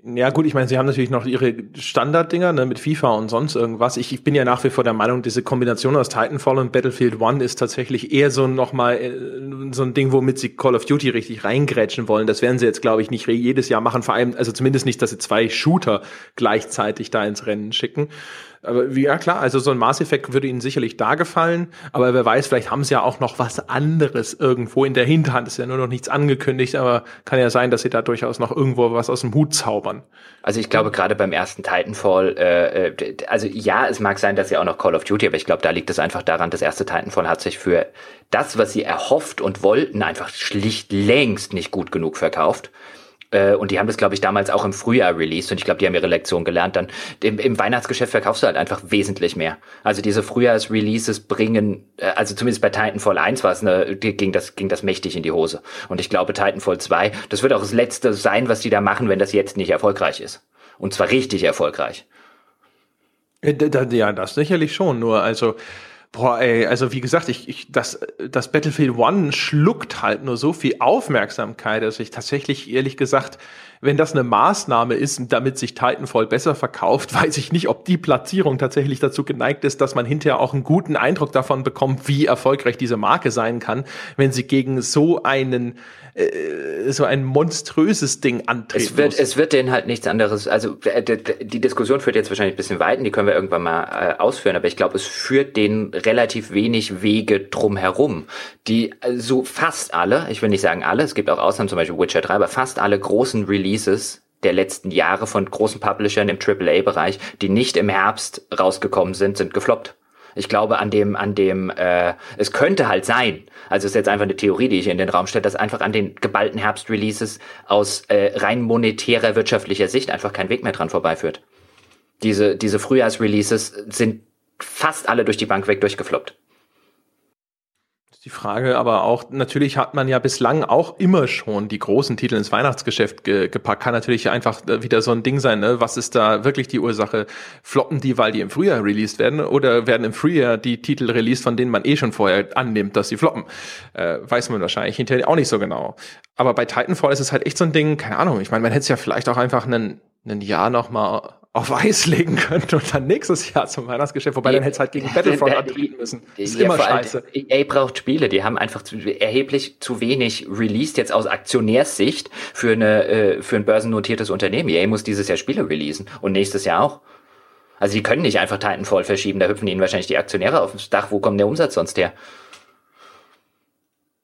Ja, gut, ich meine, sie haben natürlich noch ihre Standarddinger ne, mit FIFA und sonst irgendwas. Ich, ich bin ja nach wie vor der Meinung, diese Kombination aus Titanfall und Battlefield One ist tatsächlich eher so nochmal äh, so ein Ding, womit sie Call of Duty richtig reingrätschen wollen. Das werden sie jetzt, glaube ich, nicht jedes Jahr machen. Vor allem, also zumindest nicht, dass sie zwei Shooter gleichzeitig da ins Rennen schicken. Aber ja klar, also so ein Mass Effect würde ihnen sicherlich da gefallen, aber wer weiß, vielleicht haben sie ja auch noch was anderes irgendwo in der Hinterhand. Ist ja nur noch nichts angekündigt, aber kann ja sein, dass sie da durchaus noch irgendwo was aus dem Hut zaubern. Also ich glaube gerade beim ersten Titanfall, äh, äh, also ja, es mag sein, dass sie auch noch Call of Duty, aber ich glaube, da liegt es einfach daran, das erste Titanfall hat sich für das, was sie erhofft und wollten, einfach schlicht längst nicht gut genug verkauft. Äh, und die haben das, glaube ich, damals auch im Frühjahr released und ich glaube, die haben ihre Lektion gelernt. Dann im, im, Weihnachtsgeschäft verkaufst du halt einfach wesentlich mehr. Also diese Frühjahrs-Releases bringen, äh, also zumindest bei Titanfall 1 war es eine, ging das, ging das mächtig in die Hose. Und ich glaube, Titanfall 2, das wird auch das letzte sein, was die da machen, wenn das jetzt nicht erfolgreich ist. Und zwar richtig erfolgreich. Äh, ja, das sicherlich schon. Nur, also, Boah, ey, also wie gesagt, ich, ich, das, das Battlefield One schluckt halt nur so viel Aufmerksamkeit, dass ich tatsächlich, ehrlich gesagt, wenn das eine Maßnahme ist, damit sich Titanfall besser verkauft, weiß ich nicht, ob die Platzierung tatsächlich dazu geneigt ist, dass man hinterher auch einen guten Eindruck davon bekommt, wie erfolgreich diese Marke sein kann, wenn sie gegen so einen äh, so ein monströses Ding antreten es wird, muss. Es wird denen halt nichts anderes, also äh, die Diskussion führt jetzt wahrscheinlich ein bisschen weit und die können wir irgendwann mal äh, ausführen, aber ich glaube, es führt denen relativ wenig Wege drumherum. Die, so also fast alle, ich will nicht sagen alle, es gibt auch Ausnahmen, zum Beispiel Witcher 3, aber fast alle großen Releases der letzten Jahre von großen Publishern im AAA-Bereich, die nicht im Herbst rausgekommen sind, sind gefloppt. Ich glaube an dem, an dem, äh, es könnte halt sein, also ist jetzt einfach eine Theorie, die ich in den Raum stelle, dass einfach an den geballten Herbst-Releases aus äh, rein monetärer, wirtschaftlicher Sicht einfach kein Weg mehr dran vorbeiführt. Diese, diese Frühjahrs-Releases sind fast alle durch die Bank weg durchgefloppt. Die Frage aber auch, natürlich hat man ja bislang auch immer schon die großen Titel ins Weihnachtsgeschäft ge gepackt. Kann natürlich einfach äh, wieder so ein Ding sein, ne? Was ist da wirklich die Ursache? Floppen die, weil die im Frühjahr released werden oder werden im Frühjahr die Titel released, von denen man eh schon vorher annimmt, dass sie floppen? Äh, weiß man wahrscheinlich hinterher auch nicht so genau. Aber bei Titanfall ist es halt echt so ein Ding, keine Ahnung, ich meine, man hätte es ja vielleicht auch einfach einen, einen Jahr noch mal auf Eis legen könnte und dann nächstes Jahr zum Weihnachtsgeschäft, wobei die, dann hätte es halt gegen Battlefront antreten müssen. Das ist ja, immer scheiße. EA braucht Spiele, die haben einfach zu, erheblich zu wenig released jetzt aus Aktionärssicht für eine äh, für ein börsennotiertes Unternehmen. EA muss dieses Jahr Spiele releasen und nächstes Jahr auch. Also die können nicht einfach Titanfall verschieben, da hüpfen ihnen wahrscheinlich die Aktionäre aufs Dach. Wo kommt der Umsatz sonst her?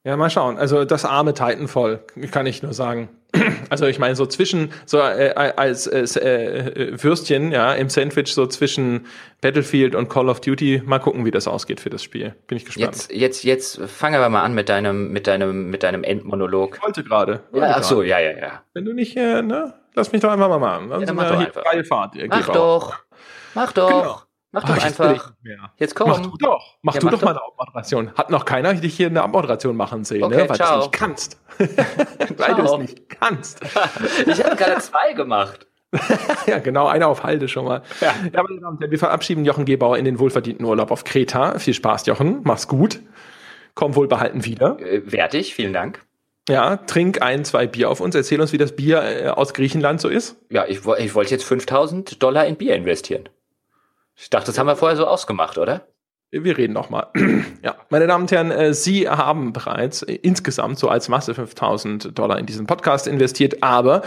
Ja, mal schauen. Also das arme Titanfall, kann ich nur sagen. Also ich meine so zwischen so äh, als äh, äh, Würstchen ja im Sandwich so zwischen Battlefield und Call of Duty. Mal gucken, wie das ausgeht für das Spiel. Bin ich gespannt. Jetzt jetzt jetzt fangen wir mal an mit deinem mit deinem mit deinem Endmonolog. Ich wollte gerade. Ja, ach so, ja ja ja. Wenn du nicht äh, ne, lass mich doch einfach mal machen. Dann ja, mach doch einfach. Fahrt, mach doch. Mach doch. Genau. Mach doch einfach. Jetzt komm. Mach du doch. Mach ja, du mach doch mal eine Abmoderation. Hat noch keiner dich hier eine Abmoderation machen sehen, okay, ne? weil du es nicht kannst. weil du es nicht kannst. ich habe gerade zwei gemacht. ja, genau, einer auf Halde schon mal. Ja. ja, meine Damen und Herren, wir verabschieden Jochen Gebauer in den wohlverdienten Urlaub auf Kreta. Viel Spaß, Jochen. Mach's gut. Komm wohlbehalten wieder. Äh, wertig, vielen Dank. Ja, trink ein, zwei Bier auf uns. Erzähl uns, wie das Bier äh, aus Griechenland so ist. Ja, ich, ich wollte jetzt 5000 Dollar in Bier investieren. Ich dachte, das haben wir vorher so ausgemacht, oder? Wir reden noch mal. ja, meine Damen und Herren, äh, Sie haben bereits äh, insgesamt so als Masse 5000 Dollar in diesen Podcast investiert, aber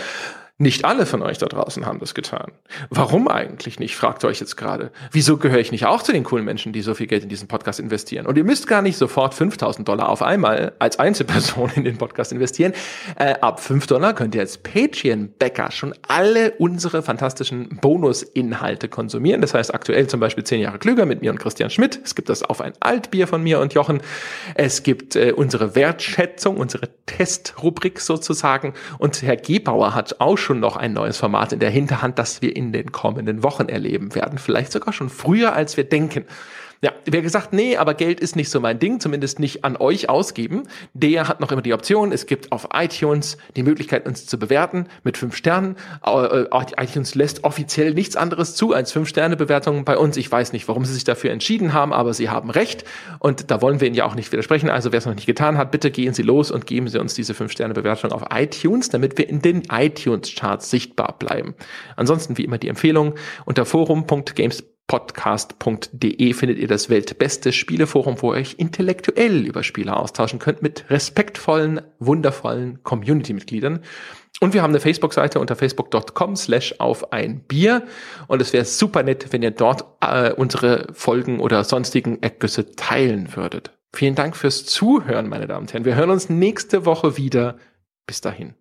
nicht alle von euch da draußen haben das getan. Warum eigentlich nicht, fragt euch jetzt gerade. Wieso gehöre ich nicht auch zu den coolen Menschen, die so viel Geld in diesen Podcast investieren? Und ihr müsst gar nicht sofort 5000 Dollar auf einmal als Einzelperson in den Podcast investieren. Äh, ab 5 Dollar könnt ihr als Patreon-Bäcker schon alle unsere fantastischen Bonusinhalte konsumieren. Das heißt aktuell zum Beispiel 10 Jahre klüger mit mir und Christian Schmidt. Es gibt das auf ein Altbier von mir und Jochen. Es gibt äh, unsere Wertschätzung, unsere Testrubrik sozusagen. Und Herr Gebauer hat auch schon noch ein neues Format in der Hinterhand, das wir in den kommenden Wochen erleben werden. Vielleicht sogar schon früher, als wir denken. Ja, wer gesagt, nee, aber Geld ist nicht so mein Ding, zumindest nicht an euch ausgeben, der hat noch immer die Option, es gibt auf iTunes die Möglichkeit, uns zu bewerten mit fünf Sternen. Äh, iTunes lässt offiziell nichts anderes zu als fünf Sterne Bewertungen bei uns. Ich weiß nicht, warum sie sich dafür entschieden haben, aber sie haben recht und da wollen wir ihnen ja auch nicht widersprechen. Also wer es noch nicht getan hat, bitte gehen Sie los und geben Sie uns diese fünf Sterne Bewertung auf iTunes, damit wir in den iTunes Charts sichtbar bleiben. Ansonsten wie immer die Empfehlung unter forum.games podcast.de findet ihr das weltbeste Spieleforum, wo ihr euch intellektuell über Spiele austauschen könnt mit respektvollen, wundervollen Community-Mitgliedern. Und wir haben eine Facebook-Seite unter facebook.com slash auf ein Bier. Und es wäre super nett, wenn ihr dort äh, unsere Folgen oder sonstigen Ergüsse teilen würdet. Vielen Dank fürs Zuhören, meine Damen und Herren. Wir hören uns nächste Woche wieder. Bis dahin.